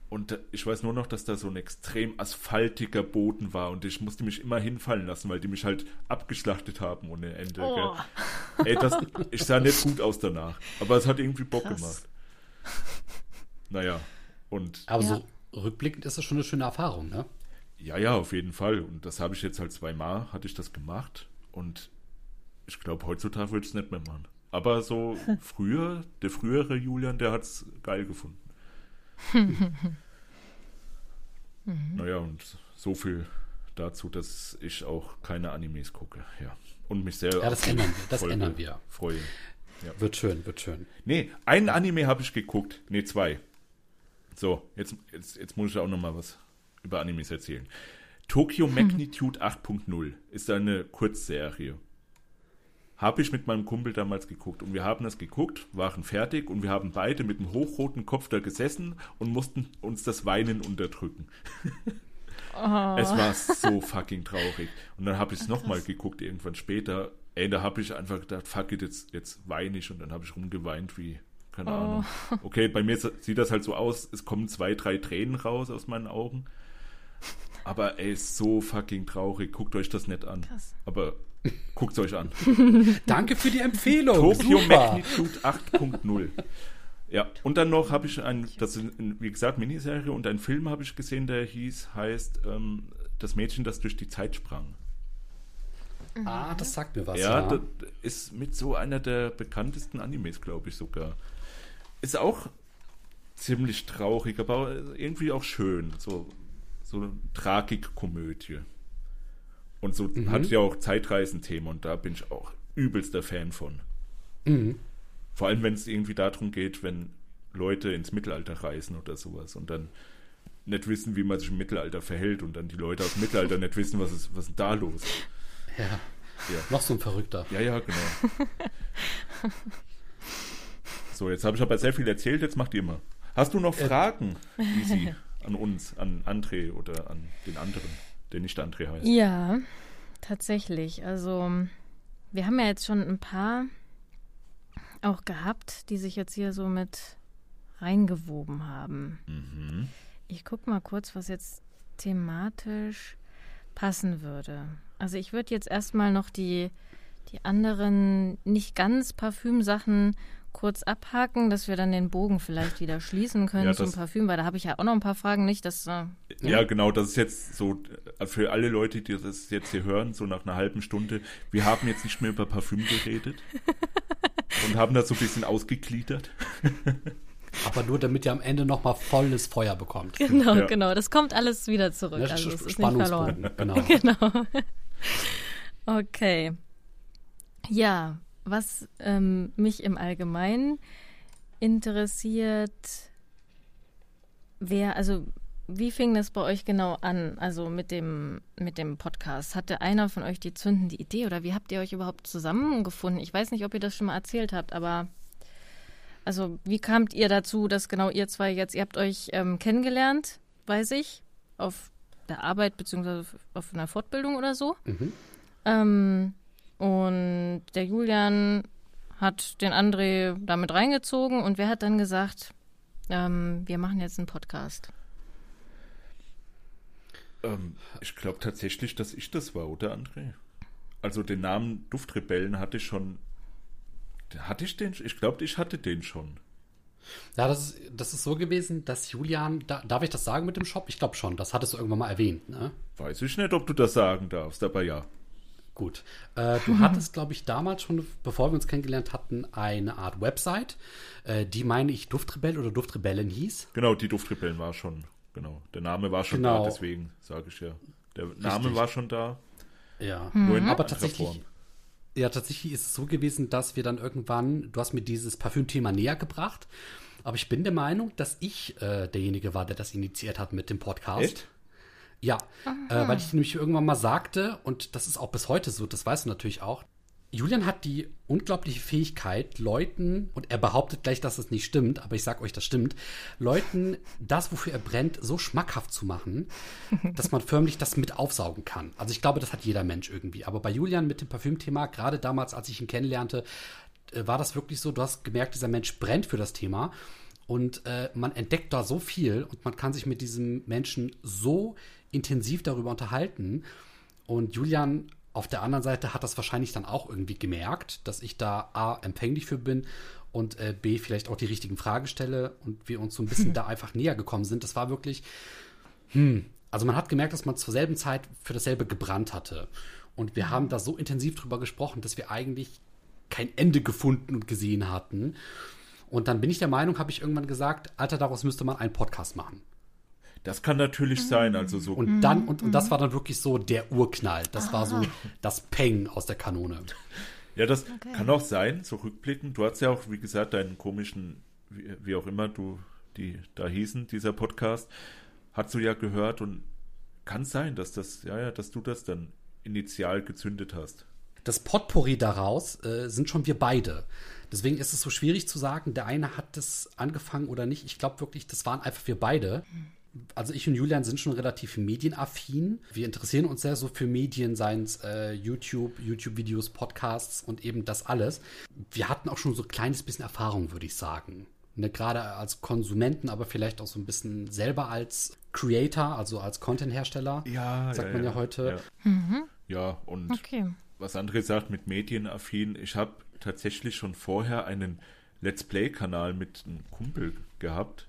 Und ich weiß nur noch, dass da so ein extrem asphaltiger Boden war und ich musste mich immer hinfallen lassen, weil die mich halt abgeschlachtet haben ohne Ende. Oh. Gell? Ey, das, ich sah nicht gut aus danach, aber es hat irgendwie Bock Krass. gemacht. Naja, und Aber Ja. so rückblickend ist das schon eine schöne Erfahrung, ne? ja, ja, auf jeden Fall. Und das habe ich jetzt halt zweimal, hatte ich das gemacht und ich glaube, heutzutage würde ich es nicht mehr machen. Aber so früher, der frühere Julian, der hat es geil gefunden. Naja, und so viel dazu, dass ich auch keine Animes gucke, ja. Und mich sehr Ja, das ändern wir. Das ändern wir. freue. Wird schön, wird schön. Nee, einen Anime habe ich geguckt. Nee, zwei. So, jetzt, jetzt, jetzt muss ich auch noch mal was über Animes erzählen. Tokyo Magnitude 8.0 ist eine Kurzserie. Habe ich mit meinem Kumpel damals geguckt und wir haben das geguckt, waren fertig und wir haben beide mit einem hochroten Kopf da gesessen und mussten uns das Weinen unterdrücken. Es war so fucking traurig. Und dann habe ich es nochmal geguckt, irgendwann später. Ey, da habe ich einfach gedacht, fuck it, jetzt, jetzt weine ich. Und dann habe ich rumgeweint wie, keine Ahnung. Okay, bei mir sieht das halt so aus, es kommen zwei, drei Tränen raus aus meinen Augen. Aber ey, ist so fucking traurig. Guckt euch das nicht an. Krass. Aber guckt euch an. Danke für die Empfehlung. Tokyo Super. Magnitude 8.0. Ja, und dann noch habe ich ein, das ist, wie gesagt, Miniserie und einen Film habe ich gesehen, der hieß, heißt ähm, Das Mädchen, das durch die Zeit sprang. Ah, das sagt mir was. ja, Ja, das ist mit so einer der bekanntesten Animes, glaube ich sogar. Ist auch ziemlich traurig, aber irgendwie auch schön. So, so eine Tragikkomödie. Und so Mhm. hat ja auch Zeitreisenthema und da bin ich auch übelster Fan von. Mhm. Vor allem, wenn es irgendwie darum geht, wenn Leute ins Mittelalter reisen oder sowas und dann nicht wissen, wie man sich im Mittelalter verhält und dann die Leute aus dem Mittelalter nicht wissen, was ist, was ist da los. ja. Ja. Noch so ein Verrückter. Ja, ja, genau. so, jetzt habe ich aber sehr viel erzählt, jetzt macht ihr mal. Hast du noch Fragen, Easy, an uns, an André oder an den anderen, der nicht André heißt? Ja, tatsächlich. Also, wir haben ja jetzt schon ein paar auch gehabt, die sich jetzt hier so mit reingewoben haben. Mhm. Ich gucke mal kurz, was jetzt thematisch passen würde. Also ich würde jetzt erstmal noch die, die anderen nicht ganz Parfümsachen kurz abhaken, dass wir dann den Bogen vielleicht wieder schließen können Ja, zum Parfüm, weil da habe ich ja auch noch ein paar Fragen, nicht, dass äh, Ja, genau, das ist jetzt so, äh, für alle Leute, die das jetzt hier hören, so nach einer halben Stunde, wir haben jetzt nicht mehr über Parfüm geredet und haben das so ein bisschen ausgegliedert. Aber nur damit ihr am Ende noch mal volles Feuer bekommt. genau, Ja. genau, das kommt alles wieder zurück. Das Also es ist nicht verloren. Genau. Genau. Okay. Ja, was ähm, mich im Allgemeinen interessiert, wer, also wie fing das bei euch genau an, also mit dem, mit dem Podcast? Hatte einer von euch die zündende Idee oder wie habt ihr euch überhaupt zusammengefunden? Ich weiß nicht, ob ihr das schon mal erzählt habt, aber also wie kamt ihr dazu, dass genau ihr zwei jetzt, ihr habt euch ähm, kennengelernt, weiß ich, auf der Arbeit beziehungsweise auf einer Fortbildung oder so. Mhm. Ähm, und der Julian hat den André damit reingezogen und wer hat dann gesagt, ähm, wir machen jetzt einen Podcast? Ähm, ich glaube tatsächlich, dass ich das war, oder André? Also den Namen Duftrebellen hatte ich schon. Hatte ich den? Ich glaube, ich hatte den schon. Ja, das ist, das ist so gewesen, dass Julian, da, darf ich das sagen mit dem Shop? Ich glaube schon, das hattest du irgendwann mal erwähnt, ne? Weiß ich nicht, ob du das sagen darfst, aber ja. Gut. Äh, du hattest, glaube ich, damals schon, bevor wir uns kennengelernt hatten, eine Art Website, äh, die meine ich Duftrebell oder Duftrebellen hieß. Genau, die Duftrebellen war schon. Genau. Der Name war schon Genau. da, deswegen sage ich ja. Der Name war schon da, Ja. nur in Aber anderer tatsächlich, Form. ja, tatsächlich ist es so gewesen, dass wir dann irgendwann, du hast mir dieses Parfümthema näher gebracht, aber ich bin der Meinung, dass ich äh, derjenige war, der das initiiert hat mit dem Podcast. Echt? Ja, äh, weil ich nämlich irgendwann mal sagte, und das ist auch bis heute so, das weißt du natürlich auch, Julian hat die unglaubliche Fähigkeit, Leuten, und er behauptet gleich, dass es nicht stimmt, aber ich sag euch, das stimmt, Leuten das, wofür er brennt, so schmackhaft zu machen, dass man förmlich das mit aufsaugen kann. Also ich glaube, das hat jeder Mensch irgendwie. Aber bei Julian mit dem Parfümthema, gerade damals, als ich ihn kennenlernte, äh, war das wirklich so, du hast gemerkt, dieser Mensch brennt für das Thema. Und äh, man entdeckt da so viel und man kann sich mit diesem Menschen so intensiv darüber unterhalten. Und Julian auf der anderen Seite hat das wahrscheinlich dann auch irgendwie gemerkt, dass ich da A, empfänglich für bin und äh, B, vielleicht auch die richtigen Fragen stelle und wir uns so ein bisschen da einfach näher gekommen sind. Das war wirklich, hm, also man hat gemerkt, dass man zur selben Zeit für dasselbe gebrannt hatte. Und wir haben da so intensiv drüber gesprochen, dass wir eigentlich kein Ende gefunden und gesehen hatten. Und dann bin ich der Meinung, habe ich irgendwann gesagt, Alter, daraus müsste man einen Podcast machen. Das kann natürlich mhm. sein, also so. Und dann, und, und das war dann wirklich so der Urknall. Das ah. war so das Peng aus der Kanone. Ja, das okay. kann auch sein, so rückblickend. Du hast ja auch, wie gesagt, deinen komischen, wie, wie auch immer du die da hießen, dieser Podcast, hast du ja gehört und kann sein, dass das, ja, ja, dass du das dann initial gezündet hast. Das Potpourri daraus äh, sind schon wir beide. Deswegen ist es so schwierig zu sagen, der eine hat das angefangen oder nicht. Ich glaube wirklich, das waren einfach wir beide. Mhm also ich und Julian sind schon relativ medienaffin. Wir interessieren uns sehr so für Medien, seien es äh, YouTube, YouTube-Videos, Podcasts und eben das alles. Wir hatten auch schon so ein kleines bisschen Erfahrung, würde ich sagen. Ne, Gerade als Konsumenten, aber vielleicht auch so ein bisschen selber als Creator, also als Content-Hersteller, ja, sagt ja, man ja, ja heute. Ja, mhm. ja und okay. was André sagt mit medienaffin, ich habe tatsächlich schon vorher einen Let's Play-Kanal mit einem Kumpel gehabt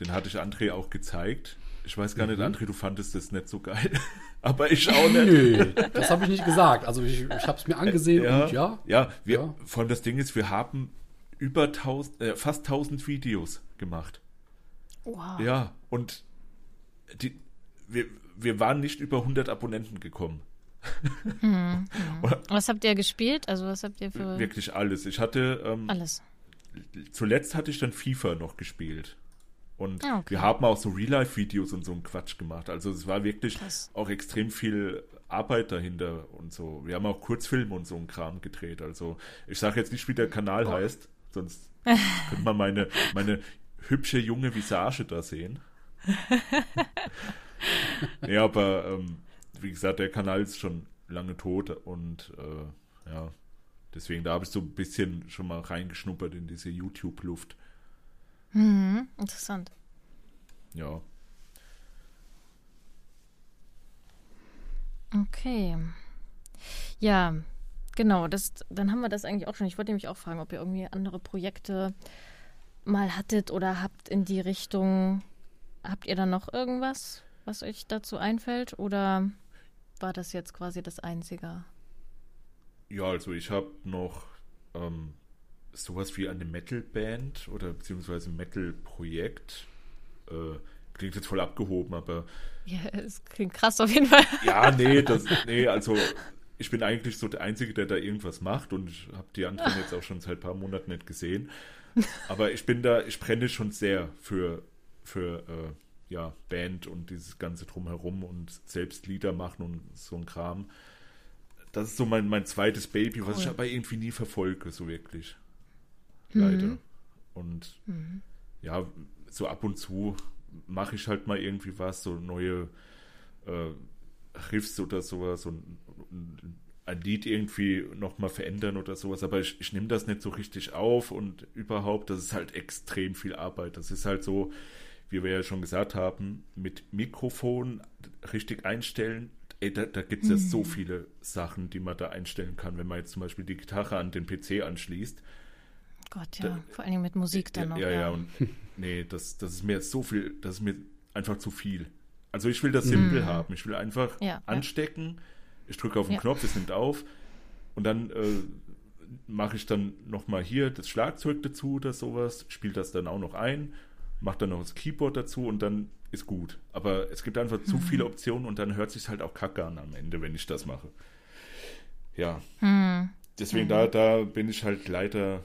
den hatte ich André auch gezeigt. Ich weiß gar mhm. nicht, André, du fandest das nicht so geil. Aber ich auch nicht. Nö, das habe ich nicht gesagt. Also ich, ich habe es mir angesehen ja, und ja. Ja, wir, ja. von das Ding ist, wir haben über 1000, äh, fast 1000 Videos gemacht. Wow. Ja, und die, wir, wir waren nicht über 100 Abonnenten gekommen. Hm, hm. Was habt ihr gespielt? Also was habt ihr für... Wirklich alles. Ich hatte... Ähm, alles. Zuletzt hatte ich dann FIFA noch gespielt. Und ah, okay. wir haben auch so Real-Life-Videos und so einen Quatsch gemacht. Also es war wirklich Krass. auch extrem viel Arbeit dahinter und so. Wir haben auch Kurzfilme und so einen Kram gedreht. Also ich sage jetzt nicht, wie der Kanal oh. heißt, sonst könnte man meine, meine hübsche junge Visage da sehen. ja, aber ähm, wie gesagt, der Kanal ist schon lange tot und äh, ja, deswegen da habe ich so ein bisschen schon mal reingeschnuppert in diese YouTube-Luft. Mhm, interessant. Ja. Okay. Ja, genau, das, dann haben wir das eigentlich auch schon. Ich wollte nämlich auch fragen, ob ihr irgendwie andere Projekte mal hattet oder habt in die Richtung. Habt ihr da noch irgendwas, was euch dazu einfällt? Oder war das jetzt quasi das Einzige? Ja, also ich habe noch ähm, sowas wie eine Metal-Band oder beziehungsweise Metal-Projekt. Äh, klingt jetzt voll abgehoben, aber. Ja, es klingt krass auf jeden Fall. Ja, nee, das, nee, also ich bin eigentlich so der Einzige, der da irgendwas macht und ich habe die anderen jetzt auch schon seit ein paar Monaten nicht gesehen. Aber ich bin da, ich brenne schon sehr für, für äh, ja, Band und dieses ganze Drumherum und selbst Lieder machen und so ein Kram. Das ist so mein, mein zweites Baby, was cool. ich aber irgendwie nie verfolge, so wirklich leider. Mhm. Und mhm. ja, so ab und zu mache ich halt mal irgendwie was, so neue äh, Riffs oder sowas und, und ein Lied irgendwie nochmal verändern oder sowas, aber ich, ich nehme das nicht so richtig auf und überhaupt, das ist halt extrem viel Arbeit. Das ist halt so, wie wir ja schon gesagt haben, mit Mikrofon richtig einstellen. Ey, da, da gibt es mhm. ja so mhm. viele Sachen, die man da einstellen kann, wenn man jetzt zum Beispiel die Gitarre an den PC anschließt Gott, ja. Da, Vor allem mit Musik dann ja, noch. Ja, ja, ja. Und, nee, das, das ist mir jetzt so viel, das ist mir einfach zu viel. Also ich will das simpel mm. haben. Ich will einfach ja, anstecken. Ich drücke auf den Knopf, es nimmt auf. Und dann äh, mache ich dann nochmal hier das Schlagzeug dazu oder sowas, spiele das dann auch noch ein, mache dann noch das Keyboard dazu und dann ist gut. Aber es gibt einfach zu mhm. viele Optionen und dann hört sich halt auch kacke an am Ende, wenn ich das mache. Ja. Mhm. Deswegen, mhm. da, da bin ich halt leider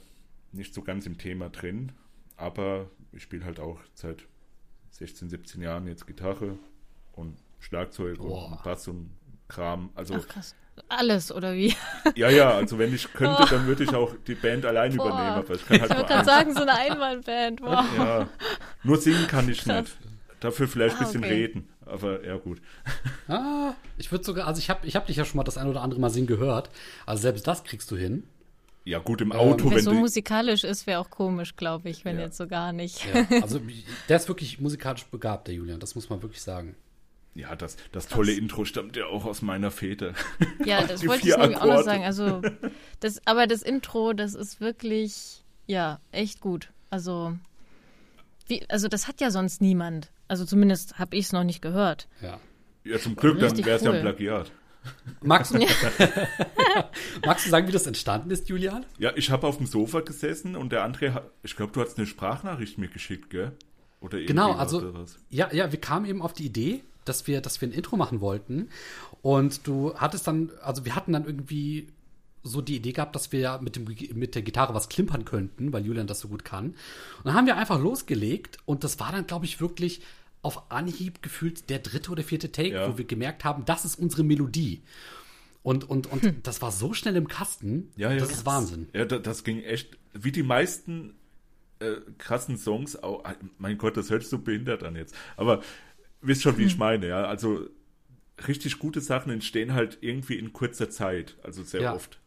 nicht so ganz im Thema drin, aber ich spiele halt auch seit 16, 17 Jahren jetzt Gitarre und Schlagzeug Boah. und Bass und Kram. Also Ach krass. Alles, oder wie? ja, ja, also wenn ich könnte, dann würde ich auch die Band allein Boah. übernehmen, aber ich kann halt Ich wollte gerade sagen, so eine Einwandband. Wow. Ja, nur singen kann ich Krass. nicht. Dafür vielleicht ein Ah, bisschen okay. reden, aber ja gut. Ah, ich würde sogar, also ich habe ich hab dich ja schon mal das ein oder andere Mal singen gehört. Also selbst das kriegst du hin. Ja gut, im Auto, Wer wenn so musikalisch ist, wäre auch komisch, glaube ich, wenn Ja. jetzt so gar nicht. Ja, also der ist wirklich musikalisch begabt, der Julian. Das muss man wirklich sagen. Ja, das, das tolle Intro stammt ja auch aus meiner Fete. Ja, das wollte ich nämlich auch noch sagen. Also, das, aber das Intro, das ist wirklich, ja, echt gut. Also, wie, also das hat ja sonst niemand. Also zumindest habe ich es noch nicht gehört. Ja. Ja, zum Glück, dann wäre es ja cool. ein Plagiat. Magst du, magst du sagen, wie das entstanden ist, Julian? Ja, ich habe auf dem Sofa gesessen und der André hat, ich glaube, du hast eine Sprachnachricht mir geschickt, gell? Oder irgendwie Genau, was also ja, ja, wir kamen eben auf die Idee, dass wir, dass wir ein Intro machen wollten. Und du hattest dann, also wir hatten dann irgendwie so die Idee gehabt, dass wir ja mit, dem, mit der Gitarre was klimpern könnten, weil Julian das so gut kann. Und dann haben wir einfach losgelegt und das war dann, glaube ich, wirklich auf Anhieb gefühlt der dritte oder vierte Take, Ja. wo wir gemerkt haben, das ist unsere Melodie. Und, und, und das war so schnell im Kasten, Ja, ja. das ist Wahnsinn. Ja, da, das ging echt, wie die meisten äh, krassen Songs, auch, mein Gott, das hört sich so behindert an jetzt, aber wisst schon, wie Hm. ich meine, ja, also richtig gute Sachen entstehen halt irgendwie in kurzer Zeit, also sehr Ja. oft.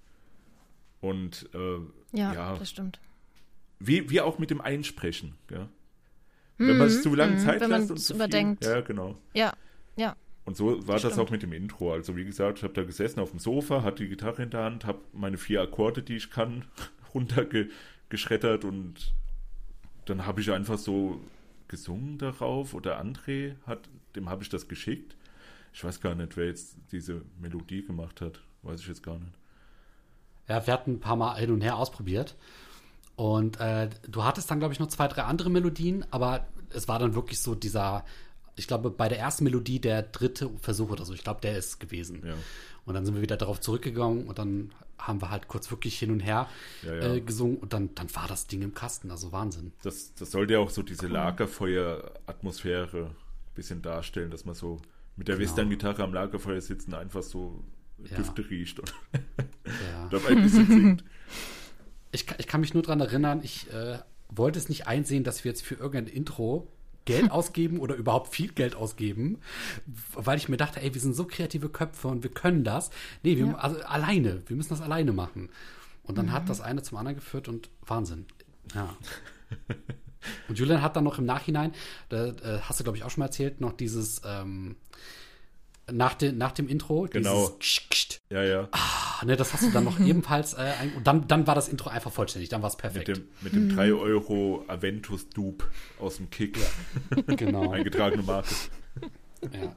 Und äh, Ja, Ja. das stimmt. wie, wie auch mit dem Einsprechen, ja. Wenn man sich zu lange mhm, Zeit wenn lässt und es zu überdenkt. Viel, ja, genau. Ja, ja. Und so war das Stimmt. auch mit dem Intro. Also wie gesagt, ich habe da gesessen auf dem Sofa, hatte die Gitarre in der Hand, habe meine vier Akkorde, die ich kann, runtergeschreddert und dann habe ich einfach so gesungen darauf oder André hat, dem habe ich das geschickt. Ich weiß gar nicht, wer jetzt diese Melodie gemacht hat. Weiß ich jetzt gar nicht. Ja, wir hatten ein paar Mal hin und her ausprobiert. Und äh, du hattest dann, glaube ich, noch zwei, drei andere Melodien, aber es war dann wirklich so dieser, ich glaube, bei der ersten Melodie der dritte Versuch oder so. Ich glaube, der ist gewesen. Ja. Und dann sind wir wieder darauf zurückgegangen und dann haben wir halt kurz wirklich hin und her Ja, ja. Äh, gesungen und dann, dann war das Ding im Kasten. Also Wahnsinn. Das, das sollte ja auch so diese Lagerfeuer-Atmosphäre ein bisschen darstellen, dass man so mit der Genau. Western-Gitarre am Lagerfeuer sitzen, einfach so. Düfte riecht und dabei ein bisschen singt. Ich, kann- ich kann mich nur dran erinnern, ich äh, wollte es nicht einsehen, dass wir jetzt für irgendein Intro Geld ausgeben oder überhaupt viel Geld ausgeben, weil ich mir dachte, ey, wir sind so kreative Köpfe und wir können das. Nee, wir, Ja. also alleine, wir müssen das alleine machen. Und dann hat das eine zum anderen geführt und Wahnsinn. Ja. Und Julian hat dann noch im Nachhinein, da äh, hast du, glaube ich, auch schon mal erzählt, noch dieses ähm, nach, de, nach dem Intro, Genau. kscht. Ja, ja. Ah, ne, das hast du dann noch ebenfalls äh, ein, und dann, dann war das Intro einfach vollständig, dann war es Mit perfekt. dem, mit dem 3 Euro Aventus Dupe aus dem Kick. genau. Eingetragene Marke. Ja, ja.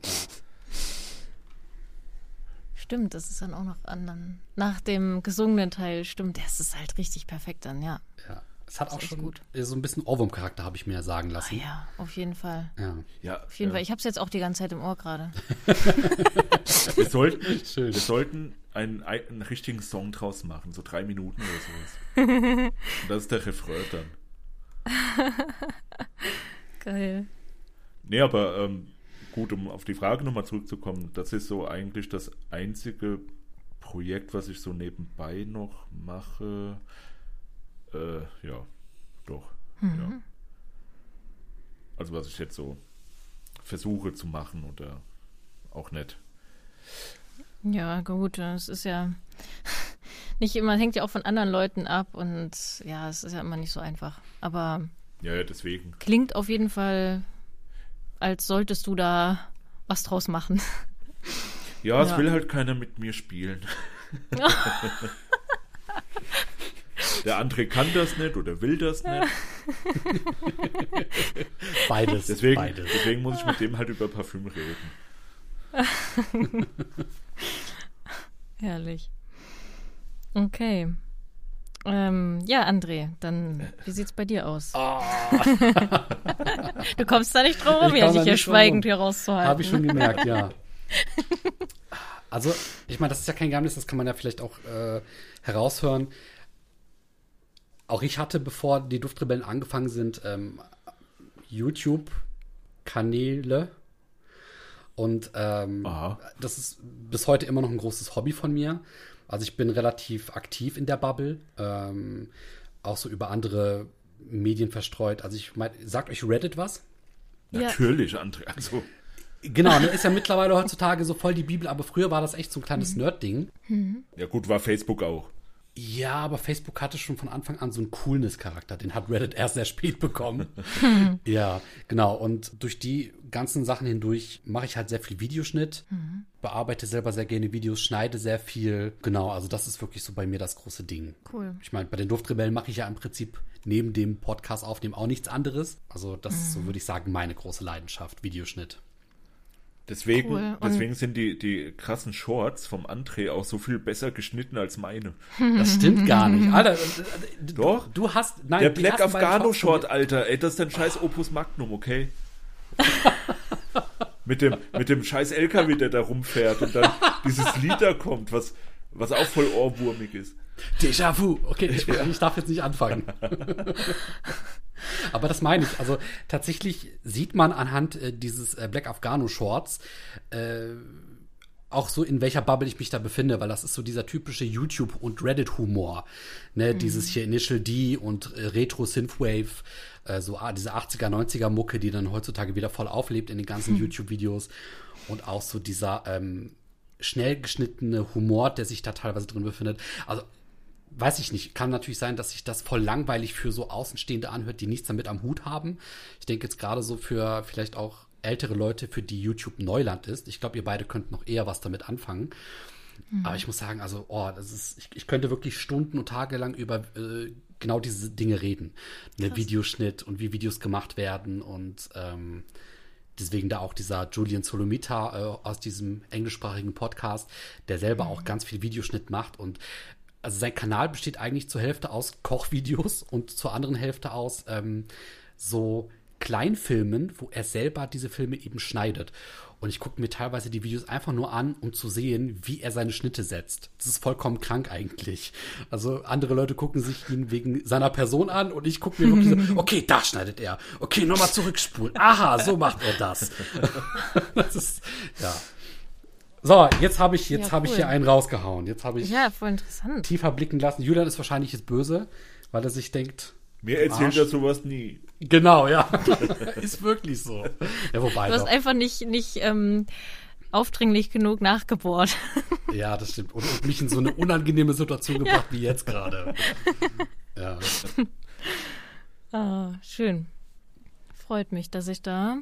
Stimmt, das ist dann auch noch anderen. Nach dem gesungenen Teil, stimmt, das ist halt richtig perfekt dann, ja. ja. Es hat auch schon gut. so ein bisschen Ohrwurm-Charakter, habe ich mir sagen Ah, lassen. ja, auf jeden Fall. ja. Ja, Auf jeden ja. Fall. Ich habe es jetzt auch die ganze Zeit im Ohr gerade. Wir sollten, Schön. wir sollten einen, einen richtigen Song draus machen, so drei Minuten oder sowas. Und das ist der Refrain dann. Geil. Nee, aber ähm, gut, um auf die Frage nochmal zurückzukommen, das ist so eigentlich das einzige Projekt, was ich so nebenbei noch mache. Äh, ja, doch. Ja. Also was ich jetzt so versuche zu machen oder auch nicht. Ja, gut, es ist ja nicht immer, hängt ja auch von anderen Leuten ab und ja, es ist ja immer nicht so einfach. Aber Ja, ja, deswegen. klingt auf jeden Fall, als solltest du da was draus machen. Ja, es Ja. will halt keiner mit mir spielen. Der andere kann das nicht oder will das nicht. Beides. Deswegen, Beides. deswegen muss ich mit dem halt über Parfüm reden. Herrlich. Okay. Ähm, ja, André, dann wie sieht's bei dir aus? du kommst da nicht drum rum, ja, dich hier schweigend hier rauszuhalten. Habe ich schon gemerkt, ja. Also, ich meine, das ist ja kein Geheimnis, das kann man ja vielleicht auch äh, heraushören. Auch ich hatte, bevor die Duftrebellen angefangen sind, ähm, YouTube-Kanäle. Und ähm, das ist bis heute immer noch ein großes Hobby von mir. Also ich bin relativ aktiv in der Bubble, ähm, auch so über andere Medien verstreut. Also ich meine, sagt euch Reddit was? Ja. Natürlich, André. Also, Genau, ne, ist ja mittlerweile heutzutage so voll die Bibel, aber früher war das echt so ein kleines Nerd-Ding. ja gut, war Facebook auch. Ja, aber Facebook hatte schon von Anfang an so einen Coolness-Charakter. Den hat Reddit erst sehr spät bekommen. ja, genau. Und durch die ganzen Sachen hindurch mache ich halt sehr viel Videoschnitt, bearbeite selber sehr gerne Videos, schneide sehr viel. Genau, also das ist wirklich so bei mir das große Ding. Cool. Ich meine, bei den Duftrebellen mache ich ja im Prinzip neben dem Podcast aufnehmen auch nichts anderes. Also das ist so, würde ich sagen, meine große Leidenschaft, Videoschnitt. Deswegen, Cool. Deswegen sind die, die krassen Shorts vom André auch so viel besser geschnitten als meine. Das stimmt gar nicht. Alter, äh, du, Doch. du hast, nein, Der Black ersten beiden Afghano Shorts von Short, mir- Alter, ey, das ist dein scheiß Opus Magnum, okay? mit, dem, mit dem scheiß LKW, der da rumfährt und dann dieses Lied da kommt, was, was auch voll ohrwurmig ist. Déjà-vu. Okay, ich, ich darf jetzt nicht anfangen. Aber das meine ich. Also tatsächlich sieht man anhand äh, dieses äh, Black Afghano Shorts äh, auch so, in welcher Bubble ich mich da befinde, weil das ist so dieser typische YouTube- und Reddit-Humor. Ne, Dieses hier Initial D und äh, Retro Synthwave, äh, so ah, diese 80er, 90er Mucke, die dann heutzutage wieder voll auflebt in den ganzen YouTube-Videos. Und auch so dieser ähm, schnell geschnittene Humor, der sich da teilweise drin befindet. Also weiß ich nicht, kann natürlich sein, dass sich das voll langweilig für so Außenstehende anhört, die nichts damit am Hut haben. Ich denke jetzt gerade so für vielleicht auch ältere Leute, für die YouTube Neuland ist. Ich glaube, ihr beide könnt noch eher was damit anfangen. Aber ich muss sagen, also, oh, das ist, ich, ich könnte wirklich Stunden und Tage lang über äh, genau diese Dinge reden. Ne, Videoschnitt und wie Videos gemacht werden und ähm, deswegen da auch dieser Julian Solomita äh, aus diesem englischsprachigen Podcast, der selber auch ganz viel Videoschnitt macht und also sein Kanal besteht eigentlich zur Hälfte aus Kochvideos und zur anderen Hälfte aus ähm, so Kleinfilmen, wo er selber diese Filme eben schneidet. Und ich gucke mir teilweise die Videos einfach nur an, um zu sehen, wie er seine Schnitte setzt. Das ist vollkommen krank eigentlich. Also andere Leute gucken sich ihn wegen seiner Person an und ich gucke mir wirklich so, okay, da schneidet er. Okay, nochmal zurückspulen. Aha, so macht er das. das ist, ja. So, jetzt habe ich, jetzt Ja, habe ich cool. hier einen rausgehauen. Jetzt habe ich Ja, voll interessant. tiefer blicken lassen. Julian ist wahrscheinlich jetzt böse, weil er sich denkt, Mir erzählt er sowas nie. genau, ja. ist wirklich so. Ja, wobei Du hast doch. einfach nicht, nicht ähm, aufdringlich genug nachgebohrt. Ja, das stimmt. Und, und mich in so eine unangenehme Situation gebracht wie jetzt gerade. Ja. Ah, schön. Freut mich, dass ich da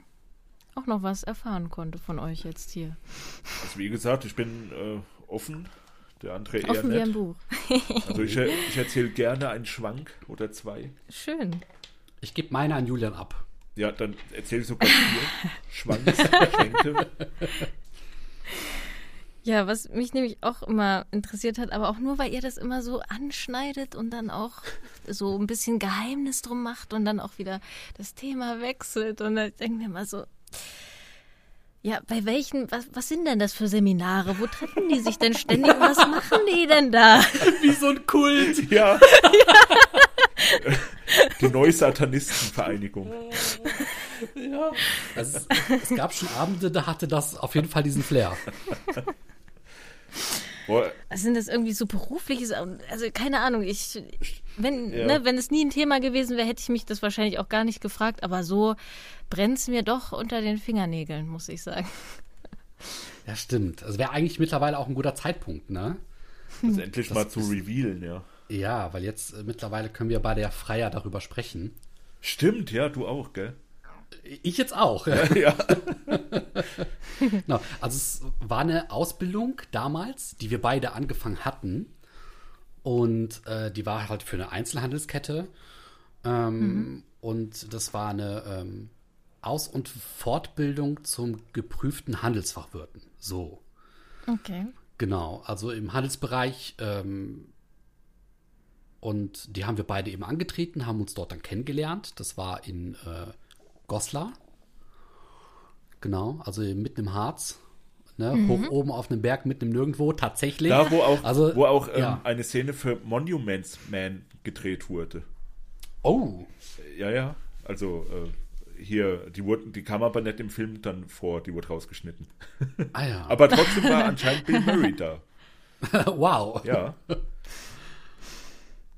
auch noch was erfahren konnte von euch jetzt hier. Also wie gesagt, ich bin äh, offen. Der André eher Offen wie ein nicht. Buch. Also ich, ich erzähle gerne einen Schwank oder zwei. Schön. Ich gebe meine an Julian ab. Ja, dann erzähl sogar vier. Schwanks, Schwenke. Ja, was mich nämlich auch immer interessiert hat, aber auch nur, weil ihr das immer so anschneidet und dann auch so ein bisschen Geheimnis drum macht und dann auch wieder das Thema wechselt. Und dann denke ich mir immer so, ja, bei welchen, was, was sind denn das für Seminare? Wo treffen die sich denn ständig? Was machen die denn da? Wie so ein Kult. Ja. Die Neusatanistenvereinigung. Ja. Also, es, es gab schon Abende, da hatte das auf jeden Fall diesen Flair. Boah, Sind das irgendwie so berufliches, also keine Ahnung, ich, wenn, Ja. ne, wenn es nie ein Thema gewesen wäre, hätte ich mich das wahrscheinlich auch gar nicht gefragt, aber so brennt es mir doch unter den Fingernägeln, muss ich sagen. Ja, stimmt. Also wäre eigentlich mittlerweile auch ein guter Zeitpunkt, ne? das endlich mal zu revealen, ja. Ja, weil jetzt äh, mittlerweile können wir beide ja freier darüber sprechen. Stimmt, ja, du auch, gell? Ich jetzt auch. Ja. Genau. Also es war eine Ausbildung damals, die wir beide angefangen hatten. Und äh, die war halt für eine Einzelhandelskette. Ähm, Und das war eine ähm, Aus- und Fortbildung zum geprüften Handelsfachwirten. So. Okay. Genau, also im Handelsbereich. Ähm, und die haben wir beide eben angetreten, haben uns dort dann kennengelernt. Das war in äh, Goslar. Genau, also mitten im Harz. Ne, Hoch oben auf einem Berg, mitten im Nirgendwo, tatsächlich. Da, wo auch, Also, wo auch ähm, ja. eine Szene für Monuments Man gedreht wurde. Oh, Ja, ja. Also hier, die wurden, die kam aber nicht im Film dann vor, die wurde rausgeschnitten. Ah ja. Aber trotzdem war anscheinend Bill Murray da. wow. Ja.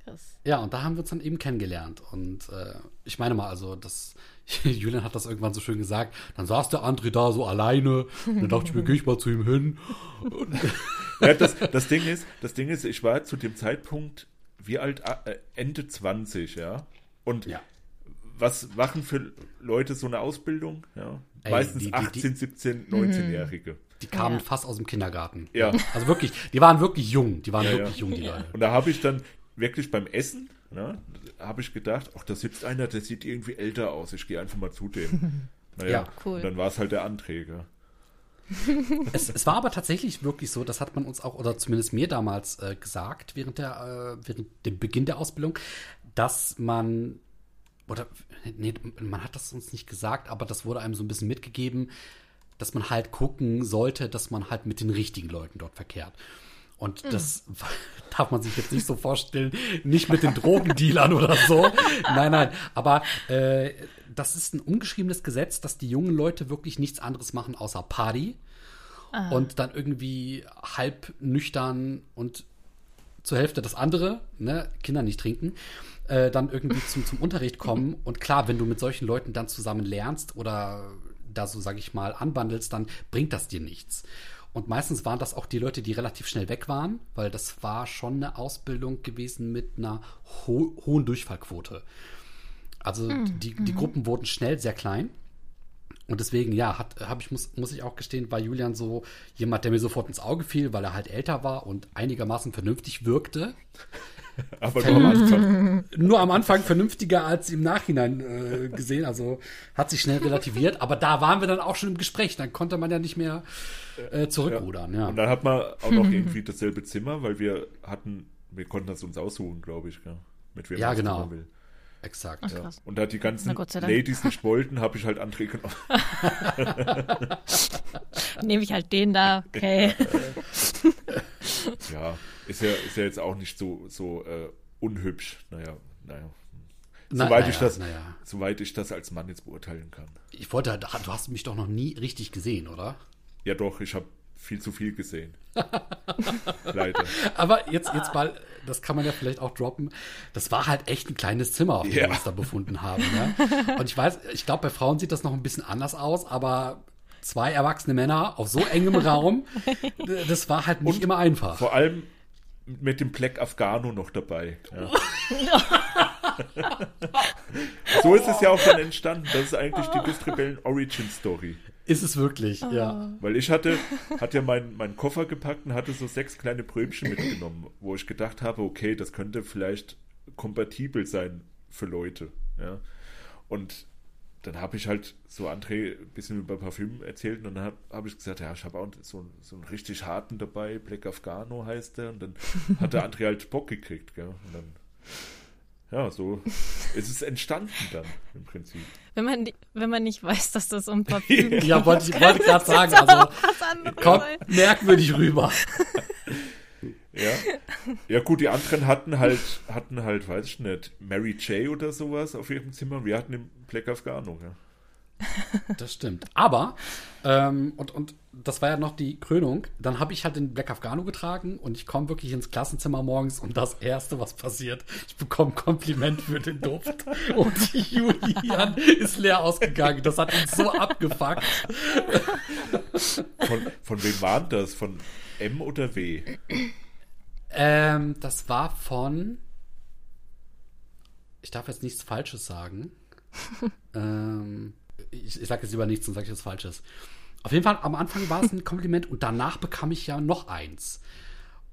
Krass. Ja, und da haben wir uns dann eben kennengelernt. Und äh, ich meine mal, also das, Julian hat das irgendwann so schön gesagt, dann saß der André da so alleine. Und dann dachte ich mir, geh ich mal zu ihm hin. ja das, das, Ding ist, das Ding ist, ich war zu dem Zeitpunkt wie alt? Äh, Ende 20, ja. Und Ja. was machen für Leute so eine Ausbildung? Ja. Ey, Meistens die- die- 18, 17, 19-Jährige. Die kamen Ja. fast aus dem Kindergarten. Ja. Also wirklich, die waren wirklich jung. Die waren Ja, wirklich ja. jung, die Leute. Und da habe ich dann wirklich beim Essen, ne, habe ich gedacht, ach, da sitzt einer, der sieht irgendwie älter aus. Ich gehe einfach mal zu dem. Naja, Ja, cool. Und dann war es halt der Anträger. Es, es war aber tatsächlich wirklich so, das hat man uns auch, oder zumindest mir damals äh, gesagt, während, der, äh, während dem Beginn der Ausbildung, dass man, oder, nee, man hat das uns nicht gesagt, aber das wurde einem so ein bisschen mitgegeben, dass man halt gucken sollte, dass man halt mit den richtigen Leuten dort verkehrt. Und das darf man sich jetzt nicht so vorstellen, nicht mit den Drogendealern oder so. Nein, nein. Aber äh, das ist ein ungeschriebenes Gesetz, dass die jungen Leute wirklich nichts anderes machen außer Party. Und dann irgendwie halb nüchtern und zur Hälfte das andere, ne, Kinder nicht trinken, äh, dann irgendwie zum, zum Unterricht kommen. Und klar, wenn du mit solchen Leuten dann zusammen lernst oder da so, sag ich mal, anbandelst, dann bringt das dir nichts. Und meistens waren das auch die Leute, die relativ schnell weg waren, weil das war schon eine Ausbildung gewesen mit einer ho hohen Durchfallquote. Also die, die Gruppen wurden schnell sehr klein. Und deswegen, ja, hat, hab ich, muss, muss ich auch gestehen, war Julian so jemand, der mir sofort ins Auge fiel, weil er halt älter war und einigermaßen vernünftig wirkte. Aber nur am Anfang. Nur am Anfang vernünftiger als im Nachhinein äh, gesehen. Also hat sich schnell relativiert. Aber da waren wir dann auch schon im Gespräch. Dann konnte man ja nicht mehr äh, zurückrudern. Ja. Und dann hat man auch noch irgendwie dasselbe Zimmer, weil wir hatten, wir konnten das uns aussuchen, glaube ich, gell? mit wem Ja, man genau. Will. Exakt. Ach, Ja. Und da die ganzen Na, Gott sei Dank. Ladies nicht wollten, habe ich halt André genommen. Nehme ich halt den da, okay. Ja, ist ja, ist ja jetzt auch nicht so, so äh, unhübsch. Naja, naja. Na- Soweit naja, ich das, naja. soweit ich das als Mann jetzt beurteilen kann. Ich wollte, du hast mich doch noch nie richtig gesehen, oder? Ja, doch, ich habe viel zu viel gesehen. Leider. Aber jetzt, jetzt mal, das kann man ja vielleicht auch droppen. Das war halt echt ein kleines Zimmer, auf dem Ja. wir uns da befunden haben. Ja? Und ich weiß, ich glaube, bei Frauen sieht das noch ein bisschen anders aus, aber zwei erwachsene Männer auf so engem Raum, das war halt nicht immer einfach. Vor allem mit dem Black Afghano noch dabei. Ja. so ist es ja auch dann entstanden. Das ist eigentlich die Bistrebellen Origin Story. Ist es wirklich, ja. Weil ich hatte, hatte ja meinen meinen Koffer gepackt und hatte so sechs kleine Brötchen mitgenommen, wo ich gedacht habe, okay, das könnte vielleicht kompatibel sein für Leute. Ja. Und dann habe ich halt so André ein bisschen über Parfüm erzählt und dann habe hab ich gesagt, ja, ich habe auch so, so einen richtig harten dabei, Black Afghano heißt der. Und dann hat der André halt Bock gekriegt. Gell? Und dann, ja, so ist es entstanden dann im Prinzip. Wenn man, wenn man nicht weiß, dass das um Parfüm geht. Ja, wollte ich wollte gerade sagen, also kommt merkwürdig rüber. Ja. Ja, gut, die anderen hatten halt, hatten halt, weiß ich nicht, Mary J. oder sowas auf ihrem Zimmer. Wir hatten im Black Afghano, ja. Das stimmt. Aber, ähm, und, und das war ja noch die Krönung, dann habe ich halt den Black Afghano getragen und ich komme wirklich ins Klassenzimmer morgens und das Erste, was passiert, ich bekomme ein Kompliment für den Duft und Julian ist leer ausgegangen. Das hat ihn so abgefuckt. Von, von wem waren das? Von M oder W? Ähm, das war von, ich darf jetzt nichts Falsches sagen. ähm, ich, ich sage jetzt lieber nichts und sage ich was Falsches. Auf jeden Fall, am Anfang war es ein Kompliment und danach bekam ich ja noch eins.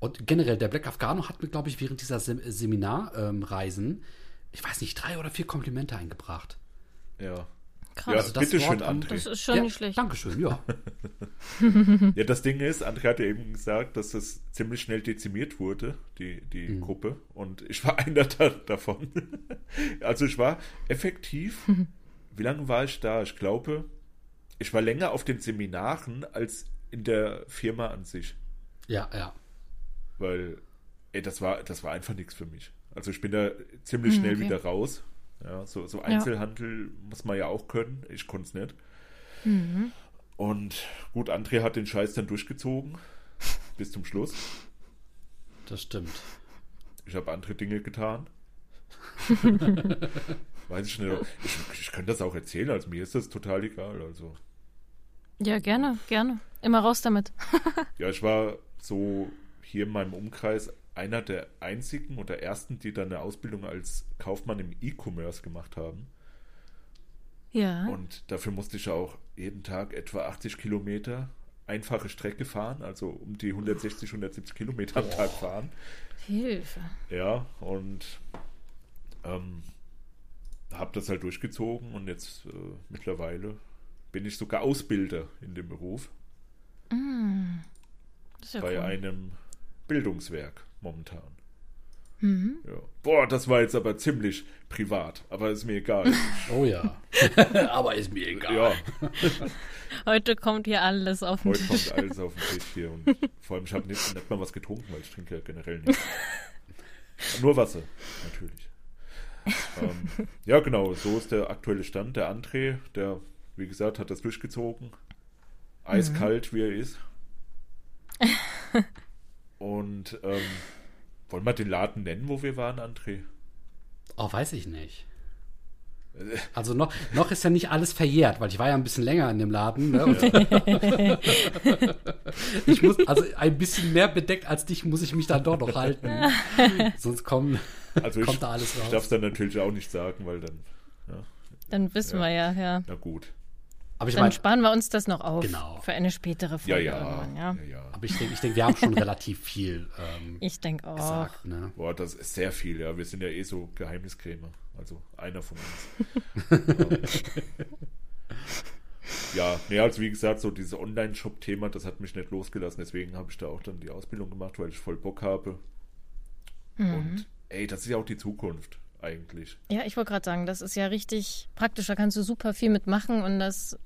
Und generell, der Black Afghano hat mir, glaube ich, während dieser Sem Seminarreisen, ich weiß nicht, drei oder vier Komplimente eingebracht. Ja. Krass. Ja, Also das bitteschön, Wort André. Das ist schon ja, nicht schlecht. Dankeschön, ja. Ja, das Ding ist, André hat ja eben gesagt, dass das ziemlich schnell dezimiert wurde, die, die Mhm. Gruppe. Und ich war einer da, davon. Also ich war effektiv, wie lange war ich da? Ich glaube, ich war länger auf den Seminaren als in der Firma an sich. Ja, ja. Weil, ey, das war, das war einfach nichts für mich. Also ich bin da ziemlich schnell okay. wieder raus, Ja, so, so Einzelhandel muss man ja auch können. Ich konnte es nicht. Mhm. Und gut, André hat den Scheiß dann durchgezogen. bis zum Schluss. Das stimmt. Ich habe andere Dinge getan. Weiß ich nicht. Ich, ich könnte das auch erzählen, also mir ist das total egal. Also. Ja, gerne, gerne. Immer raus damit. ja, ich war so hier in meinem Umkreis einer der einzigen oder ersten, die dann eine Ausbildung als Kaufmann im E-Commerce gemacht haben. Ja. Und dafür musste ich auch jeden Tag etwa 80 Kilometer einfache Strecke fahren, also um die 160, 170 Kilometer am Tag fahren. Hilfe. Ja, und ähm, habe das halt durchgezogen und jetzt äh, mittlerweile bin ich sogar Ausbilder in dem Beruf. Mm, ja bei cool. einem Bildungswerk momentan. Mhm. Ja. Boah, das war jetzt aber ziemlich privat, aber ist mir egal. Oh ja. aber ist mir egal. Ja. Heute kommt hier alles auf den Heute Tisch. Heute kommt alles auf den Tisch hier. Und vor allem, ich habe nicht, nicht mal was getrunken, weil ich trinke ja generell nicht. Nur Wasser, natürlich. ähm, ja, genau, so ist der aktuelle Stand. Der André, der, wie gesagt, hat das durchgezogen. Eiskalt, mhm. wie er ist. Und ähm, wollen wir den Laden nennen, wo wir waren, André? Oh, weiß ich nicht. Also noch, noch ist ja nicht alles verjährt, weil ich war ja ein bisschen länger in dem Laden. Ne? ich muss, also ein bisschen mehr bedeckt als dich muss ich mich dann doch noch halten. Sonst kommen, also kommt da alles raus. Ich darf es dann natürlich auch nicht sagen, weil dann. Ja. Dann wissen ja. wir ja, ja. Na gut. Aber ich Dann mein, sparen wir uns das noch auf genau. für eine spätere Folge ja, ja. irgendwann, ja. ja, Aber ich denke, ich denk, wir haben schon relativ viel ähm, Ich denke auch. Gesagt, ne? Boah, das ist sehr viel, ja. Wir sind ja eh so Geheimniskrämer. Also einer von uns. ja, nee, also wie gesagt, so dieses Online-Shop-Thema, das hat mich nicht losgelassen. Deswegen habe ich da auch dann die Ausbildung gemacht, weil ich voll Bock habe. Mhm. Und ey, das ist ja auch die Zukunft eigentlich. Ja, ich wollte gerade sagen, das ist ja richtig praktisch. Da kannst du super viel mitmachen und das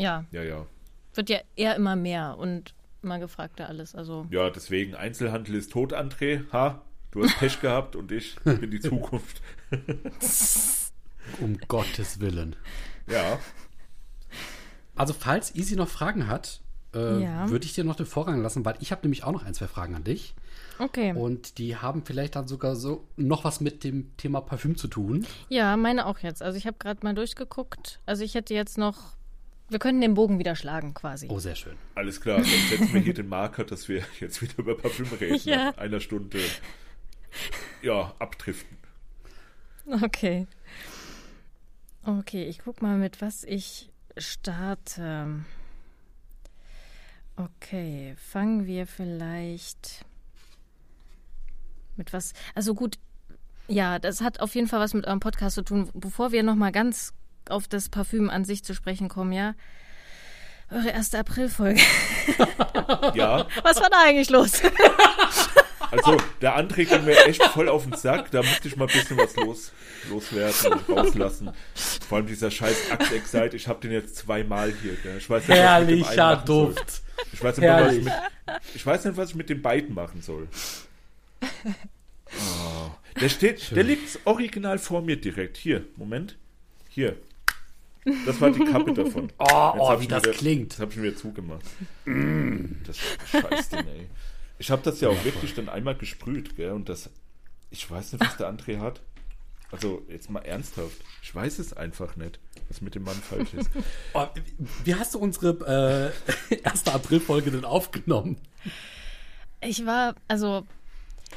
ja. Ja, ja. Wird ja eher immer mehr und immer gefragter alles. Also. Ja, deswegen Einzelhandel ist tot, André. Ha, du hast Pech gehabt und ich bin die Zukunft. um Gottes Willen. Ja. Also, falls Easy noch Fragen hat, äh, ja. würde ich dir noch den Vorrang lassen, weil ich habe nämlich auch noch ein, zwei Fragen an dich. Okay. Und die haben vielleicht dann sogar so noch was mit dem Thema Parfüm zu tun. Ja, meine auch jetzt. Also ich habe gerade mal durchgeguckt. Also ich hätte jetzt noch wir können den Bogen wieder schlagen, quasi. Oh, sehr schön. Alles klar, dann setzen wir hier den Marker, dass wir jetzt wieder über Parfüm reden. Ja. Nach einer Stunde, ja, abdriften. Okay. Okay, ich guck mal, mit was ich starte. Okay, fangen wir vielleicht mit was. Also gut, ja, das hat auf jeden Fall was mit eurem Podcast zu tun. Bevor wir nochmal ganz auf das Parfüm an sich zu sprechen kommen, ja. Eure erste Aprilfolge. ja. Was war da eigentlich los? Also, der André ging mir echt voll auf den Sack. Da musste ich mal ein bisschen was los, loswerden und rauslassen. Vor allem dieser scheiß Act Excite. Ich habe den jetzt zweimal hier. Gell? Ich weiß nicht, Herrlicher Duft. Ich weiß, nicht, was ich, mit, ich weiß nicht, was ich mit den beiden machen soll. Oh. Der steht, der liegt original vor mir direkt. Hier, Moment. Hier. Das war die Kappe davon. Oh, oh wie das wieder, klingt. Das habe ich mir zugemacht. Mm. Das scheiß Ding, ey. Ich habe das ja auch wirklich dann einmal gesprüht, gell? Und das, ich weiß nicht, was der André hat. Also, jetzt mal ernsthaft. Ich weiß es einfach nicht, was mit dem Mann falsch ist. Oh, wie hast du unsere äh, erste Aprilfolge denn aufgenommen? Ich war, also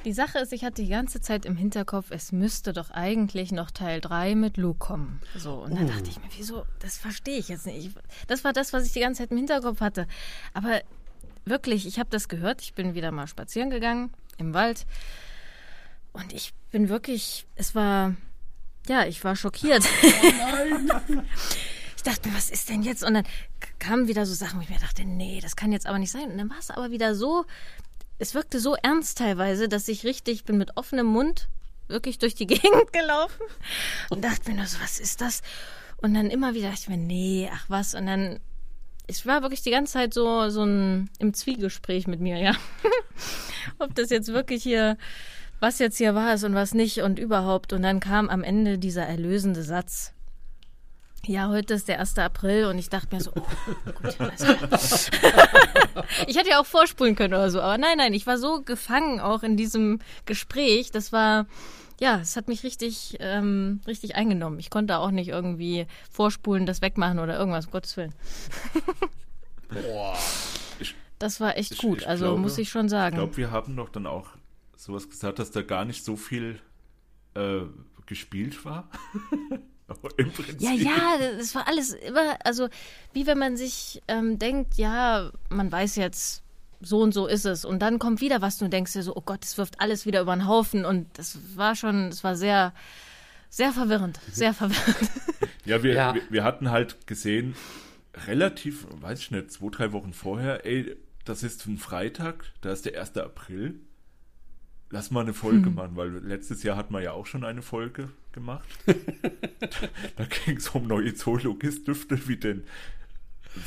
die Sache ist, ich hatte die ganze Zeit im Hinterkopf, es müsste doch eigentlich noch Teil 3 mit Luke kommen. So, und dann uh. dachte ich mir, wieso, das verstehe ich jetzt nicht. Das war das, was ich die ganze Zeit im Hinterkopf hatte. Aber wirklich, ich habe das gehört. Ich bin wieder mal spazieren gegangen im Wald. Und ich bin wirklich, es war, ja, ich war schockiert. Oh nein. ich dachte mir, was ist denn jetzt? Und dann kamen wieder so Sachen, wo ich mir dachte, nee, das kann jetzt aber nicht sein. Und dann war es aber wieder so, es wirkte so ernst teilweise, dass ich richtig, bin mit offenem Mund wirklich durch die Gegend gelaufen und dachte mir nur so, was ist das? Und dann immer wieder dachte ich mir, nee, ach was. Und dann, ich war wirklich die ganze Zeit so, so ein, im Zwiegespräch mit mir, ja. Ob das jetzt wirklich hier was jetzt hier war ist und was nicht und überhaupt. Und dann kam am Ende dieser erlösende Satz. Ja, heute ist der 1. April und ich dachte mir so, oh, gut, alles klar. ich hätte ja auch vorspulen können oder so, aber nein, nein, ich war so gefangen auch in diesem Gespräch. Das war, ja, es hat mich richtig, ähm, richtig eingenommen. Ich konnte auch nicht irgendwie vorspulen, das wegmachen oder irgendwas, um Gottes Willen. Boah. Ich, Das war echt ich- gut, ich also glaube- muss ich schon sagen. ich glaube, wir haben doch dann auch sowas gesagt, dass da gar nicht so viel äh, gespielt war. Im Prinzip. Ja, ja, das war alles immer, also wie wenn man sich ähm, denkt, ja, man weiß jetzt, so und so ist es. Und dann kommt wieder was, du denkst dir so, oh Gott, es wirft alles wieder über den Haufen. Und das war schon, es war sehr, sehr verwirrend, sehr verwirrend. Ja, wir, Ja. Wir, wir hatten halt gesehen, relativ, weiß ich nicht, zwei, drei Wochen vorher, ey, das ist ein Freitag, da ist der 1. April. Lass mal eine Folge Hm. machen, weil letztes Jahr hatten wir ja auch schon eine Folge gemacht. da ging es um neue Zoologist-Düfte wie den,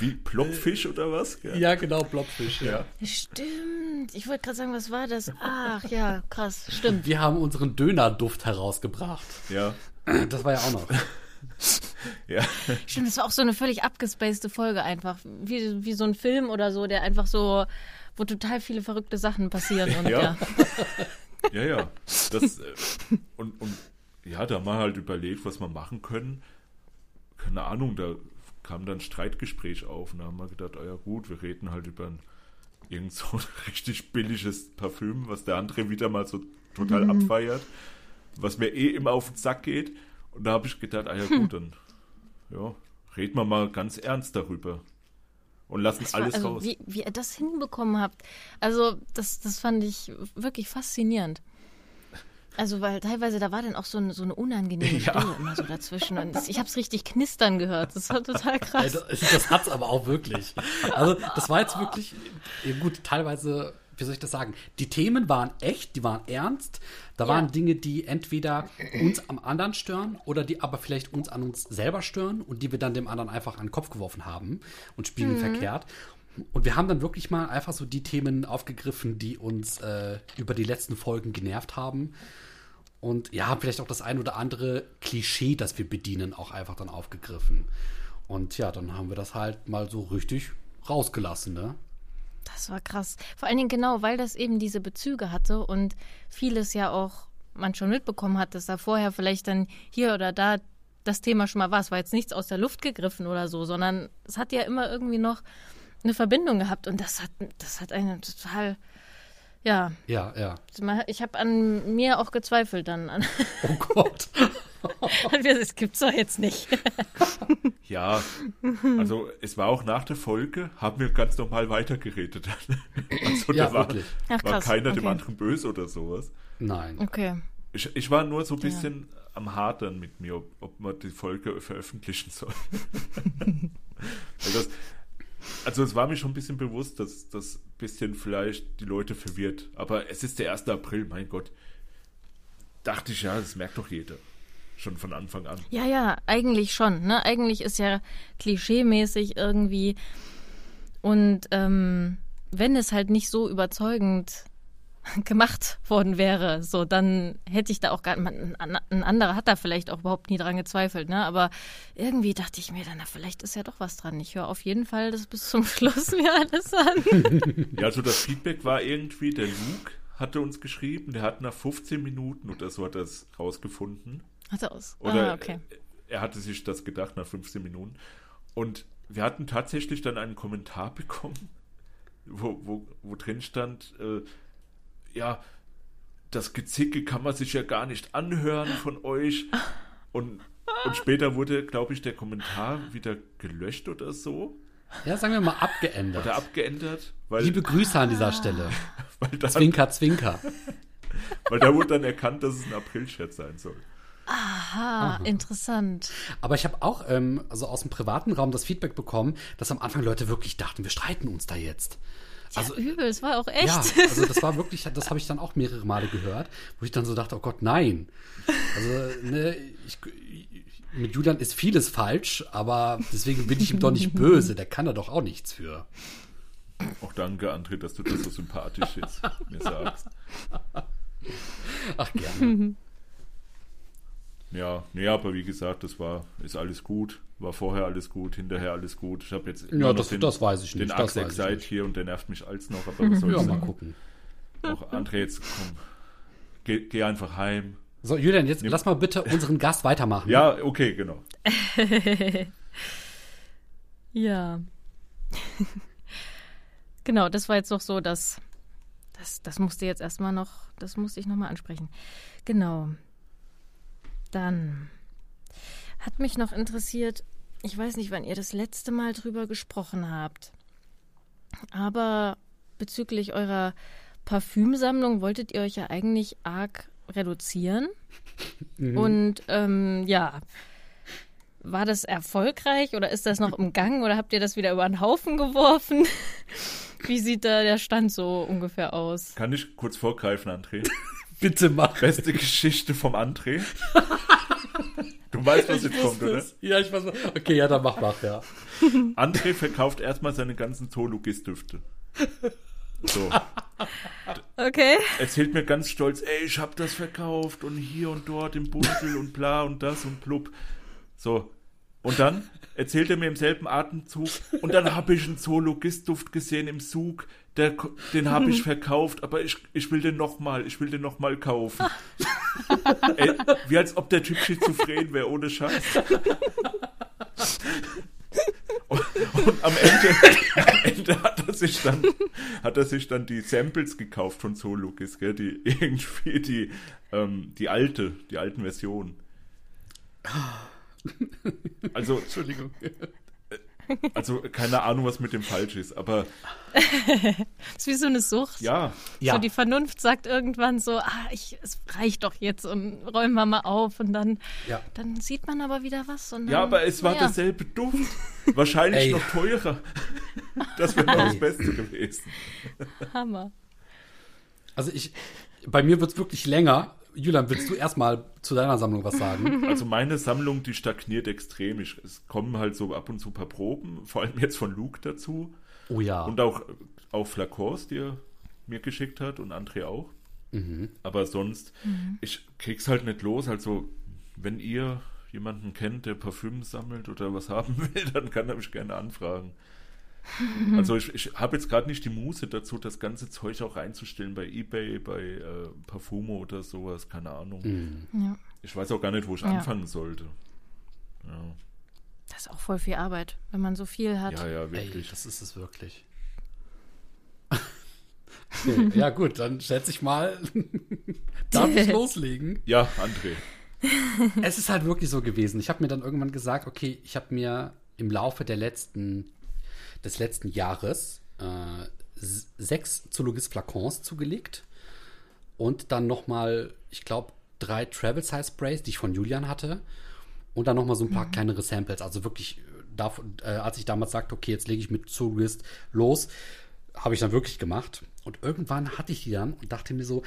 wie Plopfisch oder was? gell? Ja, genau, Blobfisch. Ja. Ja. Stimmt, ich wollte gerade sagen, was war das? Ach ja, krass, stimmt. Wir haben unseren Dönerduft herausgebracht. Ja, Das war ja auch noch. ja. Stimmt, das war auch so eine völlig abgespacede Folge einfach. Wie, wie so ein Film oder so, der einfach so, wo total viele verrückte Sachen passieren. Und Ja. ja. Ja, ja. Das, äh, und, und ja, da haben wir halt überlegt, was wir machen können. Keine Ahnung, da kam dann ein Streitgespräch auf und da haben wir gedacht, ah ja gut, wir reden halt über ein irgend so ein richtig billiges Parfüm, was der andere wieder mal so total abfeiert, was mir eh immer auf den Sack geht. Und da habe ich gedacht, ah ja gut, dann ja, reden wir mal ganz ernst darüber. Und lassen Das war- alles also raus. Wie, wie ihr das hinbekommen habt. Also, das, das fand ich wirklich faszinierend. Also, weil teilweise, da war dann auch so eine, so eine unangenehme Ja. Stille immer so dazwischen. Und ich habe es richtig knistern gehört. Das war total krass. Das, das hat's aber auch wirklich. Also, das war jetzt wirklich, ja gut, teilweise, wie soll ich das sagen? Die Themen waren echt, die waren ernst. Da Ja. waren Dinge, die entweder uns am anderen stören oder die aber vielleicht uns an uns selber stören und die wir dann dem anderen einfach an den Kopf geworfen haben und spiegelverkehrt. Und wir haben dann wirklich mal einfach so die Themen aufgegriffen, die uns äh, über die letzten Folgen genervt haben. Und ja, vielleicht auch das ein oder andere Klischee, das wir bedienen, auch einfach dann aufgegriffen. Und ja, dann haben wir das halt mal so richtig rausgelassen, ne? Das war krass. Vor allen Dingen genau, weil das eben diese Bezüge hatte und vieles ja auch man schon mitbekommen hat, dass da vorher vielleicht dann hier oder da das Thema schon mal war. Es war jetzt nichts aus der Luft gegriffen oder so, sondern es hat ja immer irgendwie noch eine Verbindung gehabt und das hat, das hat einen total, ja, Ja, ja. ich habe an mir auch gezweifelt dann. An, Oh Gott. das gibt's doch jetzt nicht. Ja, also es war auch nach der Folge, haben wir ganz normal weitergeredet. Also Ja, da war, wirklich. Ach, war keiner dem okay. anderen böse oder sowas. Nein. Okay. Ich, ich war nur so ein bisschen am Hadern mit mir, ob, ob man die Folge veröffentlichen soll. Weil das, also es war mir schon ein bisschen bewusst, dass das bisschen vielleicht die Leute verwirrt. Aber es ist der 1. April, mein Gott. Dachte ich, ja, das merkt doch jeder. Schon von Anfang an. Ja, ja, eigentlich schon. Ne? Eigentlich ist ja klischeemäßig irgendwie. Und ähm, wenn es halt nicht so überzeugend gemacht worden wäre, so dann hätte ich da auch gar ein ein anderer hat da vielleicht auch überhaupt nie dran gezweifelt, ne? Aber irgendwie dachte ich mir dann, na, vielleicht ist ja doch was dran. Ich höre auf jeden Fall das bis zum Schluss mir alles an. Ja, also das Feedback war irgendwie, der Luke hatte uns geschrieben, der hat nach 15 Minuten oder so hat er es rausgefunden. Hat er aus. Oder ah, okay. er hatte sich das gedacht nach 15 Minuten. Und wir hatten tatsächlich dann einen Kommentar bekommen, wo, wo, wo drin stand, äh, ja, das Gezicke kann man sich ja gar nicht anhören von euch. Und, und später wurde, glaube ich, der Kommentar wieder gelöscht oder so. Ja, sagen wir mal abgeändert. Oder abgeändert, weil, Liebe Grüße an dieser Stelle. weil, da, Zwinker, zwinker. weil da wurde dann erkannt, dass es ein April-Scherz sein soll. Ah, interessant. Aber ich habe auch ähm, also aus dem privaten Raum das Feedback bekommen, dass am Anfang Leute wirklich dachten, wir streiten uns da jetzt. Also übel, es war auch echt. Ja, also das war wirklich, das habe ich dann auch mehrere Male gehört, wo ich dann so dachte, oh Gott, nein. Also, ne, ich, mit Julian ist vieles falsch, aber deswegen bin ich ihm doch nicht böse, der kann da doch auch nichts für. Auch danke, André, dass du das so sympathisch jetzt mir sagst. Ach, gerne. Ja, nee, aber wie gesagt, das war, ist alles gut. War vorher alles gut, hinterher alles gut. Ich habe jetzt Ja, immer noch das- das weiß ich den nicht, das Axe weiß ich Excite nicht. hier und der nervt mich als noch, aber was soll's Ja, mal denn? gucken. Auch André, jetzt komm, geh, geh einfach heim. So, Julian, jetzt lass mal bitte unseren Gast weitermachen. Ja, okay, genau. Ja. genau, das war jetzt doch so, dass das, das musste jetzt erstmal noch, das musste ich nochmal ansprechen. Genau. Dann hat mich noch interessiert, ich weiß nicht, wann ihr das letzte Mal drüber gesprochen habt, aber bezüglich eurer Parfümsammlung wolltet ihr euch ja eigentlich arg reduzieren. Und ähm, ja, war das erfolgreich oder ist das noch im Gang oder habt ihr das wieder über den Haufen geworfen? Wie sieht da der Stand so ungefähr aus? Kann ich kurz vorgreifen, André? Bitte mach. Beste Geschichte vom André. Du weißt, was jetzt kommt, oder? Ja, ich weiß. Okay, ja, dann mach, mach, ja. André verkauft erstmal seine ganzen Zoologist-Düfte. So. Okay. erzählt mir ganz stolz, ey, ich hab das verkauft und hier und dort im Bundel und bla und das und blub. So. Und dann erzählt er mir im selben Atemzug, und dann habe ich einen Zoologist-Duft gesehen im Zug, der, den habe ich verkauft, aber ich, ich will den nochmal, ich will den nochmal kaufen. ey, wie als ob der Typ schizophren wäre, ohne Scheiß. Und, und am Ende, am Ende hat er sich dann, hat er sich dann die Samples gekauft von Zoologist, gell, die irgendwie die, ähm, die alte, die alten Versionen. Also, Entschuldigung. Also keine Ahnung, was mit dem falsch ist, aber Das ist wie so eine Sucht. ja, Ja. So die Vernunft sagt irgendwann so, ah, ich, es reicht doch jetzt und räumen wir mal auf und dann, Ja. dann sieht man aber wieder was. Und dann, ja, aber es war naja. derselbe Duft. Wahrscheinlich Ey. noch teurer. Das wäre noch das Beste gewesen. Hammer. Also ich, bei mir wird's wirklich länger. Julian, willst du erstmal zu deiner Sammlung was sagen? Also meine Sammlung, die stagniert extrem. Ich, es kommen halt so ab und zu ein paar Proben, vor allem jetzt von Luke dazu. Oh ja. Und auch, auch Flakors, die er mir geschickt hat und André auch. Aber sonst, ich krieg's halt nicht los. Also, wenn ihr jemanden kennt, der Parfüm sammelt oder was haben will, dann kann er mich gerne anfragen. Also ich, ich habe jetzt gerade nicht die Muße dazu, das ganze Zeug auch reinzustellen bei Ebay, bei äh, Parfumo oder sowas, keine Ahnung. Ja. Ich weiß auch gar nicht, wo ich Ja. anfangen sollte. Ja, Das ist auch voll viel Arbeit, wenn man so viel hat. ja, ja Ey, wirklich. das ist es wirklich. okay, ja gut, dann schätze ich mal, darf ich loslegen? Ja, André. Es ist halt wirklich so gewesen. Ich habe mir dann irgendwann gesagt, okay, ich habe mir im Laufe der letzten, des letzten Jahres äh, sechs Zoologist-Flakons zugelegt und dann nochmal, ich glaube, drei Travel-Size-Sprays, die ich von Julian hatte und dann nochmal so ein paar kleinere Samples. Also wirklich, äh, davon, äh, als ich damals sagte, okay, jetzt lege ich mit Zoologist los, habe ich dann wirklich gemacht. Und irgendwann hatte ich die dann und dachte mir so,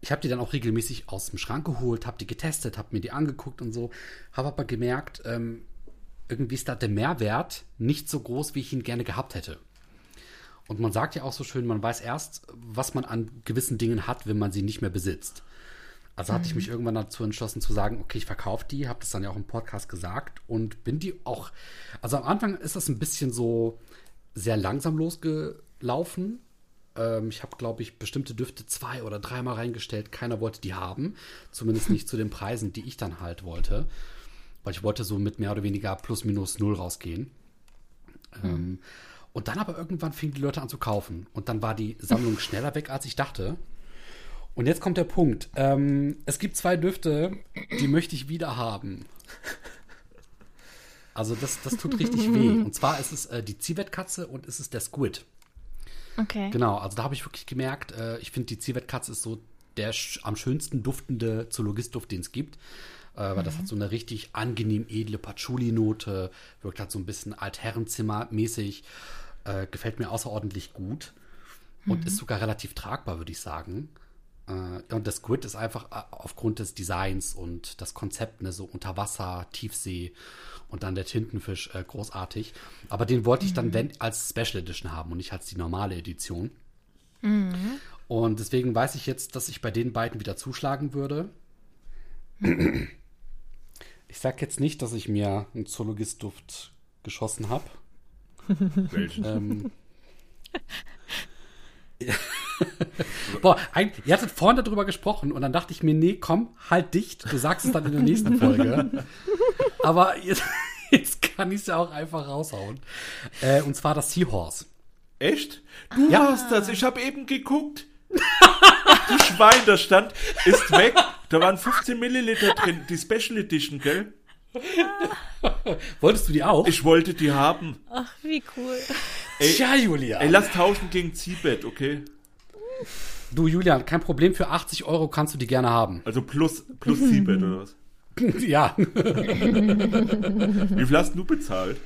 ich habe die dann auch regelmäßig aus dem Schrank geholt, habe die getestet, habe mir die angeguckt und so, habe aber gemerkt, ähm, irgendwie ist da der Mehrwert nicht so groß, wie ich ihn gerne gehabt hätte. Und man sagt ja auch so schön, man weiß erst, was man an gewissen Dingen hat, wenn man sie nicht mehr besitzt. Also hatte ich mich irgendwann dazu entschlossen zu sagen, okay, ich verkaufe die, habe das dann ja auch im Podcast gesagt und bin die auch, also am Anfang ist das ein bisschen so sehr langsam losgelaufen. Ähm, ich habe, glaube ich, bestimmte Düfte zwei oder dreimal reingestellt. Keiner wollte die haben. Zumindest nicht zu den Preisen, die ich dann halt wollte. Weil ich wollte so mit mehr oder weniger plus minus null rausgehen. Ähm, und dann aber irgendwann fingen die Leute an zu kaufen. Und dann war die Sammlung schneller weg, als ich dachte. Und jetzt kommt der Punkt. Ähm, es gibt zwei Düfte, die möchte ich wieder haben. Also das, das tut richtig weh. Und zwar ist es äh, die Zivetkatze und ist es der Squid. Okay. Genau, also da habe ich wirklich gemerkt, äh, ich finde die Zivetkatze ist so der sch am schönsten duftende Zoologistduft, den es gibt. Äh, weil das hat so eine richtig angenehm edle Patchouli-Note, wirkt halt so ein bisschen Altherrenzimmer-mäßig, äh, gefällt mir außerordentlich gut und ist sogar relativ tragbar, würde ich sagen. Äh, und das Squid ist einfach äh, aufgrund des Designs und das Konzept, ne, so unter Wasser, Tiefsee und dann der Tintenfisch äh, großartig. Aber den wollte ich dann wenn, als Special Edition haben und nicht als die normale Edition. Und deswegen weiß ich jetzt, dass ich bei den beiden wieder zuschlagen würde. Ich sag jetzt nicht, dass ich mir einen Zoologist-Duft geschossen habe. Welchen? Ähm, Boah, ihr hattet vorhin darüber gesprochen und dann dachte ich mir, nee, komm, halt dicht, du sagst es dann in der nächsten Folge. Aber jetzt, jetzt kann ich es ja auch einfach raushauen. Äh, und zwar das Seahorse. Echt? Du Ja. warst das. Ich habe eben geguckt. du Schwein, da stand, ist weg. Da waren 15 Milliliter drin. Die Special Edition, gell? Wolltest du die auch? Ich wollte die haben. Ach, wie cool. Ey, Tja, Julian. ey, lass tauschen gegen Ziehbett, okay? du, Julian, kein Problem, für 80 Euro kannst du die gerne haben. Also plus, plus Ziehbett oder was? ja, Wie viel hast du bezahlt?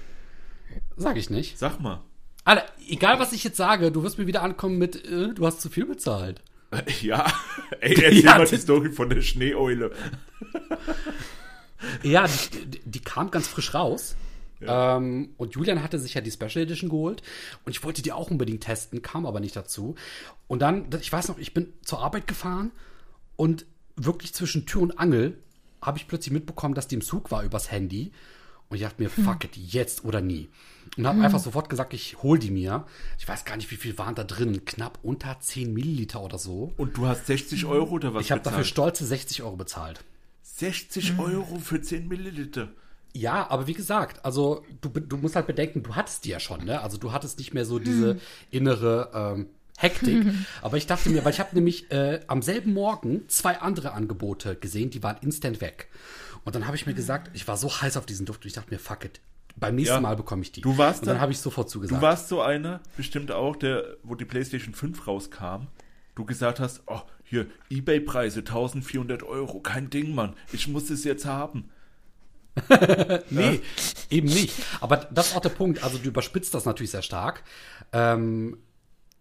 sag ich nicht. Sag mal. Alter, egal was ich jetzt sage, du wirst mir wieder ankommen mit, äh, du hast zu viel bezahlt. Ja, ey, erzähl Ja, mal die Story von der Schneeeule. Ja, die, die, die kam ganz frisch raus. Ähm, und Julian hatte sich ja die Special Edition geholt. Und ich wollte die auch unbedingt testen, kam aber nicht dazu. Und dann, ich weiß noch, ich bin zur Arbeit gefahren und wirklich zwischen Tür und Angel habe ich plötzlich mitbekommen, dass die im Zug war übers Handy. Und ich dachte mir, fuck it, jetzt oder nie. Und habe einfach sofort gesagt, ich hol die mir. Ich weiß gar nicht, wie viel waren da drin. Knapp unter 10 Milliliter oder so. Und du hast 60 Euro oder was Ich habe dafür stolze 60 Euro bezahlt. 60 Euro für 10 Milliliter. Ja, aber wie gesagt, also du, du musst halt bedenken, du hattest die ja schon, ne? Also du hattest nicht mehr so diese innere ähm, Hektik. aber ich dachte mir, weil ich habe nämlich äh, am selben Morgen zwei andere Angebote gesehen, die waren instant weg. Und dann habe ich mir gesagt, ich war so heiß auf diesen Duft und ich dachte mir, fuck it. Beim nächsten Ja. Mal bekomme ich die. Du warst und dann da- habe ich sofort zugesagt. Du warst so einer, bestimmt auch, der, wo die PlayStation 5 rauskam, du gesagt hast, oh, hier, Ebay-Preise 1400 Euro, kein Ding, Mann, ich muss es jetzt haben. Nee, eben nicht. Aber das ist auch der Punkt. Also du überspitzt das natürlich sehr stark. Ähm,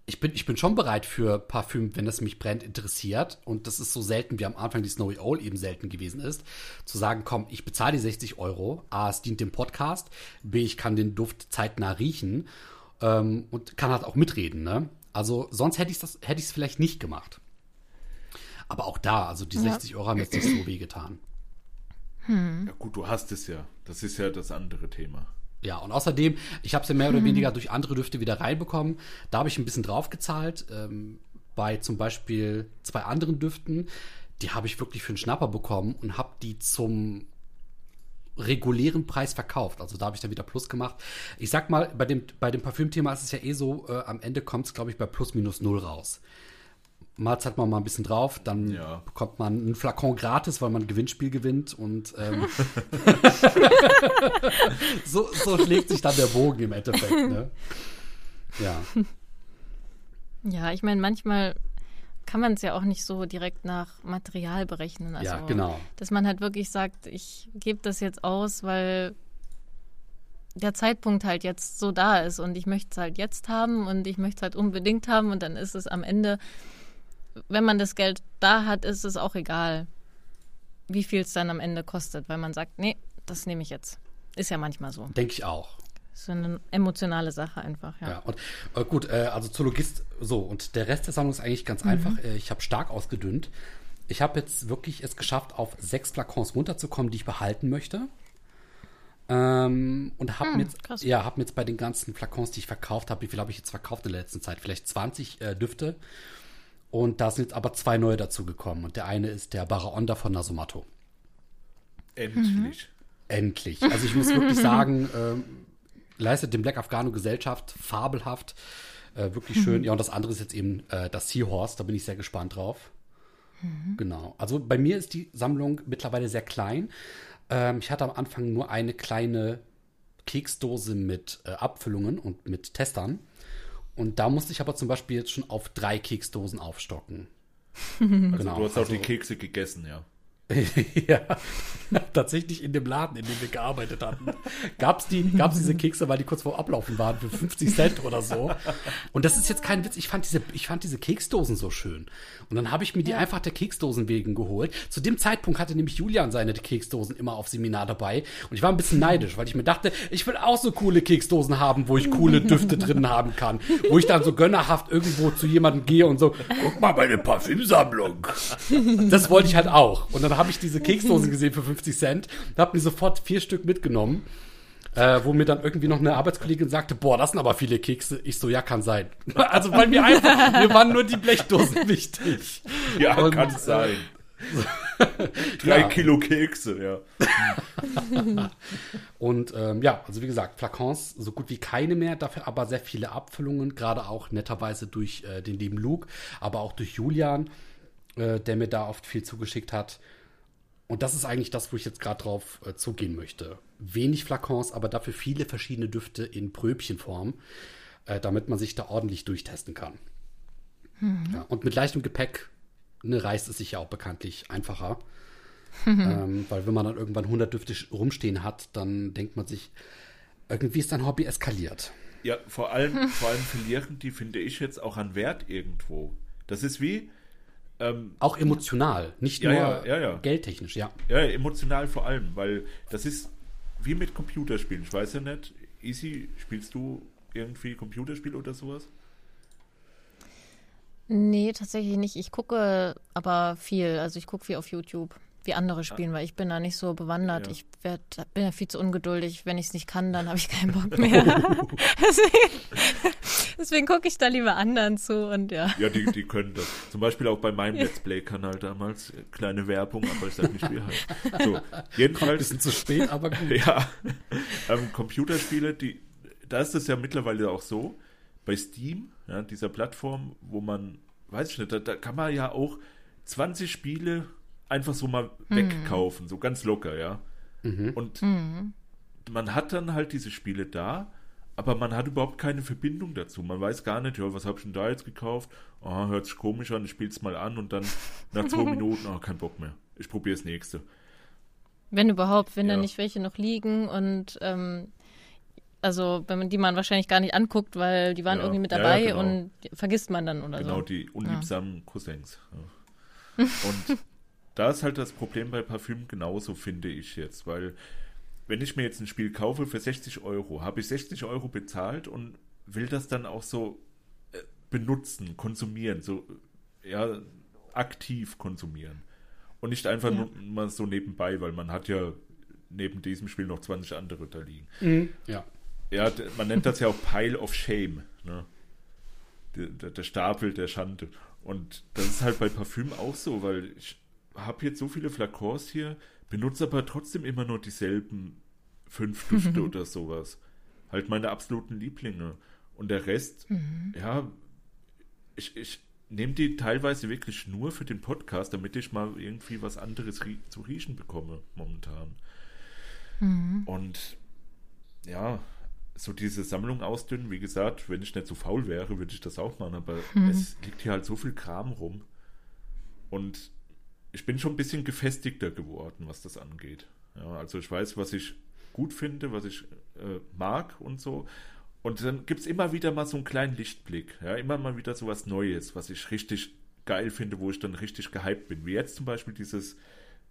ich, bin, ich bin schon bereit für Parfüm, wenn es mich brennt, interessiert. Und das ist so selten, wie am Anfang die Snowy Owl eben selten gewesen ist. Zu sagen, komm, ich bezahle die 60 Euro. A, es dient dem Podcast. B, ich kann den Duft zeitnah riechen. Ähm, und kann halt auch mitreden. Ne? Also sonst hätte ich es hätte ich's vielleicht nicht gemacht. Aber auch da, also die 60 Euro haben jetzt nicht so wehgetan. Ja gut, du hast es ja. Das ist ja das andere Thema. Ja, und außerdem, ich habe es ja mehr oder weniger durch andere Düfte wieder reinbekommen. Da habe ich ein bisschen draufgezahlt. Ähm, bei zum Beispiel zwei anderen Düften, die habe ich wirklich für einen Schnapper bekommen und habe die zum regulären Preis verkauft. Also da habe ich dann wieder Plus gemacht. Ich sag mal, bei dem, bei dem Parfümthema ist es ja eh so, äh, am Ende kommt es, glaube ich, bei plus minus null raus. Mal zahlt man mal ein bisschen drauf, dann Ja. bekommt man einen Flakon gratis, weil man ein Gewinnspiel gewinnt und ähm, so, so schlägt sich dann der Bogen im Endeffekt. Ne? Ja. Ja, ich meine, manchmal kann man es ja auch nicht so direkt nach Material berechnen. Also, Ja, genau. Dass man halt wirklich sagt, ich gebe das jetzt aus, weil der Zeitpunkt halt jetzt so da ist und ich möchte es halt jetzt haben und ich möchte es halt unbedingt haben und dann ist es am Ende, wenn man das Geld da hat, ist es auch egal, wie viel es dann am Ende kostet, weil man sagt, nee, das nehme ich jetzt. Ist ja manchmal so. Denke ich auch. So eine emotionale Sache einfach, ja. Ja, und äh, gut, äh, also Zoologist, so, und der Rest der Sammlung ist eigentlich ganz einfach. Äh, ich habe stark ausgedünnt. Ich habe jetzt wirklich es geschafft, auf sechs Flakons runterzukommen, die ich behalten möchte. Ähm, und habe mir jetzt, ja, hab mir jetzt bei den ganzen Flakons, die ich verkauft habe, wie viel habe ich jetzt verkauft in der letzten Zeit? Vielleicht 20 äh, Düfte. Und da sind jetzt aber zwei neue dazugekommen. Und der eine ist der Baraonda von Nasomato. Endlich. Endlich. Also ich muss wirklich sagen, ähm, leistet dem Black Afghano Gesellschaft fabelhaft. Äh, wirklich schön. Ja, und das andere ist jetzt eben äh, das Seahorse. Da bin ich sehr gespannt drauf. Genau. Also bei mir ist die Sammlung mittlerweile sehr klein. Ähm, ich hatte am Anfang nur eine kleine Keksdose mit äh, Abfüllungen und mit Testern. Und da musste ich aber zum Beispiel jetzt schon auf drei Keksdosen aufstocken. Also Genau, du hast auch also- die Kekse gegessen, ja. ja, tatsächlich in dem Laden, in dem wir gearbeitet hatten, gab es die, gab's diese Kekse, weil die kurz vor Ablaufen waren, für 50 Cent oder so. Und das ist jetzt kein Witz, ich fand diese, ich fand diese Keksdosen so schön. Und dann habe ich mir die einfach der Keksdosen wegen geholt. Zu dem Zeitpunkt hatte nämlich Julian seine Keksdosen immer auf Seminar dabei. Und ich war ein bisschen neidisch, weil ich mir dachte, ich will auch so coole Keksdosen haben, wo ich coole Düfte drin haben kann. Wo ich dann so gönnerhaft irgendwo zu jemandem gehe und so, guck mal meine Parfümsammlung. Das wollte ich halt auch. Und dann habe ich diese Keksdosen gesehen für 50 Cent, habe mir sofort vier Stück mitgenommen. Äh, wo mir dann irgendwie noch eine Arbeitskollegin sagte, boah, das sind aber viele Kekse. Ich so, ja, kann sein. Also weil mir einfach, mir waren nur die Blechdosen wichtig. Ja, Und, kann sein. Drei ja. Kilo Kekse, ja. Und ähm, ja, also wie gesagt, Flakons so gut wie keine mehr, dafür aber sehr viele Abfüllungen, gerade auch netterweise durch äh, den lieben Luke, aber auch durch Julian, äh, der mir da oft viel zugeschickt hat. Und das ist eigentlich das, wo ich jetzt gerade drauf äh, zugehen möchte. Wenig Flakons, aber dafür viele verschiedene Düfte in Pröbchenform, äh, damit man sich da ordentlich durchtesten kann. Ja, und mit leichtem Gepäck ne, reißt es sich ja auch bekanntlich einfacher. ähm, weil wenn man dann irgendwann 100 Düfte rumstehen hat, dann denkt man sich, irgendwie ist dein Hobby eskaliert. Ja, vor allem, vor allem verlieren die, finde ich, jetzt auch an Wert irgendwo. Das ist wie, ähm, Auch emotional, nicht Ja, nur ja, ja, ja. geldtechnisch, ja. ja, emotional vor allem, weil das ist wie mit Computerspielen. Ich weiß ja nicht, Easy, spielst du irgendwie Computerspiel oder sowas? Nee, tatsächlich nicht. Ich gucke aber viel. Also ich gucke viel auf YouTube, wie andere spielen, weil ich bin da nicht so bewandert. Ja. Ich werd, bin ja viel zu ungeduldig. Wenn ich es nicht kann, dann habe ich keinen Bock mehr. deswegen deswegen gucke ich da lieber anderen zu und ja. Ja, die, die können das. Zum Beispiel auch bei meinem Let's Play-Kanal damals. äh, Kleine Werbung, aber ich sag nicht wie halt. So, Ein jedenfalls. bisschen zu spät, aber gut. Ja, ähm, Computerspiele, die, da ist es ja mittlerweile auch so, bei Steam, ja, dieser Plattform, wo man, weiß ich nicht, da, da kann man ja auch 20 Spiele einfach so mal wegkaufen, so ganz locker, ja. Und man hat dann halt diese Spiele da, aber man hat überhaupt keine Verbindung dazu. Man weiß gar nicht, ja, was habe ich denn da jetzt gekauft? Ah, hört sich komisch an, ich spiel's mal an und dann nach zwei Minuten, ah, kein Bock mehr. Ich probiere das nächste. Wenn überhaupt, wenn Ja. da nicht welche noch liegen und ähm, also wenn man die man wahrscheinlich gar nicht anguckt, weil die waren Ja. irgendwie mit Ja, ja, dabei genau. und vergisst man dann oder Genau, so. die unliebsamen Cousins. Ja. Und da ist halt das Problem bei Parfüm genauso, finde ich jetzt, weil wenn ich mir jetzt ein Spiel kaufe für 60 Euro, habe ich 60 Euro bezahlt und will das dann auch so äh, benutzen, konsumieren, so ja, aktiv konsumieren. Und nicht einfach Ja. nur mal so nebenbei, weil man hat ja neben diesem Spiel noch 20 andere da liegen. Mhm. Ja. Ja, man nennt das ja auch Pile of Shame. Ne? Der, der, der Stapel der Schande. Und das ist halt bei Parfüm auch so, weil ich habe jetzt so viele Flakons hier, benutze aber trotzdem immer nur dieselben fünf Düfte oder sowas. Halt meine absoluten Lieblinge. Und der Rest, ja, ich, ich nehme die teilweise wirklich nur für den Podcast, damit ich mal irgendwie was anderes rie zu riechen bekomme momentan. Und ja, so diese Sammlung ausdünnen, wie gesagt, wenn ich nicht so faul wäre, würde ich das auch machen, aber es liegt hier halt so viel Kram rum. Und ich bin schon ein bisschen gefestigter geworden, was das angeht. Ja, also ich weiß, was ich gut finde, was ich äh, mag und so. Und dann gibt es immer wieder mal so einen kleinen Lichtblick, ja, immer mal wieder so was Neues, was ich richtig geil finde, wo ich dann richtig gehypt bin. Wie jetzt zum Beispiel dieses,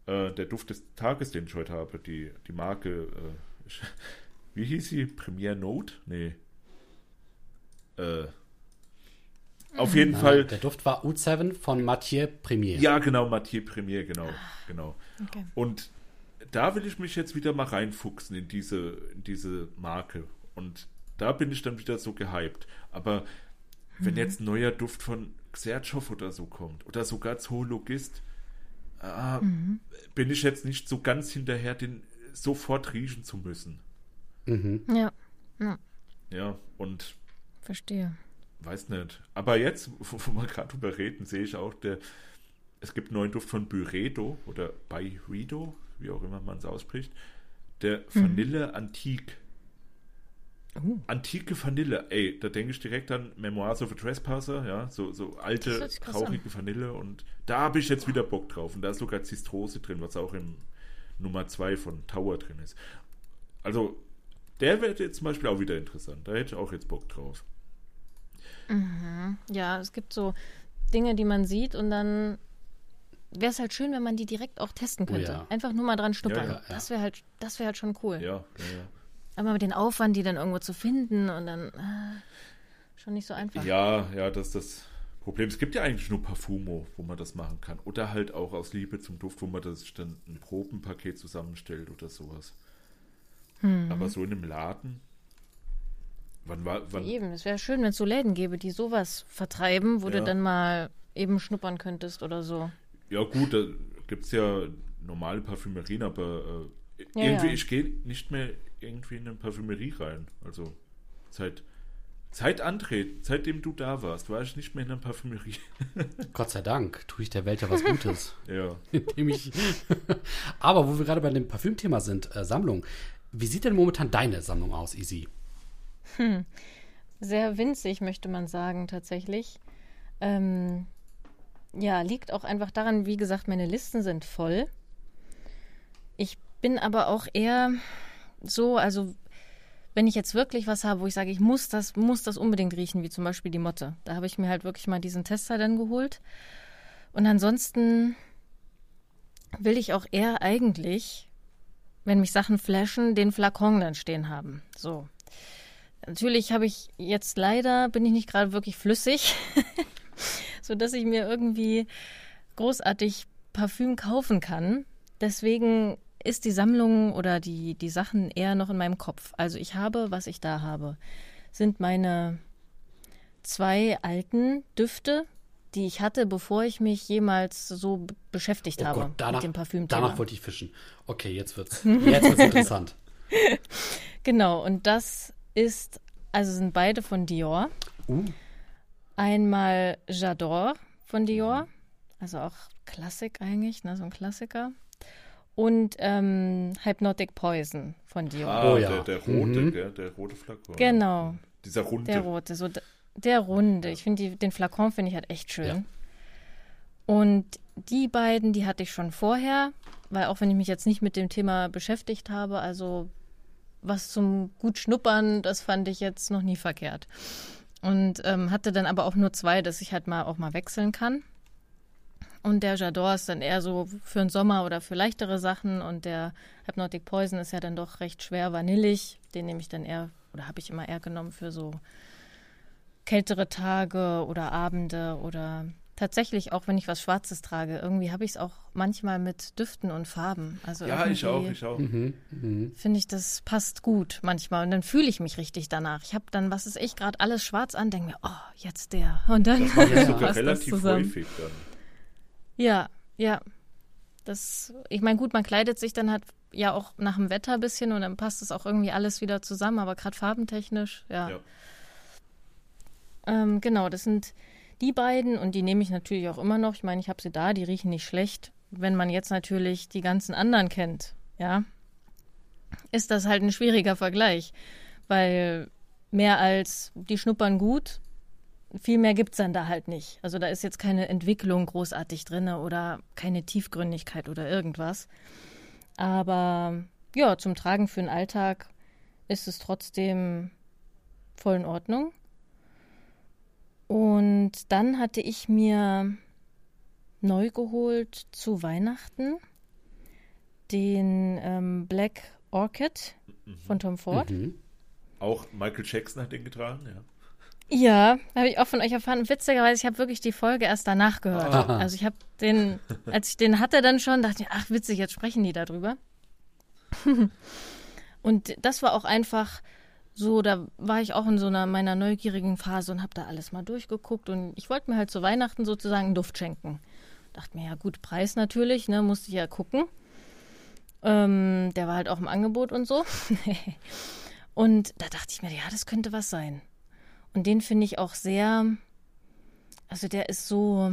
äh, der Duft des Tages, den ich heute habe, die, die Marke, äh, ich, wie hieß sie? Premiere Note? Nee. Äh, auf jeden Nein, Fall. nein, der Duft war U7 von Mathieu Premier. Ja, genau, Mathieu Premier, genau, genau. Okay. Und da will ich mich jetzt wieder mal reinfuchsen in diese, in diese Marke. Und da bin ich dann wieder so gehypt. Aber wenn jetzt ein neuer Duft von Xerchow oder so kommt, oder sogar Zoologist, ah, bin ich jetzt nicht so ganz hinterher, den sofort riechen zu müssen. Mhm. Ja, Ja, und verstehe. Weiß nicht. Aber jetzt, wo, wir gerade drüber reden, sehe ich auch, der, es gibt einen neuen Duft von Byredo oder Byredo, wie auch immer man es ausspricht. Der Vanille Antique. Uh. Antike Vanille, ey, da denke ich direkt an Memoirs of a Trespasser, ja, so, so alte, traurige Vanille und da habe ich jetzt wieder Bock drauf und da ist sogar Zistrose drin, was auch im Nummer 2 von Tower drin ist. Also, der wird jetzt zum Beispiel auch wieder interessant, da hätte ich auch jetzt Bock drauf. Mhm. Ja, es gibt so Dinge, die man sieht und dann wäre es halt schön, wenn man die direkt auch testen könnte. Oh ja. Einfach nur mal dran schnuppern. Ja, ja, das wäre halt, das wäre halt schon cool. Ja. Aber mit den Aufwand, die dann irgendwo zu finden und dann äh, schon nicht so einfach. Ja, ja, das ist das Problem. Es gibt ja eigentlich nur Parfumo, wo man das machen kann. Oder halt auch aus Liebe zum Duft, wo man das dann ein Probenpaket zusammenstellt oder sowas. Hm. Aber so in einem Laden. Wann war. Wann? eben, es wäre schön, wenn es so Läden gäbe, die sowas vertreiben, wo ja. du dann mal eben schnuppern könntest oder so. Ja, gut, da gibt es ja normale Parfümerien, aber äh, ja, irgendwie, ja. ich gehe nicht mehr irgendwie in eine Parfümerie rein. Also seit, seit André, seitdem du da warst, war ich nicht mehr in einer Parfümerie. Gott sei Dank, tue ich der Welt ja was Gutes. ja. Indem ich aber wo wir gerade bei dem Parfümthema sind, äh, Sammlung. Wie sieht denn momentan deine Sammlung aus, Easy? Hm. Sehr winzig, möchte man sagen, tatsächlich. Ähm, ja, liegt auch einfach daran, wie gesagt, meine Listen sind voll. Ich bin aber auch eher so, also wenn ich jetzt wirklich was habe, wo ich sage, ich muss das, muss das unbedingt riechen, wie zum Beispiel die Motte. Da habe ich mir halt wirklich mal diesen Tester dann geholt. Und ansonsten will ich auch eher eigentlich, wenn mich Sachen flashen, den Flakon dann stehen haben. So. Natürlich habe ich jetzt leider, bin ich nicht gerade wirklich flüssig, sodass ich mir irgendwie großartig Parfüm kaufen kann. Deswegen ist die Sammlung oder die, die Sachen eher noch in meinem Kopf. Also ich habe, was ich da habe, sind meine zwei alten Düfte, die ich hatte, bevor ich mich jemals so beschäftigt oh habe Gott, danach, mit dem Parfüm. Danach wollte ich fischen. Okay, jetzt wird's, jetzt wird's interessant. genau, und das ist, also sind beide von Dior. Uh. Einmal J'adore von Dior, also auch Klassik eigentlich, ne, so ein Klassiker und ähm, Hypnotic Poison von Dior. Ah, oh, ja. der, der rote, mhm. der, der rote Flakon. Genau. Dieser runde. Der rote, so der runde. Ich finde den Flakon finde ich halt echt schön. Ja. Und die beiden, die hatte ich schon vorher, weil auch wenn ich mich jetzt nicht mit dem Thema beschäftigt habe, also was zum gut schnuppern, das fand ich jetzt noch nie verkehrt. Und ähm, hatte dann aber auch nur zwei, dass ich halt mal auch mal wechseln kann. Und der Jador ist dann eher so für den Sommer oder für leichtere Sachen. Und der Hypnotic Poison ist ja dann doch recht schwer vanillig. Den nehme ich dann eher, oder habe ich immer eher genommen für so kältere Tage oder Abende oder tatsächlich auch, wenn ich was Schwarzes trage. Irgendwie habe ich es auch manchmal mit Düften und Farben. Also ja, ich auch, ich auch. Mhm, mh. Finde ich, das passt gut manchmal. Und dann fühle ich mich richtig danach. Ich habe dann, was ist ich, gerade alles schwarz an, denke mir, oh, jetzt der. Und dann das ich sogar relativ häufig dann. Ja, ja. Das, ich meine, gut, man kleidet sich dann halt ja auch nach dem Wetter ein bisschen und dann passt es auch irgendwie alles wieder zusammen, aber gerade farbentechnisch, ja. ja. Ähm, genau, das sind die beiden und die nehme ich natürlich auch immer noch. Ich meine, ich habe sie da, die riechen nicht schlecht. Wenn man jetzt natürlich die ganzen anderen kennt, ja, ist das halt ein schwieriger Vergleich, weil mehr als die schnuppern gut viel mehr gibt es dann da halt nicht. Also da ist jetzt keine Entwicklung großartig drin oder keine Tiefgründigkeit oder irgendwas. Aber ja, zum Tragen für den Alltag ist es trotzdem voll in Ordnung. Und dann hatte ich mir neu geholt zu Weihnachten den ähm, Black Orchid mhm. von Tom Ford. Mhm. Auch Michael Jackson hat den getragen, ja. Ja, habe ich auch von euch erfahren. Witzigerweise, ich habe wirklich die Folge erst danach gehört. Aha. Also ich habe den, als ich den hatte dann schon, dachte ich, ach witzig, jetzt sprechen die darüber. und das war auch einfach so, da war ich auch in so einer meiner neugierigen Phase und habe da alles mal durchgeguckt und ich wollte mir halt zu Weihnachten sozusagen einen Duft schenken. Dachte mir, ja gut, Preis natürlich, ne, musste ich ja gucken. Ähm, der war halt auch im Angebot und so. und da dachte ich mir, ja, das könnte was sein. Und den finde ich auch sehr, also der ist so,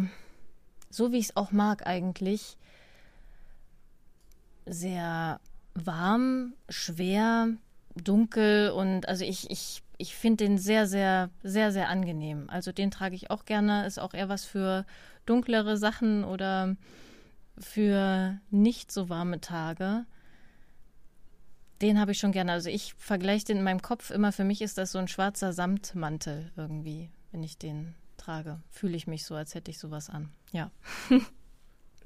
so wie ich es auch mag eigentlich, sehr warm, schwer, dunkel und also ich, ich, ich finde den sehr, sehr, sehr, sehr angenehm. Also den trage ich auch gerne. Ist auch eher was für dunklere Sachen oder für nicht so warme Tage. Den habe ich schon gerne. Also ich vergleiche den in meinem Kopf immer. Für mich ist das so ein schwarzer Samtmantel irgendwie, wenn ich den trage. Fühle ich mich so, als hätte ich sowas an. Ja.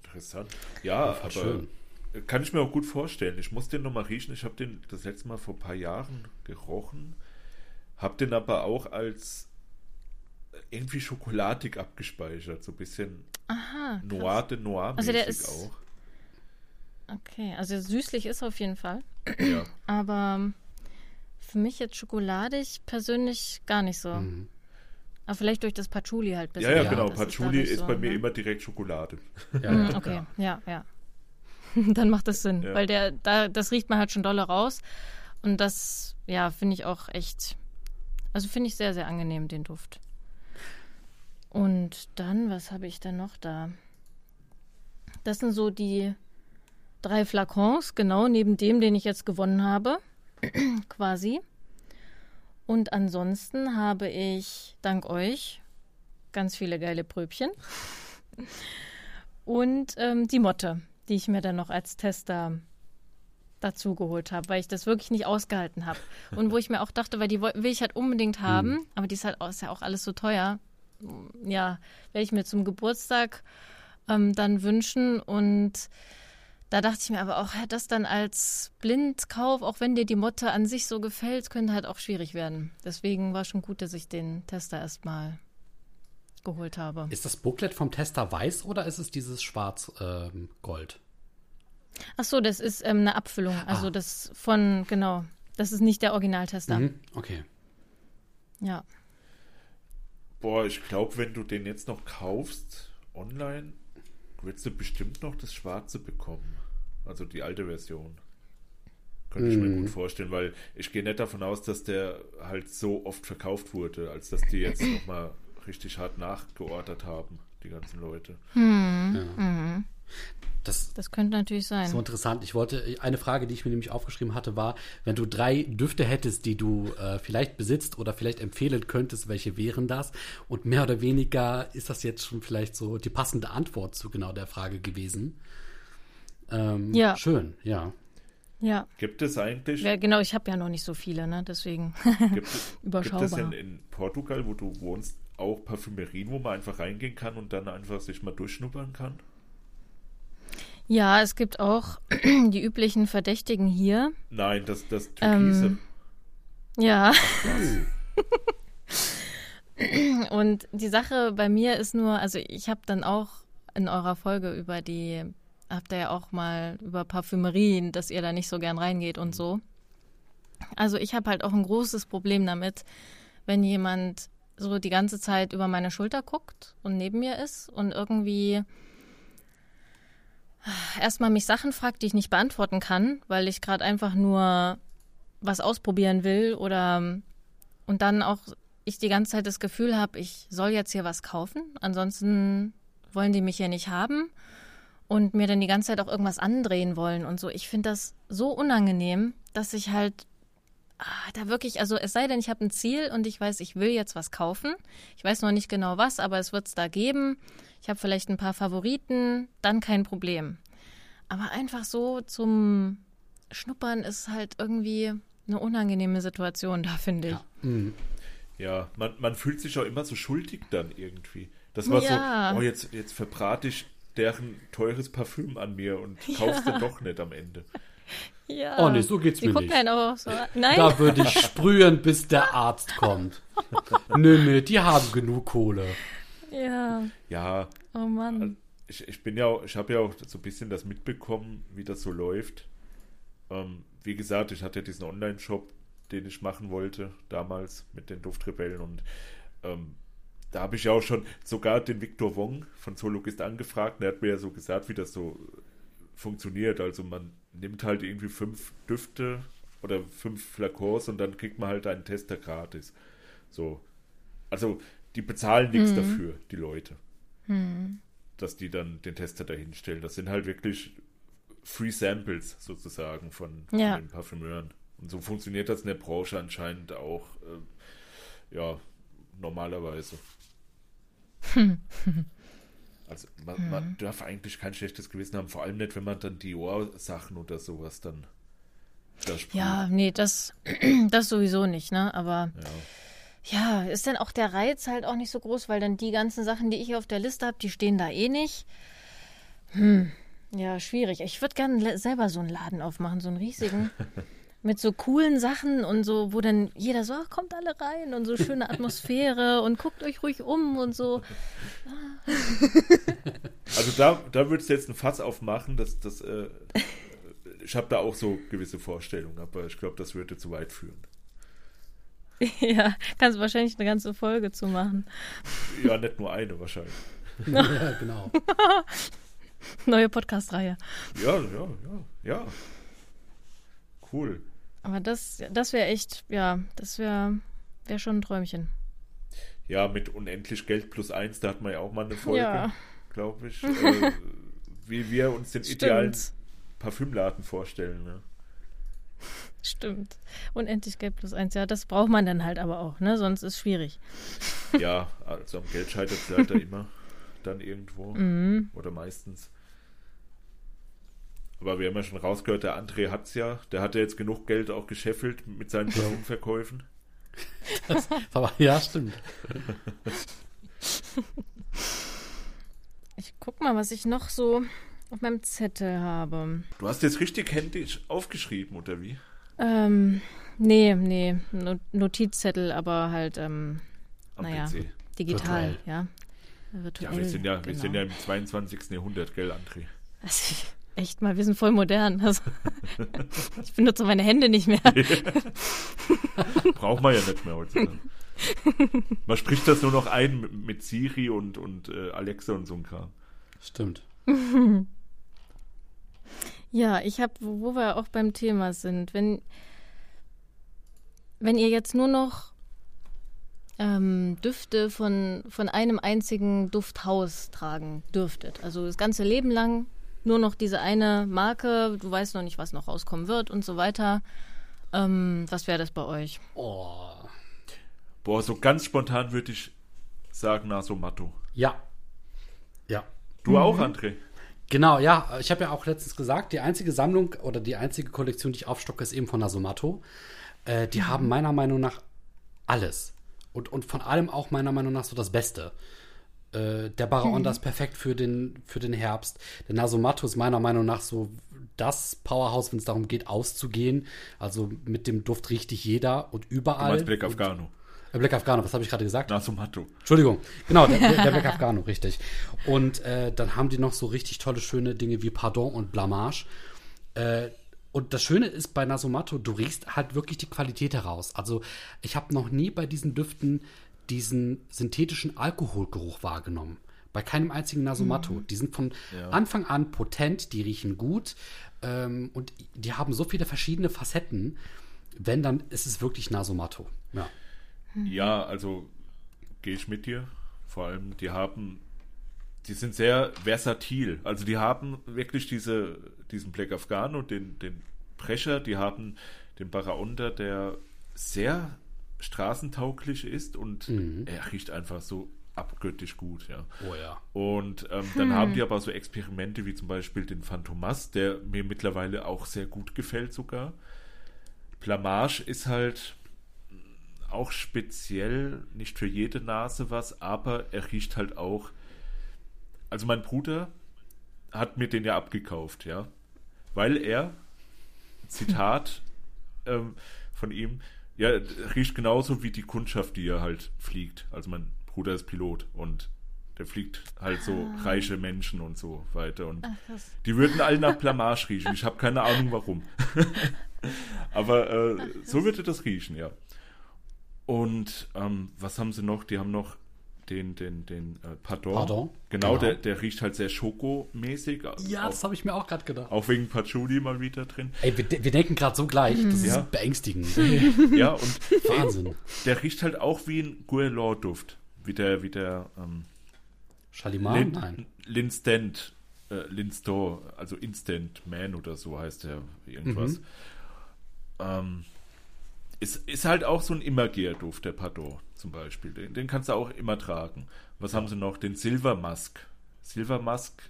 Interessant. Ja, aber schön. Kann ich mir auch gut vorstellen. Ich muss den nochmal riechen. Ich habe den das letzte Mal vor ein paar Jahren gerochen. Habe den aber auch als irgendwie schokoladig abgespeichert. So ein bisschen Aha, Noir de Noir also der ist, auch. Okay, also süßlich ist auf jeden Fall. Ja. Aber für mich jetzt schokoladig persönlich gar nicht so. Mhm. Aber vielleicht durch das Patchouli halt bisschen. Ja, ja, genau. Patchouli ist, ist so, bei mir ne? immer direkt Schokolade. Ja, mhm, okay, ja, ja. Dann macht das Sinn, ja. weil der, da, das riecht man halt schon dolle raus. Und das, ja, finde ich auch echt, also finde ich sehr, sehr angenehm, den Duft. Und dann, was habe ich denn noch da? Das sind so die drei Flakons, genau neben dem, den ich jetzt gewonnen habe, quasi. Und ansonsten habe ich, dank euch, ganz viele geile Pröbchen. Und ähm, die Motte, die ich mir dann noch als Tester dazu geholt habe, weil ich das wirklich nicht ausgehalten habe. Und wo ich mir auch dachte, weil die will ich halt unbedingt haben, mhm. aber die ist halt ist ja auch alles so teuer ja, werde ich mir zum Geburtstag ähm, dann wünschen. Und da dachte ich mir aber auch, das dann als Blindkauf, auch wenn dir die Motte an sich so gefällt, könnte halt auch schwierig werden. Deswegen war schon gut, dass ich den Tester erstmal geholt habe. Ist das Booklet vom Tester weiß oder ist es dieses Schwarz-Gold? Ähm, Ach so, das ist ähm, eine Abfüllung. Also ah. das von, genau. Das ist nicht der Originaltester. Mhm, okay. Ja. Boah, ich glaube, wenn du den jetzt noch kaufst online, willst du bestimmt noch das Schwarze bekommen. Also die alte Version. Könnte ich mir mhm. gut vorstellen, weil ich gehe nicht davon aus, dass der halt so oft verkauft wurde, als dass die jetzt nochmal richtig hart nachgeordert haben, die ganzen Leute. Hm. Ja. Mhm. Das, das könnte natürlich sein. So interessant. Ich wollte, eine Frage, die ich mir nämlich aufgeschrieben hatte, war, wenn du drei Düfte hättest, die du äh, vielleicht besitzt oder vielleicht empfehlen könntest, welche wären das? Und mehr oder weniger ist das jetzt schon vielleicht so die passende Antwort zu genau der Frage gewesen. Ähm, ja. Schön, ja. Ja. Gibt es eigentlich. Ja, genau, ich habe ja noch nicht so viele, ne? Deswegen gibt es, überschaubar. Gibt es in, in Portugal, wo du wohnst, auch Parfümerien, wo man einfach reingehen kann und dann einfach sich mal durchschnuppern kann? Ja, es gibt auch die üblichen Verdächtigen hier. Nein, das, das Türkise. Ähm, ja. Und die Sache bei mir ist nur, also ich habe dann auch in eurer Folge über die, habt ihr ja auch mal über Parfümerien, dass ihr da nicht so gern reingeht und so. Also ich habe halt auch ein großes Problem damit, wenn jemand so die ganze Zeit über meine Schulter guckt und neben mir ist und irgendwie erstmal mich Sachen fragt, die ich nicht beantworten kann, weil ich gerade einfach nur was ausprobieren will oder und dann auch ich die ganze Zeit das Gefühl habe, ich soll jetzt hier was kaufen, ansonsten wollen die mich ja nicht haben und mir dann die ganze Zeit auch irgendwas andrehen wollen und so. Ich finde das so unangenehm, dass ich halt da wirklich, also es sei denn, ich habe ein Ziel und ich weiß, ich will jetzt was kaufen. Ich weiß noch nicht genau was, aber es wird es da geben. Ich habe vielleicht ein paar Favoriten, dann kein Problem. Aber einfach so zum Schnuppern ist halt irgendwie eine unangenehme Situation da, finde ich. Ja, mhm. ja man, man fühlt sich auch immer so schuldig dann irgendwie. Das war ja. so, oh, jetzt, jetzt verbrate ich deren teures Parfüm an mir und kaufst ja. dann doch nicht am Ende. Ja. Oh nee, so geht's Die mir nicht. Auch so. Nein. Da würde ich sprühen, bis der Arzt kommt. nö, nö, die haben genug Kohle. Ja. Ja. Oh Mann. Ich, ich bin ja, ich habe ja auch so ein bisschen das mitbekommen, wie das so läuft. Ähm, wie gesagt, ich hatte ja diesen Online-Shop, den ich machen wollte damals mit den Duftrebellen und ähm, da habe ich ja auch schon sogar den Victor Wong von Zoologist angefragt. Der hat mir ja so gesagt, wie das so funktioniert. Also man nimmt halt irgendwie fünf Düfte oder fünf Flakons und dann kriegt man halt einen Tester gratis. So. Also die bezahlen nichts mhm. dafür, die Leute. Mhm. Dass die dann den Tester dahinstellen. Das sind halt wirklich Free Samples sozusagen von, ja. von den Parfümeuren. Und so funktioniert das in der Branche anscheinend auch, äh, ja, normalerweise. Also man, man, darf eigentlich kein schlechtes Gewissen haben, vor allem nicht, wenn man dann Dior-Sachen oder sowas dann da Ja, nee, das, das sowieso nicht, ne? Aber ja. ja, ist dann auch der Reiz halt auch nicht so groß, weil dann die ganzen Sachen, die ich auf der Liste habe, die stehen da eh nicht. Hm, ja, schwierig. Ich würde gerne selber so einen Laden aufmachen, so einen riesigen. mit so coolen Sachen und so, wo dann jeder so, ach, kommt alle rein und so schöne Atmosphäre und guckt euch ruhig um und so. Also da, da würdest du jetzt ein Fass aufmachen, dass das, äh, ich habe da auch so gewisse Vorstellungen, aber ich glaube, das würde zu weit führen. Ja, kannst du wahrscheinlich eine ganze Folge zu machen. Ja, nicht nur eine wahrscheinlich. ja, genau. Neue Podcast-Reihe. Ja, ja, ja, ja. Cool. Aber das, das wäre echt, ja, das wäre wär schon ein Träumchen. Ja, mit unendlich Geld plus eins, da hat man ja auch mal eine Folge, ja. glaube ich, äh, wie wir uns den Stimmt. idealen Parfümladen vorstellen. Ne? Stimmt. Unendlich Geld plus eins, ja, das braucht man dann halt aber auch, ne? Sonst ist es schwierig. Ja, also am Geld scheitert es halt da immer dann irgendwo. Mhm. Oder meistens. Aber wir haben ja schon rausgehört, der André hat es ja. Der hat ja jetzt genug Geld auch gescheffelt mit seinen Parfumverkäufen. Das, aber, ja, stimmt. Ich guck mal, was ich noch so auf meinem Zettel habe. Du hast jetzt richtig händisch aufgeschrieben, oder wie? Ähm, nee, nee. Notizzettel, aber halt, ähm, naja, PC. digital, Virtuell. ja. Virtuell, ja, wir sind ja, genau. wir sind ja im 22. Jahrhundert, gell, André? Also, Echt mal, wir sind voll modern. Also, ich benutze meine Hände nicht mehr. Braucht man ja nicht mehr heutzutage. Man spricht das nur noch ein mit Siri und, und äh, Alexa und so ein Kram. Stimmt. ja, ich habe, wo wir auch beim Thema sind, wenn, wenn ihr jetzt nur noch ähm, Düfte von, von einem einzigen Dufthaus tragen dürftet, also das ganze Leben lang nur noch diese eine Marke, du weißt noch nicht, was noch rauskommen wird und so weiter. Ähm, was wäre das bei euch? Oh. Boah, so ganz spontan würde ich sagen Nasomatto. Ja. Ja. Du mhm. auch, André? Genau, ja. Ich habe ja auch letztens gesagt, die einzige Sammlung oder die einzige Kollektion, die ich aufstocke, ist eben von Nasomatto. Äh, die mhm. haben meiner Meinung nach alles. Und, und von allem auch meiner Meinung nach so das Beste. Äh, der Baraonda mhm. ist perfekt für den, für den Herbst. Der Nasomatto ist meiner Meinung nach so das Powerhouse, wenn es darum geht, auszugehen. Also mit dem Duft riecht dich jeder und überall. Du meinst Black Afghano. Äh, Black Afghano, was habe ich gerade gesagt? Nasomatto. Entschuldigung. Genau, der, der Black Afghano, richtig. Und äh, dann haben die noch so richtig tolle, schöne Dinge wie Pardon und Blamage. Äh, und das Schöne ist bei Nasomatto, du riechst halt wirklich die Qualität heraus. Also ich habe noch nie bei diesen Düften diesen synthetischen Alkoholgeruch wahrgenommen. Bei keinem einzigen Nasomatto. Mhm. Die sind von ja. Anfang an potent, die riechen gut ähm, und die haben so viele verschiedene Facetten. Wenn, dann ist es wirklich Nasomatto. Ja, ja also gehe ich mit dir. Vor allem, die haben, die sind sehr versatil. Also die haben wirklich diese, diesen Black Afghan und den, den Brecher, die haben den Baraonda, der sehr straßentauglich ist und mhm. er riecht einfach so abgöttisch gut, ja. Oh ja. Und ähm, dann hm. haben die aber so Experimente wie zum Beispiel den Phantomas, der mir mittlerweile auch sehr gut gefällt sogar. Blamage ist halt auch speziell, nicht für jede Nase was, aber er riecht halt auch. Also mein Bruder hat mir den ja abgekauft, ja. Weil er, Zitat ähm, von ihm, ja, riecht genauso wie die Kundschaft, die er halt fliegt. Also mein Bruder ist Pilot und der fliegt halt so ah. reiche Menschen und so weiter. Und Ach, die würden alle nach Blamage riechen. Ich habe keine Ahnung warum. Aber äh, Ach, so würde das riechen, ja. Und ähm, was haben sie noch? Die haben noch den, den, den äh, Pardon. Pardon. Genau, genau, Der, der riecht halt sehr schokomäßig. Ja, auch, das habe ich mir auch gerade gedacht. Auch wegen Patchouli mal wieder drin. Ey, wir, wir denken gerade so gleich. Das ja. ist beängstigend. ja, und Wahnsinn. Der riecht halt auch wie ein Guerlain-Duft. Wie der, wie der ähm, Chalimar? Lin, Nein. Linstant, äh, Linsto, also Instant Man oder so heißt der irgendwas. Mhm. Ähm, ist, ist halt auch so ein Immergeher-Duft, der Pardot zum Beispiel. Den, den kannst du auch immer tragen. Was haben sie noch? Den Silver Musk. Silver Musk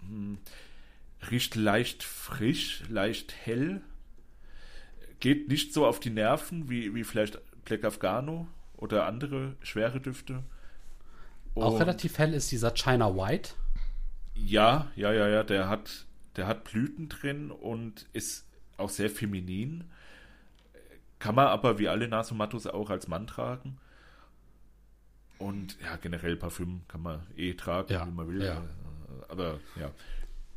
hm, riecht leicht frisch, leicht hell. Geht nicht so auf die Nerven wie, wie vielleicht Black Afghano oder andere schwere Düfte. Und auch relativ hell ist dieser China White. Ja, ja, ja, ja. Der hat, der hat Blüten drin und ist auch sehr feminin. Kann man aber wie alle Nasomatos auch als Mann tragen. Und ja, generell Parfüm kann man eh tragen, ja, wie man will. Ja. Aber ja,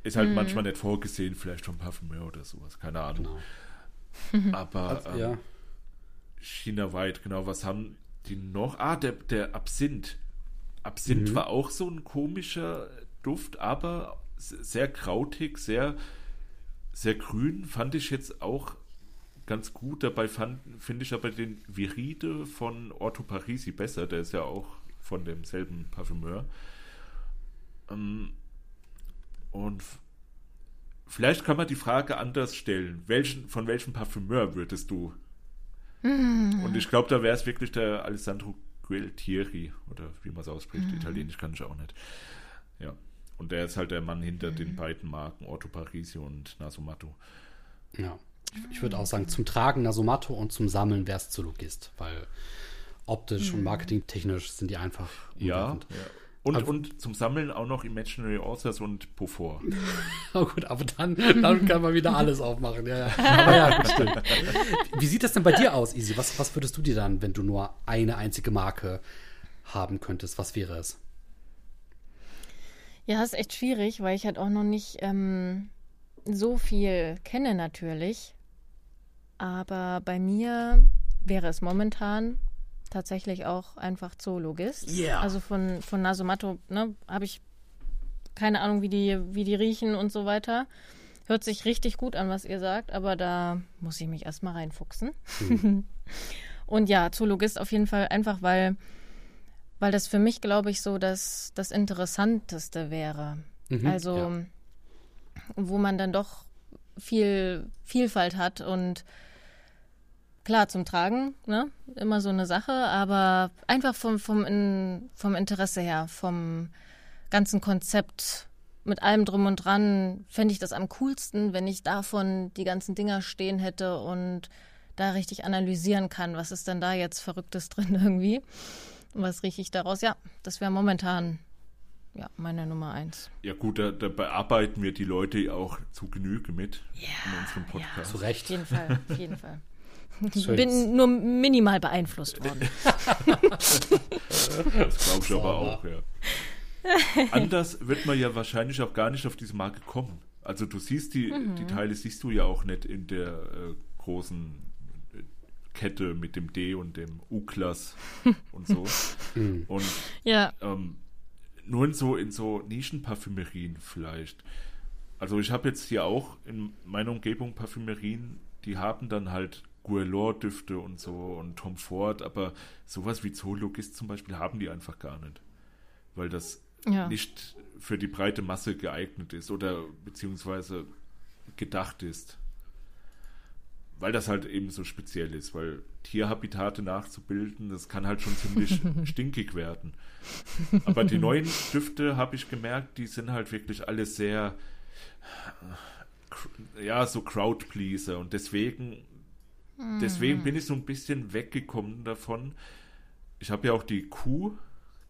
ist halt mhm. manchmal nicht vorgesehen, vielleicht vom Parfümeur oder sowas, keine Ahnung. Genau. Aber also, ähm, China White, genau, was haben die noch? Ah, der, der Absinth. Absinth mhm. war auch so ein komischer Duft, aber sehr krautig, sehr, sehr grün. Fand ich jetzt auch ganz gut. Dabei finde ich aber den Viride von Orto Parisi besser. Der ist ja auch von demselben Parfümeur. Ähm, und vielleicht kann man die Frage anders stellen. Welchen, von welchem Parfümeur würdest du? Mm. Und ich glaube, da wäre es wirklich der Alessandro Gualtieri oder wie man es ausspricht. Mm. Italienisch kann ich auch nicht. Ja. Und der ist halt der Mann hinter mm. den beiden Marken Orto Parisi und Nasomato. Ja ich würde auch sagen, zum Tragen Nasomato und zum Sammeln wäre es zu Logist, weil optisch mhm. und marketingtechnisch sind die einfach. Ja, ja. Und, aber, und zum Sammeln auch noch Imaginary Authors und Beaufort. oh gut, aber dann, dann kann man wieder alles aufmachen. Ja, ja. Aber ja, gut, stimmt. Wie sieht das denn bei dir aus, Easy? Was, was würdest du dir dann, wenn du nur eine einzige Marke haben könntest? Was wäre es? Ja, ist echt schwierig, weil ich halt auch noch nicht ähm, so viel kenne natürlich. Aber bei mir wäre es momentan tatsächlich auch einfach Zoologist. Yeah. Also von, von Nasomatto ne, habe ich keine Ahnung, wie die, wie die riechen und so weiter. Hört sich richtig gut an, was ihr sagt, aber da muss ich mich erstmal reinfuchsen. Mhm. und ja, Zoologist auf jeden Fall einfach, weil, weil das für mich, glaube ich, so das, das Interessanteste wäre. Mhm, also, ja. wo man dann doch viel Vielfalt hat und klar zum Tragen, ne? Immer so eine Sache, aber einfach vom, vom, in, vom Interesse her, vom ganzen Konzept mit allem drum und dran, fände ich das am coolsten, wenn ich davon die ganzen Dinger stehen hätte und da richtig analysieren kann, was ist denn da jetzt Verrücktes drin irgendwie. Und was rieche ich daraus? Ja, das wäre momentan ja, meine Nummer eins. Ja gut, da, da, bearbeiten wir die Leute auch zu Genüge mit ja, in unserem Podcast. Ja, zu Recht. Auf jeden Fall, auf jeden Fall. Ich bin nur minimal beeinflusst worden. das glaube ich aber auch, ja. Anders wird man ja wahrscheinlich auch gar nicht auf diese Marke kommen. Also du siehst die, mhm. die Teile siehst du ja auch nicht in der äh, großen äh, Kette mit dem D und dem U-Klass und so. Mhm. und ja. ähm, nur in so in so Nischenparfümerien vielleicht. Also ich habe jetzt hier auch in meiner Umgebung Parfümerien, die haben dann halt Guerlain-Düfte und so und Tom Ford, aber sowas wie Zoologist zum Beispiel haben die einfach gar nicht. Weil das ja. nicht für die breite Masse geeignet ist oder beziehungsweise gedacht ist. Weil das halt eben so speziell ist, weil Tierhabitate nachzubilden, das kann halt schon ziemlich stinkig werden. Aber die neuen Düfte, habe ich gemerkt, die sind halt wirklich alle sehr, ja, so Crowdpleaser und deswegen Deswegen mhm. bin ich so ein bisschen weggekommen davon. Ich habe ja auch die Kuh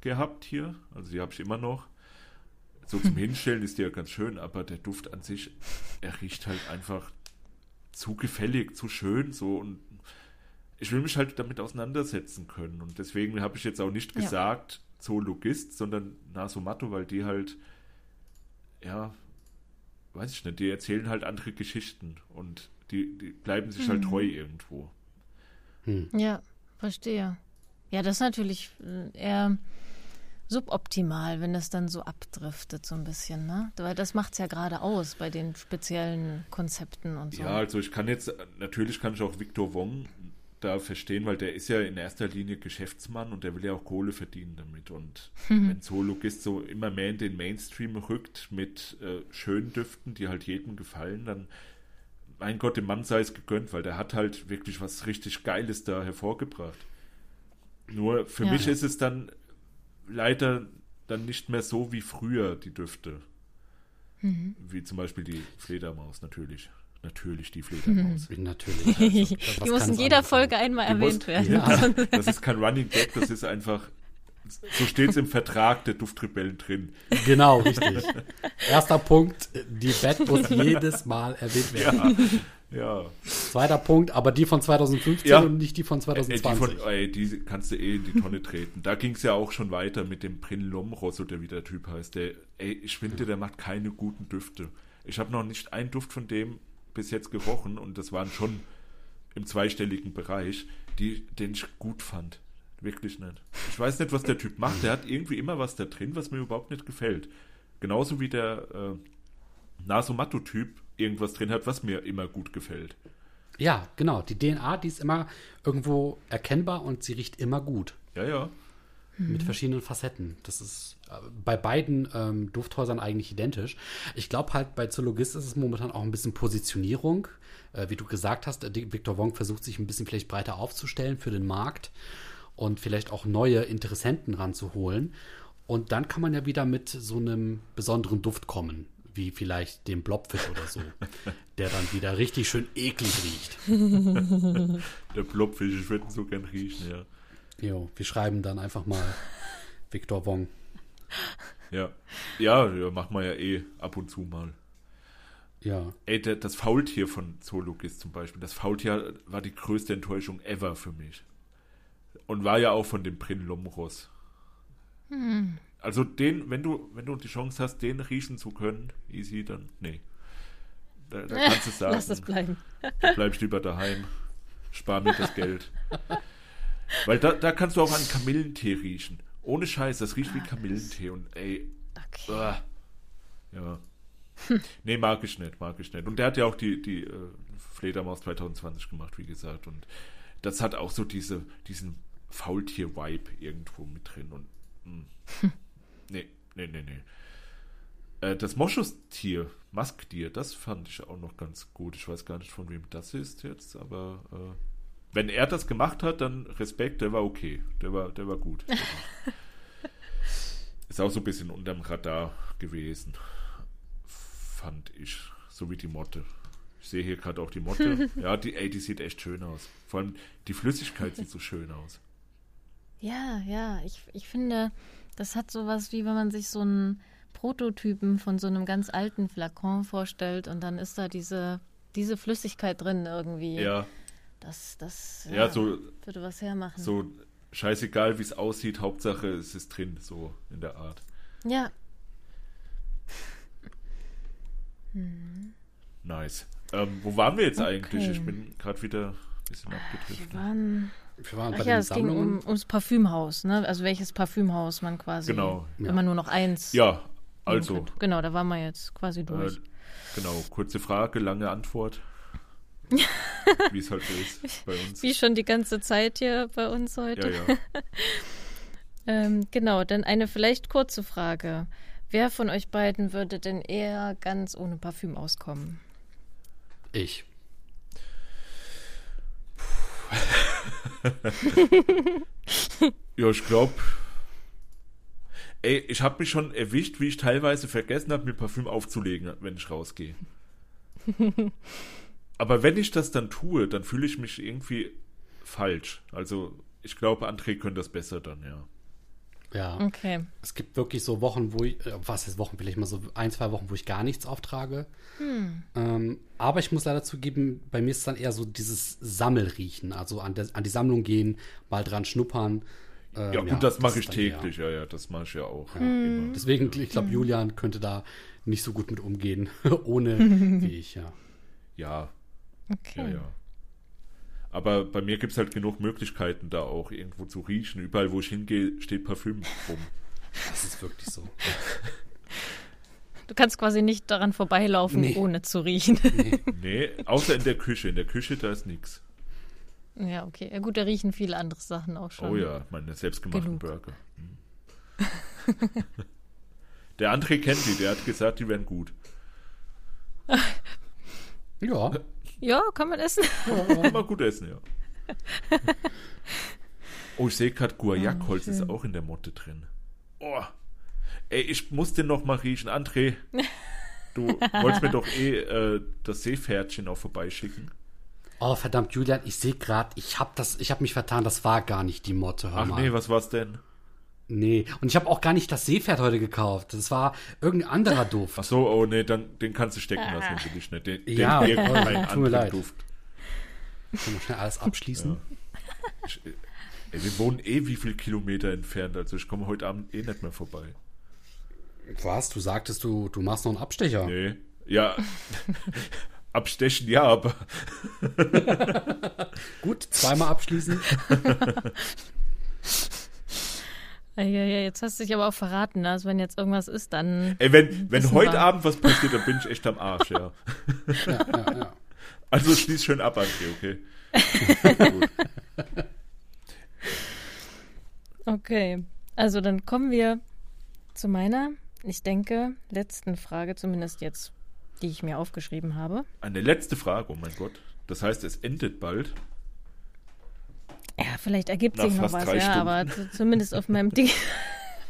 gehabt hier, also die habe ich immer noch. So zum Hinstellen ist die ja ganz schön, aber der Duft an sich, er riecht halt einfach zu gefällig, zu schön so und ich will mich halt damit auseinandersetzen können und deswegen habe ich jetzt auch nicht gesagt ja. Zoologist, sondern Nasomatto, weil die halt ja, weiß ich nicht, die erzählen halt andere Geschichten und die, die bleiben sich halt mhm. halt treu irgendwo. Hm. Ja, verstehe. Ja, das ist natürlich äh, eher suboptimal, wenn das dann so abdriftet so ein bisschen, ne? Weil das macht es ja gerade aus bei den speziellen Konzepten und so. Ja, also ich kann jetzt, natürlich kann ich auch Victor Wong da verstehen, weil der ist ja in erster Linie Geschäftsmann und der will ja auch Kohle verdienen damit. Und mhm. wenn Zoologist so immer mehr in den Mainstream rückt mit äh, schönen Düften, die halt jedem gefallen, dann mein Gott, dem Mann sei es gegönnt, weil der hat halt wirklich was richtig Geiles da hervorgebracht. Nur für Ja. mich ist es dann leider dann nicht mehr so wie früher, die Düfte. Mhm. Wie zum Beispiel die Fledermaus, natürlich. Natürlich die Fledermaus. Natürlich. Also, Die muss in jeder Folge sein? einmal Die muss- erwähnt werden. Ja, das ist kein Running Gag, das ist einfach, so steht es im Vertrag der Duftrebellen drin. Genau, richtig. Erster Punkt, die Bad muss jedes Mal erwähnt werden. Ja, ja. Zweiter Punkt, aber die von 2015 Ja. und nicht die von Ey, die, 2020. von, ey, die kannst du eh in die Tonne treten. Da ging es ja auch schon weiter mit dem Prin Lomros oder wie der Typ heißt. Der, ey, ich finde, der macht keine guten Düfte. Ich habe noch nicht einen Duft von dem bis jetzt gerochen und das waren schon im zweistelligen Bereich, die, den ich gut fand. Wirklich nicht. Ich weiß nicht, was der Typ macht. Der hat irgendwie immer was da drin, was mir überhaupt nicht gefällt. Genauso wie der äh, Nasomatto-Typ irgendwas drin hat, was mir immer gut gefällt. Ja, genau. Die DNA, die ist immer irgendwo erkennbar und sie riecht immer gut. Ja, ja. Mit verschiedenen Facetten. Das ist äh, bei beiden ähm, Dufthäusern eigentlich identisch. Ich glaube halt, bei Zoologist ist es momentan auch ein bisschen Positionierung. Äh, wie du gesagt hast, äh, Victor Wong versucht sich ein bisschen vielleicht breiter aufzustellen für den Markt und vielleicht auch neue Interessenten ranzuholen. Und dann kann man ja wieder mit so einem besonderen Duft kommen, wie vielleicht dem Blobfisch oder so, der dann wieder richtig schön eklig riecht. Der Blobfisch, ich würde ihn so gern riechen, ja. Jo, wir schreiben dann einfach mal Victor Wong. Ja. Ja, machen wir ja eh ab und zu mal. Ja. Ey, das Faultier von Zoologist zum Beispiel, das Faultier war die größte Enttäuschung ever für mich. Und war ja auch von dem Prin Lomros. Also den, wenn du, wenn du die Chance hast, den riechen zu können, easy, dann, nee. Da, da kannst du sagen, Lass das bleiben. da bleib ich lieber daheim, spar mir das Geld. Weil da, da kannst du auch an Kamillentee riechen. Ohne Scheiß, das riecht wie Kamillentee und ey, Okay. Uah. Ja. Nee, mag ich nicht, mag ich nicht. Und der hat ja auch die, die äh, Fledermaus 2020 gemacht, wie gesagt. Und das hat auch so diese, diesen Faultier-Vibe irgendwo mit drin. Und mh. nee, nee, nee, nee. Äh, das Moschustier, Masktier, das fand ich auch noch ganz gut. Ich weiß gar nicht, von wem das ist jetzt, aber äh, wenn er das gemacht hat, dann Respekt, der war okay. Der war, der war gut. Der war- ist auch so ein bisschen unterm Radar gewesen. Fand ich. So wie die Motte. Ich sehe hier gerade auch die Motte. ja, die, ey, die sieht echt schön aus. Vor allem die Flüssigkeit sieht so schön aus. Ja, ja, ich, ich finde, das hat sowas wie wenn man sich so einen Prototypen von so einem ganz alten Flakon vorstellt und dann ist da diese, diese Flüssigkeit drin irgendwie. Ja, Das, das ja, so, würde was hermachen. so scheißegal, wie es aussieht. Hauptsache, es ist drin, so in der Art. Ja, Nice. Ähm, wo waren wir jetzt Okay. eigentlich? Ich bin gerade wieder ein bisschen abgedriftet. wir waren. Wir waren Ach bei ja, den es ging um, Sammlungen. ums Parfümhaus, ne? Also welches Parfümhaus man quasi. Genau. Wenn Ja. man nur noch eins. Ja, also. Genau, da waren wir jetzt quasi äh, durch. genau, kurze Frage, lange Antwort. wie es halt so ist bei uns. Wie schon die ganze Zeit hier bei uns heute. Ja, ja. Ähm, genau, dann eine vielleicht kurze Frage. Wer von euch beiden würde denn eher ganz ohne Parfüm auskommen? Ich. Ja, ich glaube. Ey, ich habe mich schon erwischt, wie ich teilweise vergessen habe, mir Parfüm aufzulegen, wenn ich rausgehe. Aber wenn ich das dann tue, dann fühle ich mich irgendwie falsch. Also, ich glaube, André könnte das besser dann, ja. Ja. Okay. Es gibt wirklich so Wochen, wo ich, äh, was ist Wochen, vielleicht mal so ein, zwei Wochen, wo ich gar nichts auftrage. Ähm, aber ich muss leider zugeben, bei mir ist es dann eher so dieses Sammelriechen, also an, der, an die Sammlung gehen, mal dran schnuppern. Ähm, Ja, gut, das mache ich täglich, ja, ja, das mache ich ja auch. Immer. Deswegen, ich glaube, Julian könnte da nicht so gut mit umgehen, ohne wie ich, ja. Ja, Okay. ja, ja. Aber bei mir gibt es halt genug Möglichkeiten, da auch irgendwo zu riechen. Überall, wo ich hingehe, steht Parfüm rum. Das ist wirklich so. Du kannst quasi nicht daran vorbeilaufen, Nee. ohne zu riechen. Nee, außer in der Küche. In der Küche, da ist nichts. ja, okay. Ja, gut, da riechen viele andere Sachen auch schon. Oh ja, meine selbstgemachten Genug. Burger. Hm. der André kennt die, der hat gesagt, die wären gut. Ja, Ja, kann man essen. Ja, kann man gut essen, ja. Oh, ich sehe gerade, Guayakholz Oh, ist schön. auch in der Motte drin. Oh. Ey, ich muss den noch mal riechen. André, du wolltest mir doch eh äh, das Seepferdchen auch vorbeischicken. Oh, verdammt, Julian, ich sehe gerade, ich habe das, ich habe mich vertan, das war gar nicht die Motte. Hör Ach mal. nee, was war's denn? Nee, und ich habe auch gar nicht das Seepferd heute gekauft. Das war irgendein anderer Duft. Ach so, oh nee, dann den kannst du stecken lassen, will ich nicht. Den, den Ja, oh, irgendeinen tut mir leid. Duft. Können wir schnell alles abschließen? Ich, ey, wir wohnen eh wie viel Kilometer entfernt, also ich komme heute Abend eh nicht mehr vorbei. Was? Du sagtest, du, du machst noch einen Abstecher. Nee. Ja. Abstechen, ja, aber Gut, zweimal abschließen. Ja, ja, jetzt hast du dich aber auch verraten. ne? Also wenn jetzt irgendwas ist, dann. ey, wenn, wenn heute wir. Abend was passiert, dann bin ich echt am Arsch, ja. Ja, ja, ja. Also schließ schön ab, André, okay? Okay. Also dann kommen wir zu meiner, ich denke, letzten Frage, zumindest jetzt, die ich mir aufgeschrieben habe. Eine letzte Frage, oh mein Gott. Das heißt, es endet bald. Ja, vielleicht ergibt sich noch was, ja, Stunden. aber zumindest auf meinem Ding.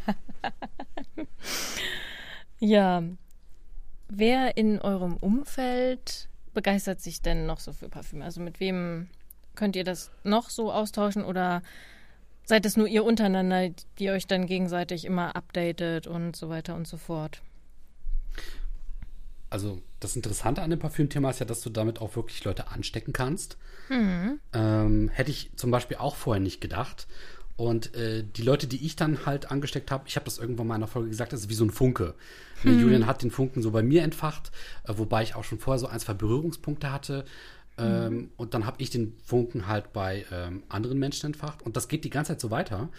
ja. Wer in eurem Umfeld begeistert sich denn noch so für Parfüm? Also mit wem könnt ihr das noch so austauschen oder seid es nur ihr untereinander, die euch dann gegenseitig immer updatet und so weiter und so fort? Also, das Interessante an dem Parfümthema ist ja, dass du damit auch wirklich Leute anstecken kannst. Ähm, hätte ich zum Beispiel auch vorher nicht gedacht. Und äh, die Leute, die ich dann halt angesteckt habe, ich habe das irgendwann mal in einer Folge gesagt, das ist wie so ein Funke. Ne, Julian hat den Funken so bei mir entfacht, äh, wobei ich auch schon vorher so ein, zwei Berührungspunkte hatte. Ähm, Und dann habe ich den Funken halt bei ähm, anderen Menschen entfacht. Und das geht die ganze Zeit so weiter.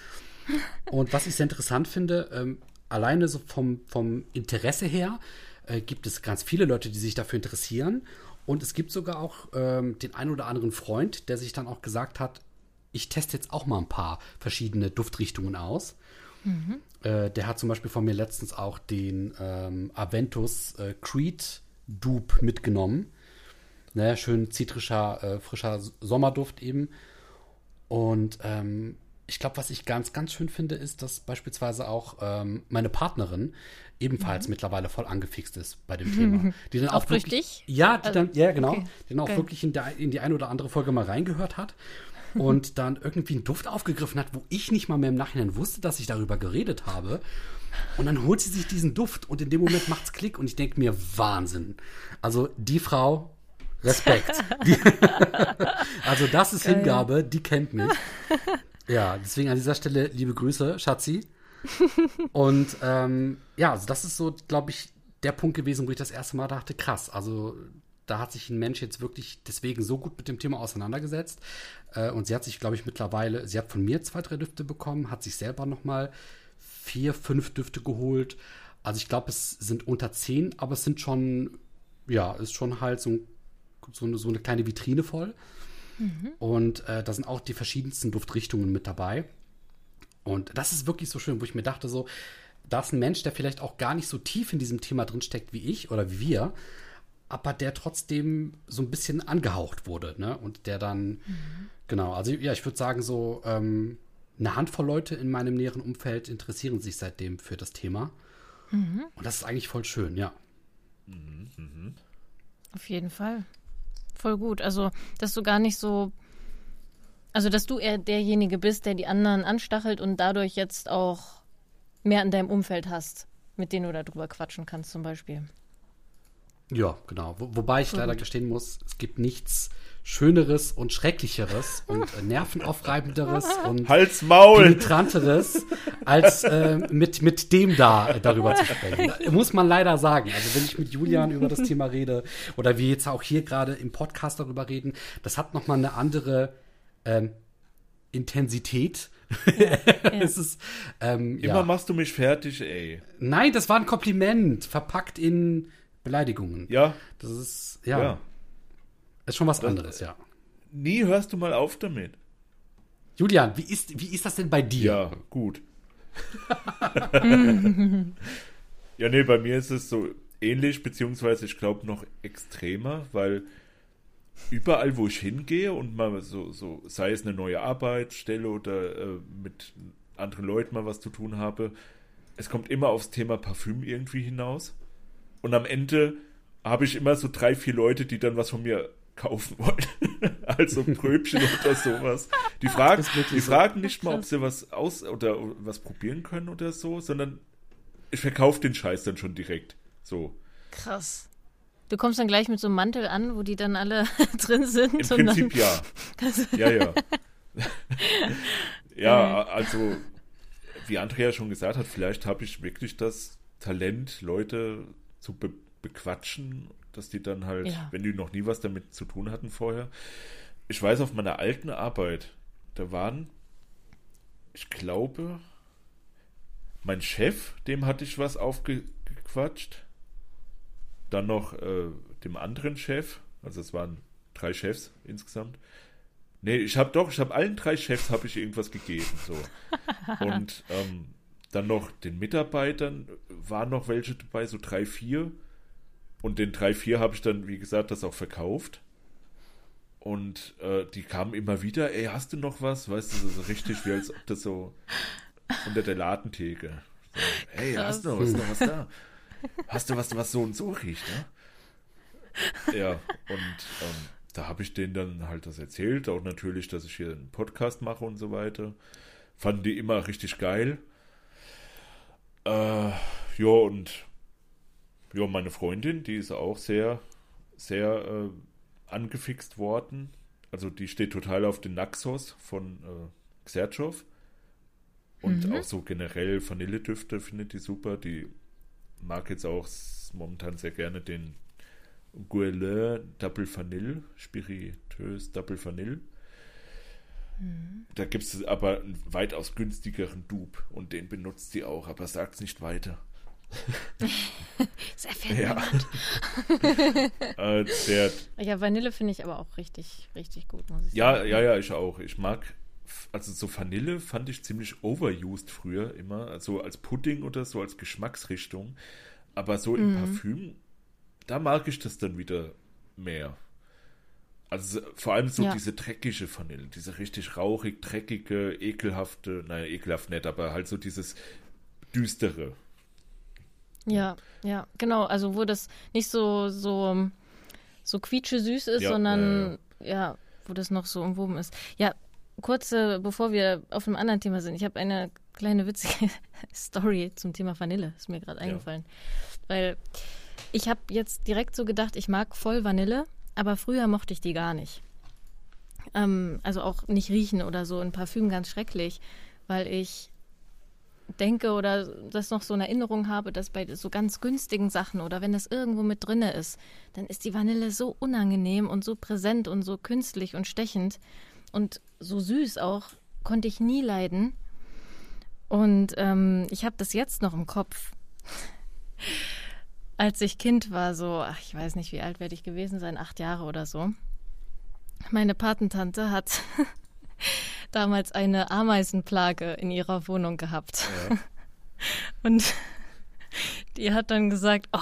Und was ich sehr interessant finde, ähm, alleine so vom, vom Interesse her, äh, gibt es ganz viele Leute, die sich dafür interessieren. Und es gibt sogar auch ähm, den einen oder anderen Freund, der sich dann auch gesagt hat, ich teste jetzt auch mal ein paar verschiedene Duftrichtungen aus. Äh, der hat zum Beispiel von mir letztens auch den ähm, Aventus äh, Creed Dupe mitgenommen. Ne, schön zitrischer, äh, frischer Sommerduft eben. Und ähm, ich glaube, was ich ganz, ganz schön finde, ist, dass beispielsweise auch ähm, meine Partnerin ebenfalls mittlerweile voll angefixt ist bei dem Thema. Die dann Auch durch wirklich, dich? Ja, die Also, dann, ja, genau. okay, Die dann auch geil. wirklich in, der, in die eine oder andere Folge mal reingehört hat und dann irgendwie einen Duft aufgegriffen hat, wo ich nicht mal mehr im Nachhinein wusste, dass ich darüber geredet habe. Und dann holt sie sich diesen Duft und in dem Moment macht's Klick und ich denke mir, Wahnsinn. Also die Frau, Respekt. Die, also das ist Geil. Hingabe, die kennt mich. Ja, deswegen an dieser Stelle liebe Grüße, Schatzi. Und ähm, ja, also das ist so, glaube ich, der Punkt gewesen, wo ich das erste Mal dachte, krass, also da hat sich ein Mensch jetzt wirklich deswegen so gut mit dem Thema auseinandergesetzt. Äh, und sie hat sich, glaube ich, mittlerweile, sie hat von mir zwei, drei Düfte bekommen, hat sich selber noch mal vier, fünf Düfte geholt. Also ich glaube, es sind unter zehn, aber es sind schon, ja, ist schon halt so, ein, so, eine, so eine kleine Vitrine voll. Und äh, da sind auch die verschiedensten Duftrichtungen mit dabei. Und das ist wirklich so schön, wo ich mir dachte, so, da ist ein Mensch, der vielleicht auch gar nicht so tief in diesem Thema drin steckt wie ich oder wie wir, aber der trotzdem so ein bisschen angehaucht wurde, ne? Und der dann, genau, also ja, ich würde sagen, so ähm, eine Handvoll Leute in meinem näheren Umfeld interessieren sich seitdem für das Thema. Und das ist eigentlich voll schön, ja. Auf jeden Fall. Voll gut. Also, dass du gar nicht so. Also, dass du eher derjenige bist, der die anderen anstachelt und dadurch jetzt auch mehr in deinem Umfeld hast, mit denen du darüber quatschen kannst, zum Beispiel. Ja, genau. Wo, wobei ich leider gestehen muss, es gibt nichts Schöneres und Schrecklicheres und äh, Nervenaufreibenderes und Hals, Maul! penetranteres, als äh, mit, mit dem da äh, darüber zu sprechen. Da muss man leider sagen. Also wenn ich mit Julian über das Thema rede oder wir jetzt auch hier gerade im Podcast darüber reden, das hat nochmal eine andere ähm, Intensität. es ist, ähm, Immer ja. machst du mich fertig, ey. Nein, das war ein Kompliment, verpackt in Beleidigungen. Ja, Das ist, ja, ja. Ist schon was anderes, ja. Nie hörst du mal auf damit. Julian, wie ist, wie ist das denn bei dir? Ja, gut. ja, nee, bei mir ist es so ähnlich, beziehungsweise ich glaube noch extremer, weil überall, wo ich hingehe und mal so, so sei es eine neue Arbeitsstelle oder äh, mit anderen Leuten mal was zu tun habe, es kommt immer aufs Thema Parfüm irgendwie hinaus. Und am Ende habe ich immer so drei, vier Leute, die dann was von mir kaufen wollen. also Pröbchen oder sowas. Die fragen, die fragen nicht mal, ob sie was aus oder was probieren können oder so, sondern ich verkaufe den Scheiß dann schon direkt. So. Krass. Du kommst dann gleich mit so einem Mantel an, wo die dann alle drin sind. Im Prinzip ja. ja, ja. ja, also wie Andrea schon gesagt hat, vielleicht habe ich wirklich das Talent, Leute zu be bequatschen, dass die dann halt, ja. wenn die noch nie was damit zu tun hatten vorher. Ich weiß, auf meiner alten Arbeit, da waren, ich glaube, mein Chef, dem hatte ich was aufgequatscht. Dann noch äh, dem anderen Chef, also es waren drei Chefs insgesamt. Nee, ich habe doch, ich habe allen drei Chefs habe ich irgendwas gegeben. So. Und ähm, dann noch den Mitarbeitern waren noch welche dabei, so drei, vier. Und den drei, vier habe ich dann, wie gesagt, das auch verkauft. Und äh, die kamen immer wieder, ey, hast du noch was? Weißt du, so richtig, wie als ob das so unter der Ladentheke. So, hey, Krass. hast du noch was, noch was da? Hast du was, was so und so riecht, ne? Ja, und ähm, da habe ich denen dann halt das erzählt, auch natürlich, dass ich hier einen Podcast mache und so weiter. Fanden die immer richtig geil. Äh, ja, und ja, meine Freundin, die ist auch sehr, sehr äh, angefixt worden. Also die steht total auf den Naxos von äh, Xertschow. Und mhm. auch so generell Vanilledüfte findet die super. Die mag jetzt auch momentan sehr gerne den Guerlain Double Vanille, spirituös Double Vanille. Mhm. Da gibt es aber einen weitaus günstigeren Dupe und den benutzt sie auch, aber sagt es nicht weiter. Sehr viel. Ja. äh, der, ja, Vanille finde ich aber auch richtig, richtig gut, muss ich ja, sagen. Ja, ja, ich auch. Ich mag, also so Vanille fand ich ziemlich overused früher immer, also als Pudding oder so, als Geschmacksrichtung. Aber so im mhm. Parfüm da mag ich das dann wieder mehr. Also vor allem so ja. diese dreckige Vanille, diese richtig rauchig, dreckige, ekelhafte, naja, ekelhaft nicht, aber halt so dieses düstere. Ja, ja, genau. Also wo das nicht so, so, so quietsche süß ist, ja, sondern ja, ja, wo das noch so umwoben ist. Ja, kurze, bevor wir auf einem anderen Thema sind, ich habe eine kleine witzige Story zum Thema Vanille, ist mir gerade eingefallen. Weil ich habe jetzt direkt so gedacht, ich mag voll Vanille, aber früher mochte ich die gar nicht. Ähm, also auch nicht riechen oder so. Ein Parfüm ganz schrecklich, weil ich denke oder das noch so eine Erinnerung habe, dass bei so ganz günstigen Sachen oder wenn das irgendwo mit drinne ist, dann ist die Vanille so unangenehm und so präsent und so künstlich und stechend und so süß auch, konnte ich nie leiden. Und ähm, ich habe das jetzt noch im Kopf als ich Kind war, so, ach, ich weiß nicht, wie alt werde ich gewesen sein, acht Jahre oder so. Meine Patentante hat damals eine Ameisenplage in ihrer Wohnung gehabt. Ja. Und die hat dann gesagt, oh,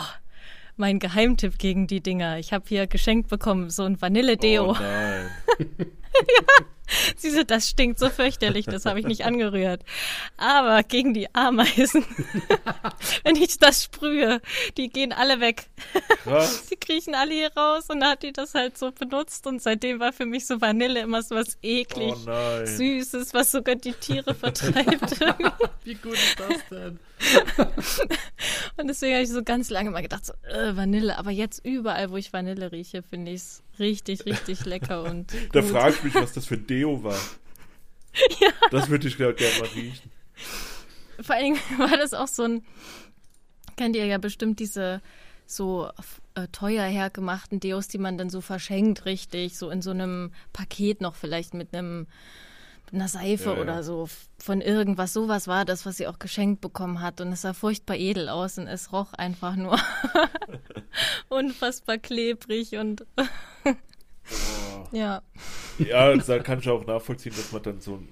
mein Geheimtipp gegen die Dinger. Ich habe hier geschenkt bekommen, so ein Vanille-Deo. Oh nein. ja. Sie so, das stinkt so fürchterlich, das habe ich nicht angerührt. Aber gegen die Ameisen, wenn ich das sprühe, die gehen alle weg. Was? Die kriechen alle hier raus und dann hat die das halt so benutzt und seitdem war für mich so Vanille immer so was eklig oh Süßes, was sogar die Tiere vertreibt. Wie gut ist das denn? und deswegen habe ich so ganz lange mal gedacht, so, äh, Vanille, aber jetzt überall, wo ich Vanille rieche, finde ich es richtig, richtig lecker und. Da frage ich mich, was das für Deo war. Ja. Das würde ich gerne mal riechen. Vor allem war das auch so ein, kennt ihr ja bestimmt diese so äh, teuer hergemachten Deos, die man dann so verschenkt, richtig, so in so einem Paket noch vielleicht mit einem einer Seife ja, ja. oder so von irgendwas. Sowas war das, was sie auch geschenkt bekommen hat. Und es sah furchtbar edel aus und es roch einfach nur unfassbar klebrig und oh. ja. Ja, da kann ich auch nachvollziehen, dass man dann so ein,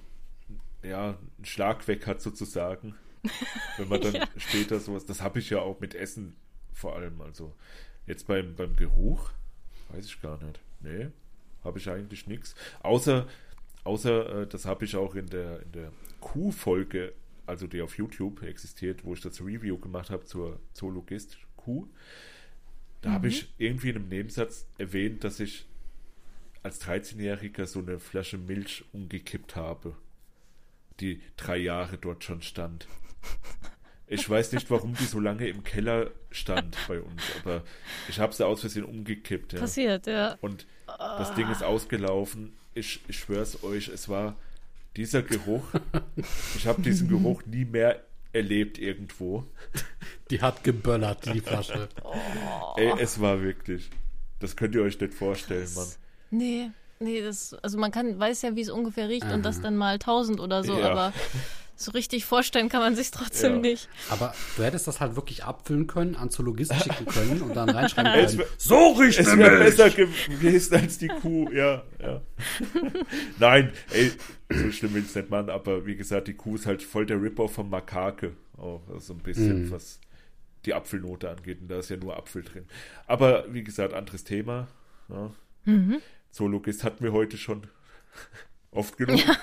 ja, einen Schlag weg hat sozusagen. Wenn man dann ja. später sowas, das habe ich ja auch mit Essen vor allem. Also jetzt beim, beim Geruch, weiß ich gar nicht. Nee. habe ich eigentlich nichts. Außer, außer äh, das habe ich auch in der, in der Q-Folge, also die auf YouTube existiert, wo ich das Review gemacht habe zur Zoologist Q. Da mhm. habe ich irgendwie in einem Nebensatz erwähnt, dass ich als 13-Jähriger so eine Flasche Milch umgekippt habe, die drei Jahre dort schon stand. Ich weiß nicht, warum die so lange im Keller stand bei uns, aber ich habe sie aus Versehen umgekippt. Ja. Passiert, ja. Und das Ding ist ausgelaufen. Ich, ich schwör's euch, es war dieser Geruch. Ich habe diesen Geruch nie mehr erlebt irgendwo. Die hat geböllert, die Flasche. Oh. Ey, es war wirklich. Das könnt ihr euch nicht vorstellen, Mann. Nee, nee, das, also man kann, weiß ja, wie es ungefähr riecht Aha. und das dann mal 1000 oder so, ja. aber so richtig vorstellen kann man sich trotzdem ja. nicht. Aber du hättest das halt wirklich abfüllen können, an Zoologist schicken können und dann reinschreiben können. Wär, so riecht es wäre besser gewesen als die Kuh, ja, ja. Nein, ey, so schlimm will ich es nicht machen, aber wie gesagt, die Kuh ist halt voll der Rip-Off von Makake. Auch so also ein bisschen, mhm. was die Apfelnote angeht. Und da ist ja nur Apfel drin. Aber wie gesagt, anderes Thema. Ja. Mhm. Zoologist hatten wir heute schon oft genug. Ja.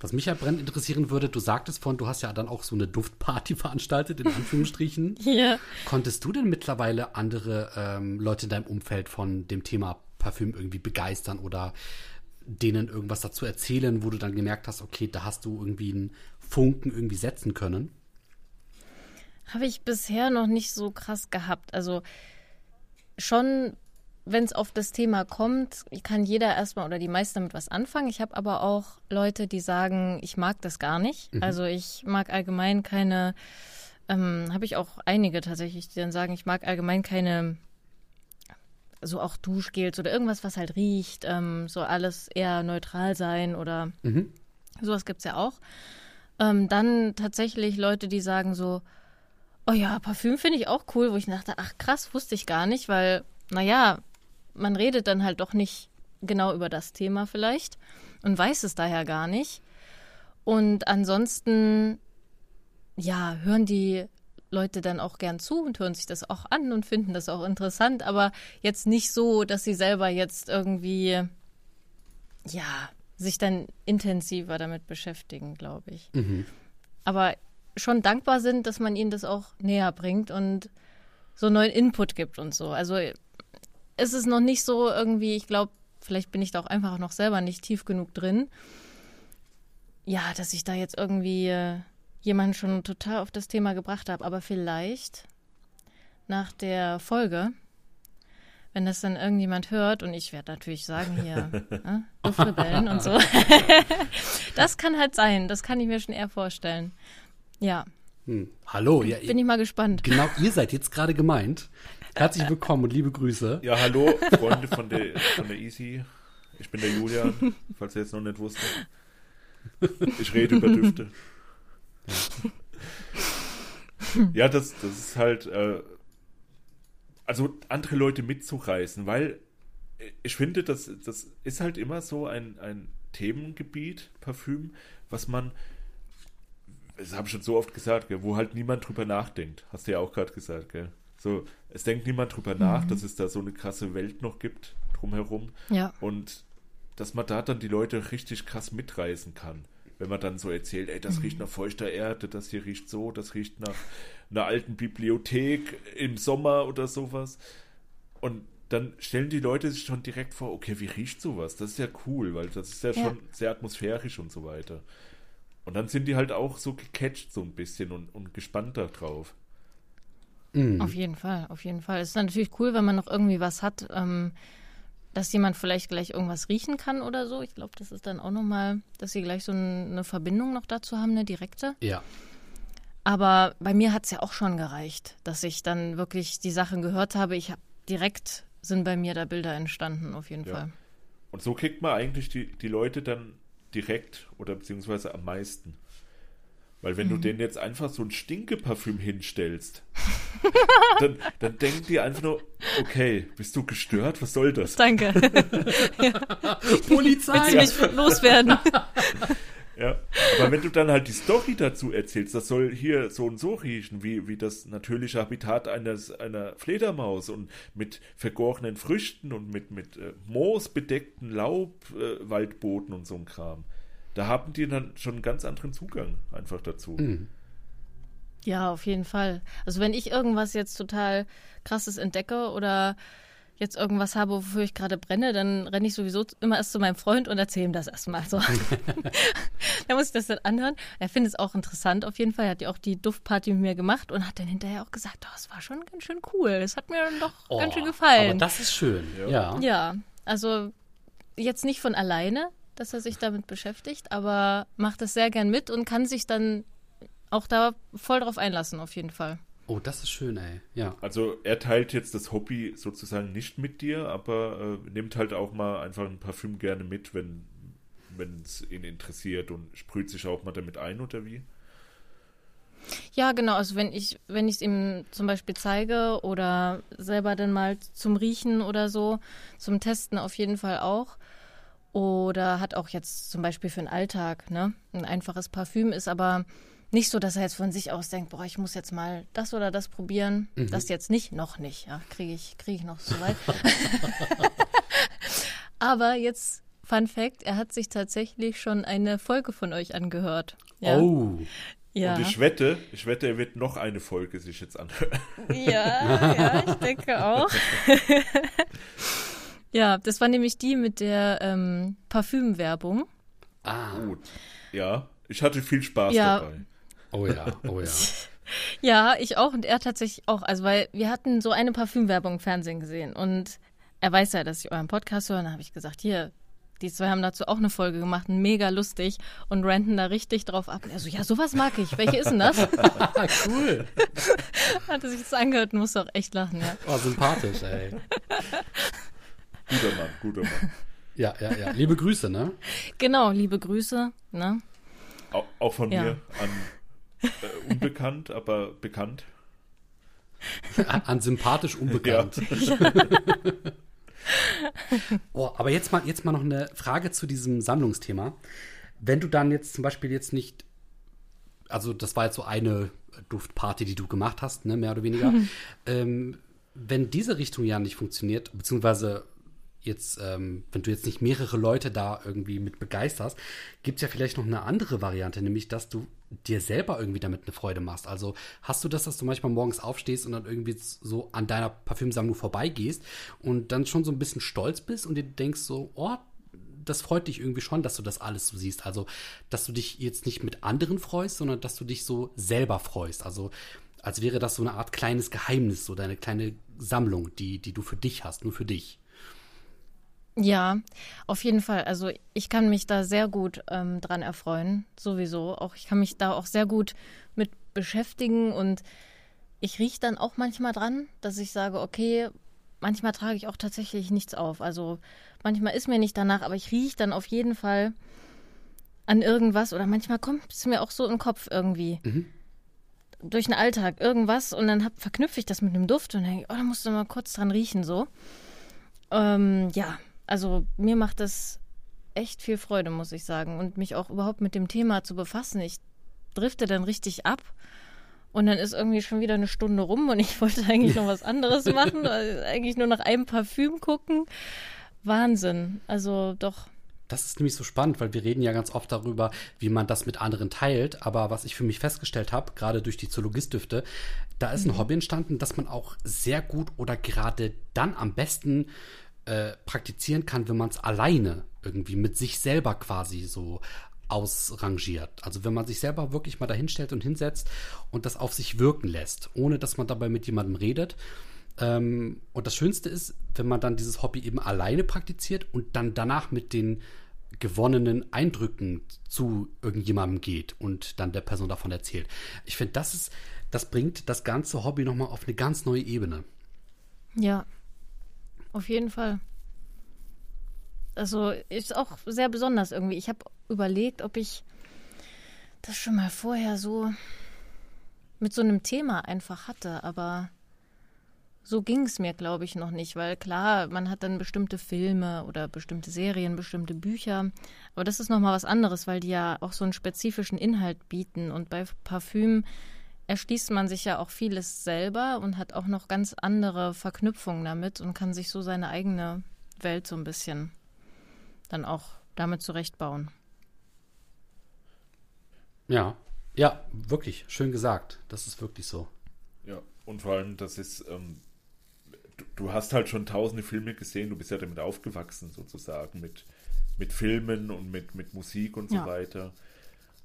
Was mich ja brennend interessieren würde, du sagtest von, du hast ja dann auch so eine Duftparty veranstaltet, in Anführungsstrichen. ja. Konntest du denn mittlerweile andere ähm, Leute in deinem Umfeld von dem Thema Parfüm irgendwie begeistern oder denen irgendwas dazu erzählen, wo du dann gemerkt hast, okay, da hast du irgendwie einen Funken irgendwie setzen können? Habe ich bisher noch nicht so krass gehabt. Also schon wenn es auf das Thema kommt, kann jeder erstmal oder die meisten damit was anfangen. Ich habe aber auch Leute, die sagen, ich mag das gar nicht. Mhm. Also ich mag allgemein keine, ähm, habe ich auch einige tatsächlich, die dann sagen, ich mag allgemein keine, so auch Duschgels oder irgendwas, was halt riecht, ähm, so alles eher neutral sein oder mhm. sowas gibt es ja auch. Ähm, dann tatsächlich Leute, die sagen so, oh ja, Parfüm finde ich auch cool, wo ich dachte, ach krass, wusste ich gar nicht, weil, naja, man redet dann halt doch nicht genau über das Thema vielleicht und weiß es daher gar nicht. Und ansonsten, ja, hören die Leute dann auch gern zu und hören sich das auch an und finden das auch interessant, aber jetzt nicht so, dass sie selber jetzt irgendwie, ja, sich dann intensiver damit beschäftigen, glaube ich. Mhm. Aber schon dankbar sind, dass man ihnen das auch näher bringt und so neuen Input gibt und so. Also ist es noch nicht so irgendwie, ich glaube, vielleicht bin ich da auch einfach noch selber nicht tief genug drin. Ja, dass ich da jetzt irgendwie äh, jemanden schon total auf das Thema gebracht habe, aber vielleicht nach der Folge, wenn das dann irgendjemand hört und ich werde natürlich sagen hier, äh, und so. das kann halt sein, das kann ich mir schon eher vorstellen. Ja. Hm. Hallo, ja. Bin ich mal gespannt. Genau, ihr seid jetzt gerade gemeint. Herzlich willkommen und liebe Grüße. Ja, hallo, Freunde von der, von der Easy. Ich bin der Julian, falls ihr jetzt noch nicht wusstet. Ich rede über Düfte. Ja, das, das ist halt, äh, also andere Leute mitzureißen, weil ich finde, das, das ist halt immer so ein, ein Themengebiet, Parfüm, was man, das habe ich schon so oft gesagt, gell, wo halt niemand drüber nachdenkt. Hast du ja auch gerade gesagt, gell? So, es denkt niemand drüber nach, mhm. dass es da so eine krasse Welt noch gibt drumherum. Ja. Und dass man da dann die Leute richtig krass mitreißen kann. Wenn man dann so erzählt, ey, das mhm. riecht nach feuchter Erde, das hier riecht so, das riecht nach einer alten Bibliothek im Sommer oder sowas. Und dann stellen die Leute sich schon direkt vor, okay, wie riecht sowas? Das ist ja cool, weil das ist ja, ja. schon sehr atmosphärisch und so weiter. Und dann sind die halt auch so gecatcht so ein bisschen und, und gespannt darauf. Mhm. Auf jeden Fall, auf jeden Fall. Es ist natürlich cool, wenn man noch irgendwie was hat, ähm, dass jemand vielleicht gleich irgendwas riechen kann oder so. Ich glaube, das ist dann auch nochmal, dass sie gleich so eine Verbindung noch dazu haben, eine direkte. Ja. Aber bei mir hat es ja auch schon gereicht, dass ich dann wirklich die Sachen gehört habe. Ich habe direkt sind bei mir da Bilder entstanden, auf jeden ja. Fall. Und so kriegt man eigentlich die, die Leute dann direkt oder beziehungsweise am meisten. Weil wenn mhm. du denen jetzt einfach so ein Stinkeparfüm hinstellst, dann, dann denken die einfach nur, okay, bist du gestört? Was soll das? Danke. Polizei! Willst du mich loswerden? ja. Aber wenn du dann halt die Story dazu erzählst, das soll hier so und so riechen, wie, wie das natürliche Habitat eines, einer Fledermaus und mit vergorenen Früchten und mit, mit äh, Moos bedeckten Laubwaldboden äh, und so ein Kram. Da haben die dann schon einen ganz anderen Zugang einfach dazu. Mhm. Ja, auf jeden Fall. Also wenn ich irgendwas jetzt total krasses entdecke oder jetzt irgendwas habe, wofür ich gerade brenne, dann renne ich sowieso immer erst zu meinem Freund und erzähle ihm das erstmal. So. da muss ich das dann anhören. Er findet es auch interessant auf jeden Fall. Er hat ja auch die Duftparty mit mir gemacht und hat dann hinterher auch gesagt, oh, es war schon ganz schön cool. Es hat mir dann doch oh, ganz schön gefallen. Aber das ist schön, ja. Ja, also jetzt nicht von alleine, dass er sich damit beschäftigt, aber macht es sehr gern mit und kann sich dann auch da voll drauf einlassen, auf jeden Fall. Oh, das ist schön, ey. Ja. Also er teilt jetzt das Hobby sozusagen nicht mit dir, aber äh, nimmt halt auch mal einfach ein Parfüm gerne mit, wenn es ihn interessiert und sprüht sich auch mal damit ein oder wie? Ja, genau. Also wenn ich wenn ich es ihm zum Beispiel zeige oder selber dann mal zum Riechen oder so, zum Testen auf jeden Fall auch. Oder hat auch jetzt zum Beispiel für den Alltag, ne? Ein einfaches Parfüm ist aber nicht so, dass er jetzt von sich aus denkt, boah, ich muss jetzt mal das oder das probieren. Mhm. Das jetzt nicht, noch nicht. Ja, kriege ich, krieg ich noch so weit. Aber jetzt, Fun Fact, er hat sich tatsächlich schon eine Folge von euch angehört. Ja. Oh. Ja. Und ich wette, ich wette, er wird noch eine Folge sich jetzt anhören. Ja, ja, ich denke auch. ja, das war nämlich die mit der ähm, Parfümwerbung. Ah. Gut. Ja, ich hatte viel Spaß ja. dabei. Oh ja, oh ja. ja, ich auch und er tatsächlich auch. Also, weil wir hatten so eine Parfümwerbung im Fernsehen gesehen und er weiß ja, dass ich euren Podcast höre. Und dann habe ich gesagt, hier, die zwei haben dazu auch eine Folge gemacht, mega lustig und ranten da richtig drauf ab. Und er so, ja, sowas mag ich. Welche ist denn das? cool. Hatte sich das angehört und musste auch echt lachen, ja. Oh, sympathisch, ey. Guter Mann, guter Mann. Ja, ja, ja. Liebe Grüße, ne? Genau, liebe Grüße, ne? Auch, auch von ja. mir an äh, unbekannt, aber bekannt. An sympathisch unbekannt. oh, aber jetzt mal, jetzt mal noch eine Frage zu diesem Sammlungsthema. Wenn du dann jetzt zum Beispiel jetzt nicht, also das war jetzt so eine Duftparty, die du gemacht hast, ne, mehr oder weniger. Mhm. Ähm, wenn diese Richtung ja nicht funktioniert, beziehungsweise jetzt, ähm, wenn du jetzt nicht mehrere Leute da irgendwie mit begeisterst, gibt es ja vielleicht noch eine andere Variante, nämlich dass du dir selber irgendwie damit eine Freude machst. Also hast du das, dass du manchmal morgens aufstehst und dann irgendwie so an deiner Parfümsammlung vorbeigehst und dann schon so ein bisschen stolz bist und dir denkst so, oh, das freut dich irgendwie schon, dass du das alles so siehst. Also, dass du dich jetzt nicht mit anderen freust, sondern dass du dich so selber freust. Also, als wäre das so eine Art kleines Geheimnis, so deine kleine Sammlung, die, die du für dich hast, nur für dich. Ja, auf jeden Fall. Also ich kann mich da sehr gut ähm, dran erfreuen, sowieso. Auch ich kann mich da auch sehr gut mit beschäftigen und ich rieche dann auch manchmal dran, dass ich sage, okay, manchmal trage ich auch tatsächlich nichts auf. Also manchmal ist mir nicht danach, aber ich rieche dann auf jeden Fall an irgendwas oder manchmal kommt es mir auch so im Kopf irgendwie. Mhm. Durch den Alltag irgendwas und dann hab, verknüpfe ich das mit einem Duft und denke, oh, da musst du mal kurz dran riechen, so. Ähm, ja, also mir macht das echt viel Freude, muss ich sagen. Und mich auch überhaupt mit dem Thema zu befassen. Ich drifte dann richtig ab. Und dann ist irgendwie schon wieder eine Stunde rum und ich wollte eigentlich noch was anderes machen. Also eigentlich nur nach einem Parfüm gucken. Wahnsinn. Also doch. Das ist nämlich so spannend, weil wir reden ja ganz oft darüber, wie man das mit anderen teilt. Aber was ich für mich festgestellt habe, gerade durch die Zoologistdüfte, da ist ein mhm. Hobby entstanden, dass man auch sehr gut oder gerade dann am besten äh, praktizieren kann, wenn man es alleine irgendwie mit sich selber quasi so ausrangiert. Also wenn man sich selber wirklich mal dahinstellt und hinsetzt und das auf sich wirken lässt, ohne dass man dabei mit jemandem redet. Ähm, und das Schönste ist, wenn man dann dieses Hobby eben alleine praktiziert und dann danach mit den gewonnenen Eindrücken zu irgendjemandem geht und dann der Person davon erzählt. Ich finde, das ist, das bringt das ganze Hobby nochmal auf eine ganz neue Ebene. Ja, auf jeden Fall. Also ist auch sehr besonders irgendwie. Ich habe überlegt, ob ich das schon mal vorher so mit so einem Thema einfach hatte, aber so ging es mir, glaube ich, noch nicht, weil klar, man hat dann bestimmte Filme oder bestimmte Serien, bestimmte Bücher, aber das ist nochmal was anderes, weil die ja auch so einen spezifischen Inhalt bieten und bei Parfüm erschließt man sich ja auch vieles selber und hat auch noch ganz andere Verknüpfungen damit und kann sich so seine eigene Welt so ein bisschen dann auch damit zurechtbauen. Ja, ja, wirklich, schön gesagt. Das ist wirklich so. Ja, und vor allem, das ist, ähm, du, du, hast halt schon tausende Filme gesehen, du bist ja damit aufgewachsen, sozusagen, mit, mit Filmen und mit, mit Musik und so ja. weiter.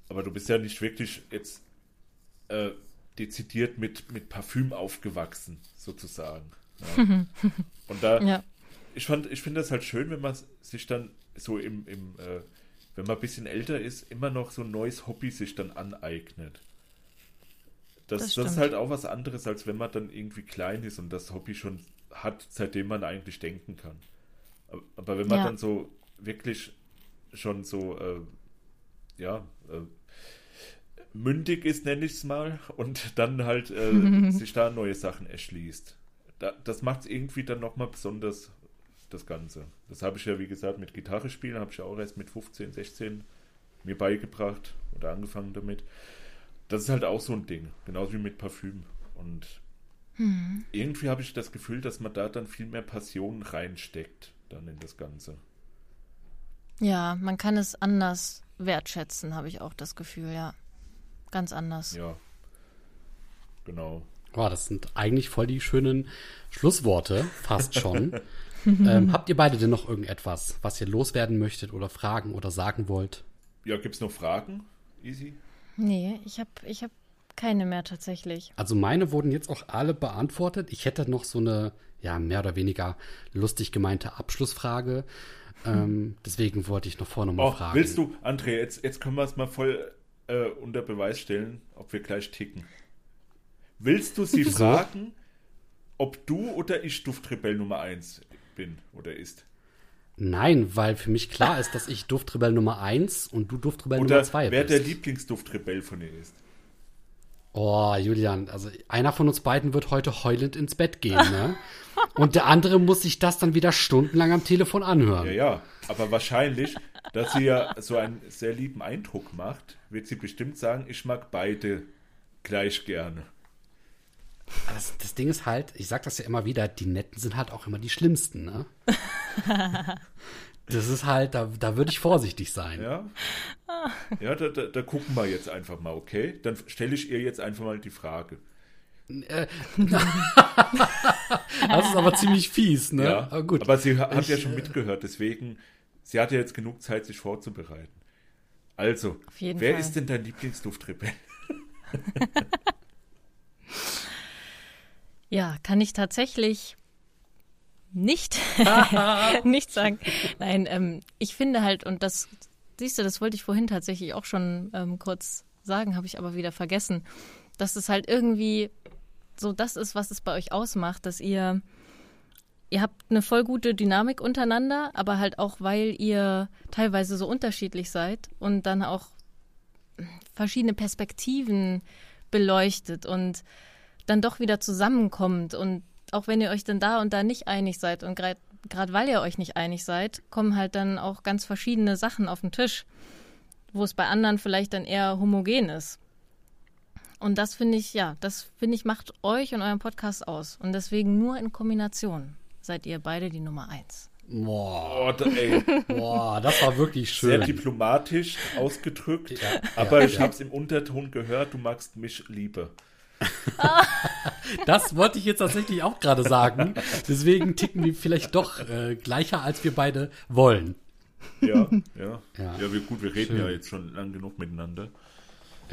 Aber du bist ja nicht wirklich jetzt äh, dezidiert mit, mit Parfüm aufgewachsen, sozusagen. Ja. und da, ja. ich fand, ich finde das halt schön, wenn man sich dann so im, im äh, wenn man ein bisschen älter ist, immer noch so ein neues Hobby sich dann aneignet. Das, das, das, ist halt auch was anderes, als wenn man dann irgendwie klein ist und das Hobby schon hat, seitdem man eigentlich denken kann. Aber wenn man ja. dann so wirklich schon so, äh, ja, äh, mündig ist, nenne ich es mal, und dann halt äh, sich da neue Sachen erschließt. Da, das macht es irgendwie dann nochmal besonders das Ganze. Das habe ich ja, wie gesagt, mit Gitarre spielen, habe ich ja auch erst mit 15, 16 mir beigebracht oder angefangen damit. Das ist halt auch so ein Ding, genauso wie mit Parfüm. Und hm. irgendwie habe ich das Gefühl, dass man da dann viel mehr Passion reinsteckt, dann in das Ganze. Ja, man kann es anders wertschätzen, habe ich auch das Gefühl, ja. Ganz anders. Ja. Genau. Boah, das sind eigentlich voll die schönen Schlussworte, fast schon. ähm, habt ihr beide denn noch irgendetwas, was ihr loswerden möchtet oder fragen oder sagen wollt? Ja, gibt es noch Fragen? Easy? Nee, ich habe ich hab keine mehr tatsächlich. Also meine wurden jetzt auch alle beantwortet. Ich hätte noch so eine, ja, mehr oder weniger lustig gemeinte Abschlussfrage. Ähm, deswegen wollte ich noch vorne mal oh, fragen. Willst du, André, jetzt, jetzt können wir es mal voll äh, unter Beweis stellen, ob wir gleich ticken. Willst du sie fragen, ob du oder ich Duftrebell Nummer 1 bin oder ist. Nein, weil für mich klar ist, dass ich Duftrebell Nummer 1 und du Duftrebell oder Nummer 2 bist. Wer der Lieblingsduftrebell von dir ist. Oh, Julian, also einer von uns beiden wird heute heulend ins Bett gehen, ne? Und der andere muss sich das dann wieder stundenlang am Telefon anhören. Ja, ja, aber wahrscheinlich, dass sie ja so einen sehr lieben Eindruck macht, wird sie bestimmt sagen, ich mag beide gleich gerne. Das, das, Ding ist halt, ich sag das ja immer wieder, die Netten sind halt auch immer die Schlimmsten, ne? das ist halt, da, da würde ich vorsichtig sein. Ja, ja da, da, da, gucken wir jetzt einfach mal, okay? Dann stelle ich ihr jetzt einfach mal die Frage. Äh, das ist aber ziemlich fies, ne? Ja, aber gut. Aber sie hat ich, ja schon mitgehört, deswegen, sie hat ja jetzt genug Zeit, sich vorzubereiten. Also, wer Fall. ist denn dein Lieblingsduftrebell? Ja, kann ich tatsächlich nicht, nicht sagen. Nein, ähm, ich finde halt, und das, siehst du, das wollte ich vorhin tatsächlich auch schon ähm, kurz sagen, habe ich aber wieder vergessen, dass es halt irgendwie so das ist, was es bei euch ausmacht, dass ihr, ihr habt eine voll gute Dynamik untereinander, aber halt auch, weil ihr teilweise so unterschiedlich seid und dann auch verschiedene Perspektiven beleuchtet und dann doch wieder zusammenkommt und auch wenn ihr euch dann da und da nicht einig seid und gerade weil ihr euch nicht einig seid, kommen halt dann auch ganz verschiedene Sachen auf den Tisch, wo es bei anderen vielleicht dann eher homogen ist. Und das finde ich, ja, das finde ich macht euch und euren Podcast aus. Und deswegen nur in Kombination seid ihr beide die Nummer eins. Boah, oh, da, Boah, das war wirklich schön. Sehr diplomatisch ausgedrückt, ja, aber ja, ich ja. habe es im Unterton gehört, du magst mich lieber. das wollte ich jetzt tatsächlich auch gerade sagen. Deswegen ticken wir vielleicht doch äh, gleicher, als wir beide wollen. Ja, ja. Ja, ja wir, gut, wir reden Schön. ja jetzt schon lang genug miteinander.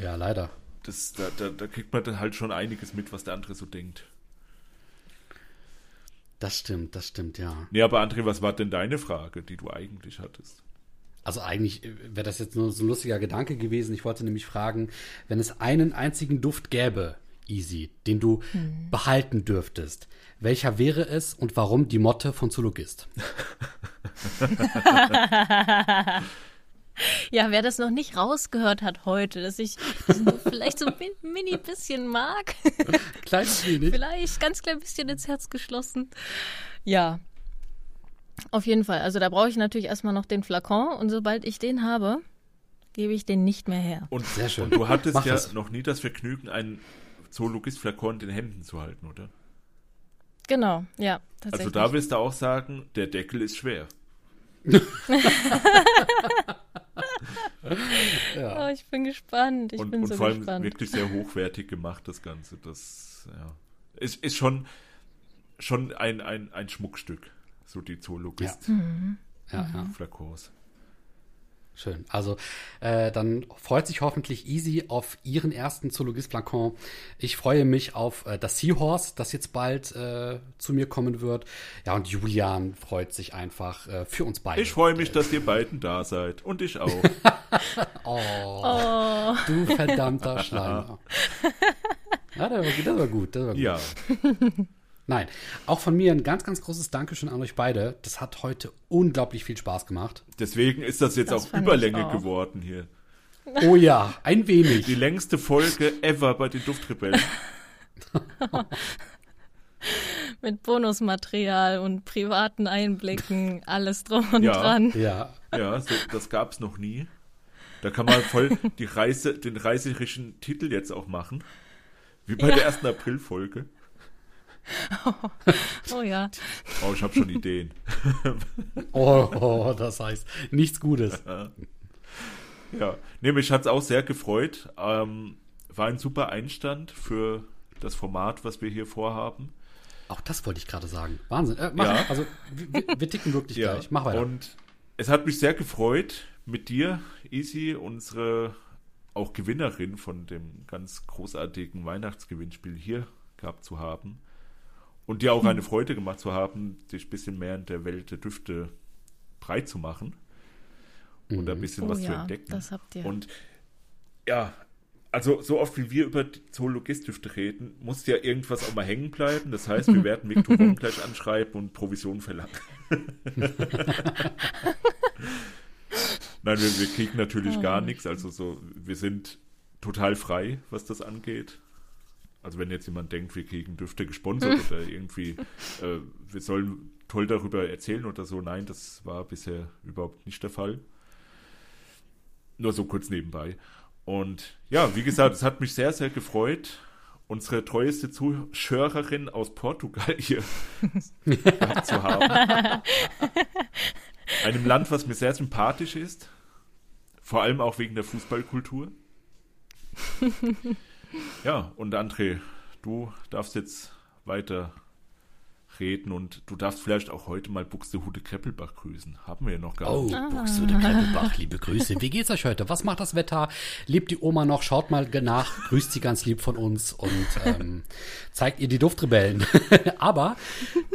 Ja, leider. Das, da, da, da kriegt man dann halt schon einiges mit, was der andere so denkt. Das stimmt, das stimmt, ja. Nee, aber André, was war denn deine Frage, die du eigentlich hattest? Also eigentlich äh, wäre das jetzt nur so ein lustiger Gedanke gewesen. Ich wollte nämlich fragen, wenn es einen einzigen Duft gäbe, Easy, den du hm. behalten dürftest. Welcher wäre es und warum die Motte von Zoologist? Ja, wer das noch nicht rausgehört hat heute, dass ich vielleicht so ein mini bisschen mag. Kleines wenig. Vielleicht ganz klein bisschen ins Herz geschlossen. Ja. Auf jeden Fall. Also da brauche ich natürlich erstmal noch den Flakon und sobald ich den habe, gebe ich den nicht mehr her. Und, Sehr schön. und du hattest Mach ja das. noch nie das Vergnügen, einen Zoologist-Flakon in den Händen zu halten, oder? Genau, ja, tatsächlich. Also da wirst du auch sagen, der Deckel ist schwer. oh, ich bin gespannt. Ich und, bin und so vor allem gespannt. wirklich sehr hochwertig gemacht, das Ganze. Das ja, ist, ist schon, schon ein, ein, ein Schmuckstück, so die Zoologist-Flakons. Ja, ja. Schön. Also äh, dann freut sich hoffentlich Easy auf ihren ersten Zoologist-Flakon. Ich freue mich auf äh, das Seahorse, das jetzt bald äh, zu mir kommen wird. Ja, und Julian freut sich einfach äh, für uns beide. Ich freue mich, dass ihr beiden da seid. Und ich auch. Oh, du verdammter Schleimer. Ja, das war, gut, das war gut. Das war gut. ja. Nein, auch von mir ein ganz, ganz großes Dankeschön an euch beide. Das hat heute unglaublich viel Spaß gemacht. Deswegen ist das jetzt Das ich Überlänge auch. geworden hier. Oh ja, ein wenig. Die längste Folge ever bei den Duftrebellen. Mit Bonusmaterial und privaten Einblicken, alles drum und Ja. dran. Ja, Ja, so, das gab's noch nie. Da kann man voll die Reise, den reißerischen Titel jetzt auch machen. Wie bei Ja. der ersten April-Folge. Oh ja. Oh, ich habe schon Ideen. oh, oh, das heißt nichts Gutes. Ja, nee, mich hat's auch sehr gefreut. Ähm, war ein super Einstand für das Format, was wir hier vorhaben. Auch das wollte ich gerade sagen. Wahnsinn. Äh, mach, Ja. Also, wir, wir ticken wirklich gleich. Mach weiter. Und es hat mich sehr gefreut, mit dir, Easy, unsere auch Gewinnerin von dem ganz großartigen Weihnachtsgewinnspiel hier gehabt zu haben. Und dir auch eine Freude gemacht zu haben, dich ein bisschen mehr in der Welt der Düfte breit zu machen. Und ein bisschen Oh was zu ja, entdecken. das habt ihr. Und ja, also so oft wie wir über die Zoologist-Düfte reden, muss ja irgendwas auch mal hängen bleiben. Das heißt, wir werden Victor Ron gleich anschreiben und Provision verlangen. Nein, wir, wir kriegen natürlich Oh. gar nichts. Also so, wir sind total frei, was das angeht. Also wenn jetzt jemand denkt, wir kriegen Düfte gesponsert oder irgendwie, äh, wir sollen toll darüber erzählen oder so, nein, das war bisher überhaupt nicht der Fall. Nur so kurz nebenbei. Und ja, wie gesagt, es hat mich sehr, sehr gefreut, unsere treueste Zuhörerin aus Portugal hier zu haben. Einem Land, was mir sehr sympathisch ist. Vor allem auch wegen der Fußballkultur. Ja, und André, du darfst jetzt weiter reden und du darfst vielleicht auch heute mal Buxtehude Kreppelbach grüßen. Haben wir ja noch gar Oh, nicht. Buxtehude Kreppelbach, liebe Grüße. Wie geht's euch heute? Was macht das Wetter? Lebt die Oma noch? Schaut mal nach, grüßt sie ganz lieb von uns und ähm, zeigt ihr die Duftrebellen. Aber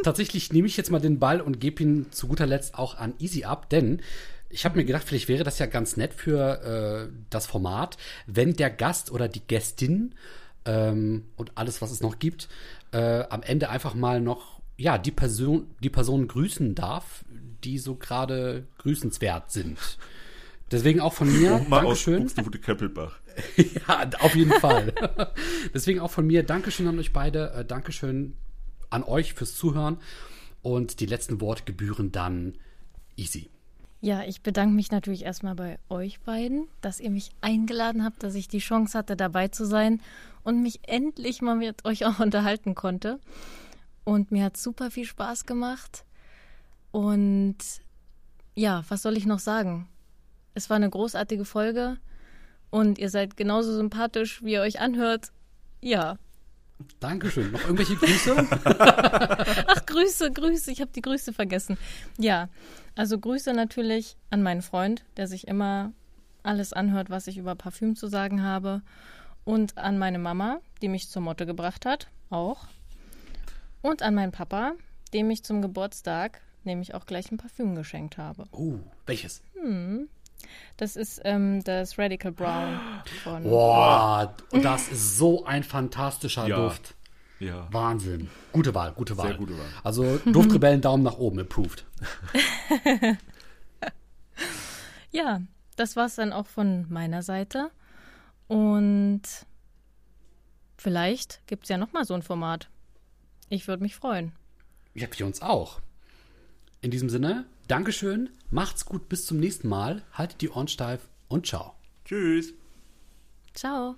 tatsächlich nehme ich jetzt mal den Ball und gebe ihn zu guter Letzt auch an Easy ab, denn ich habe mir gedacht, vielleicht wäre das ja ganz nett für äh, das Format, wenn der Gast oder die Gästin ähm, und alles, was es noch gibt, äh, am Ende einfach mal noch ja die Person, die Person grüßen darf, die so gerade grüßenswert sind. Deswegen auch von mir, aus Dankeschön. Buxtehude Kreppelbach. Ja, auf jeden Fall. Deswegen auch von mir Dankeschön an euch beide, äh, Dankeschön an euch fürs Zuhören und die letzten Worte gebühren dann easy. Ja, ich bedanke mich natürlich erstmal bei euch beiden, dass ihr mich eingeladen habt, dass ich die Chance hatte, dabei zu sein und mich endlich mal mit euch auch unterhalten konnte. Und mir hat super viel Spaß gemacht. Und ja, was soll ich noch sagen? Es war eine großartige Folge und ihr seid genauso sympathisch, wie ihr euch anhört. Ja. Dankeschön. Noch irgendwelche Grüße? Ach, Grüße, Grüße. Ich habe die Grüße vergessen. Ja, also Grüße natürlich an meinen Freund, der sich immer alles anhört, was ich über Parfüm zu sagen habe. Und an meine Mama, die mich zur Motte gebracht hat, auch. Und an meinen Papa, dem ich zum Geburtstag nämlich auch gleich ein Parfüm geschenkt habe. Oh, welches? Das ist ähm, das Radical Brown von. Boah, das ist so ein fantastischer Ja. Duft. Ja. Wahnsinn. Gute Wahl, gute Wahl. Sehr gute Wahl. Also Duftrebellen Daumen nach oben, approved. Ja, das war es dann auch von meiner Seite. Und vielleicht gibt es ja noch mal so ein Format. Ich würde mich freuen. Ja, wir uns auch. In diesem Sinne, Dankeschön, macht's gut, bis zum nächsten Mal, haltet die Ohren steif und ciao. Tschüss. Ciao.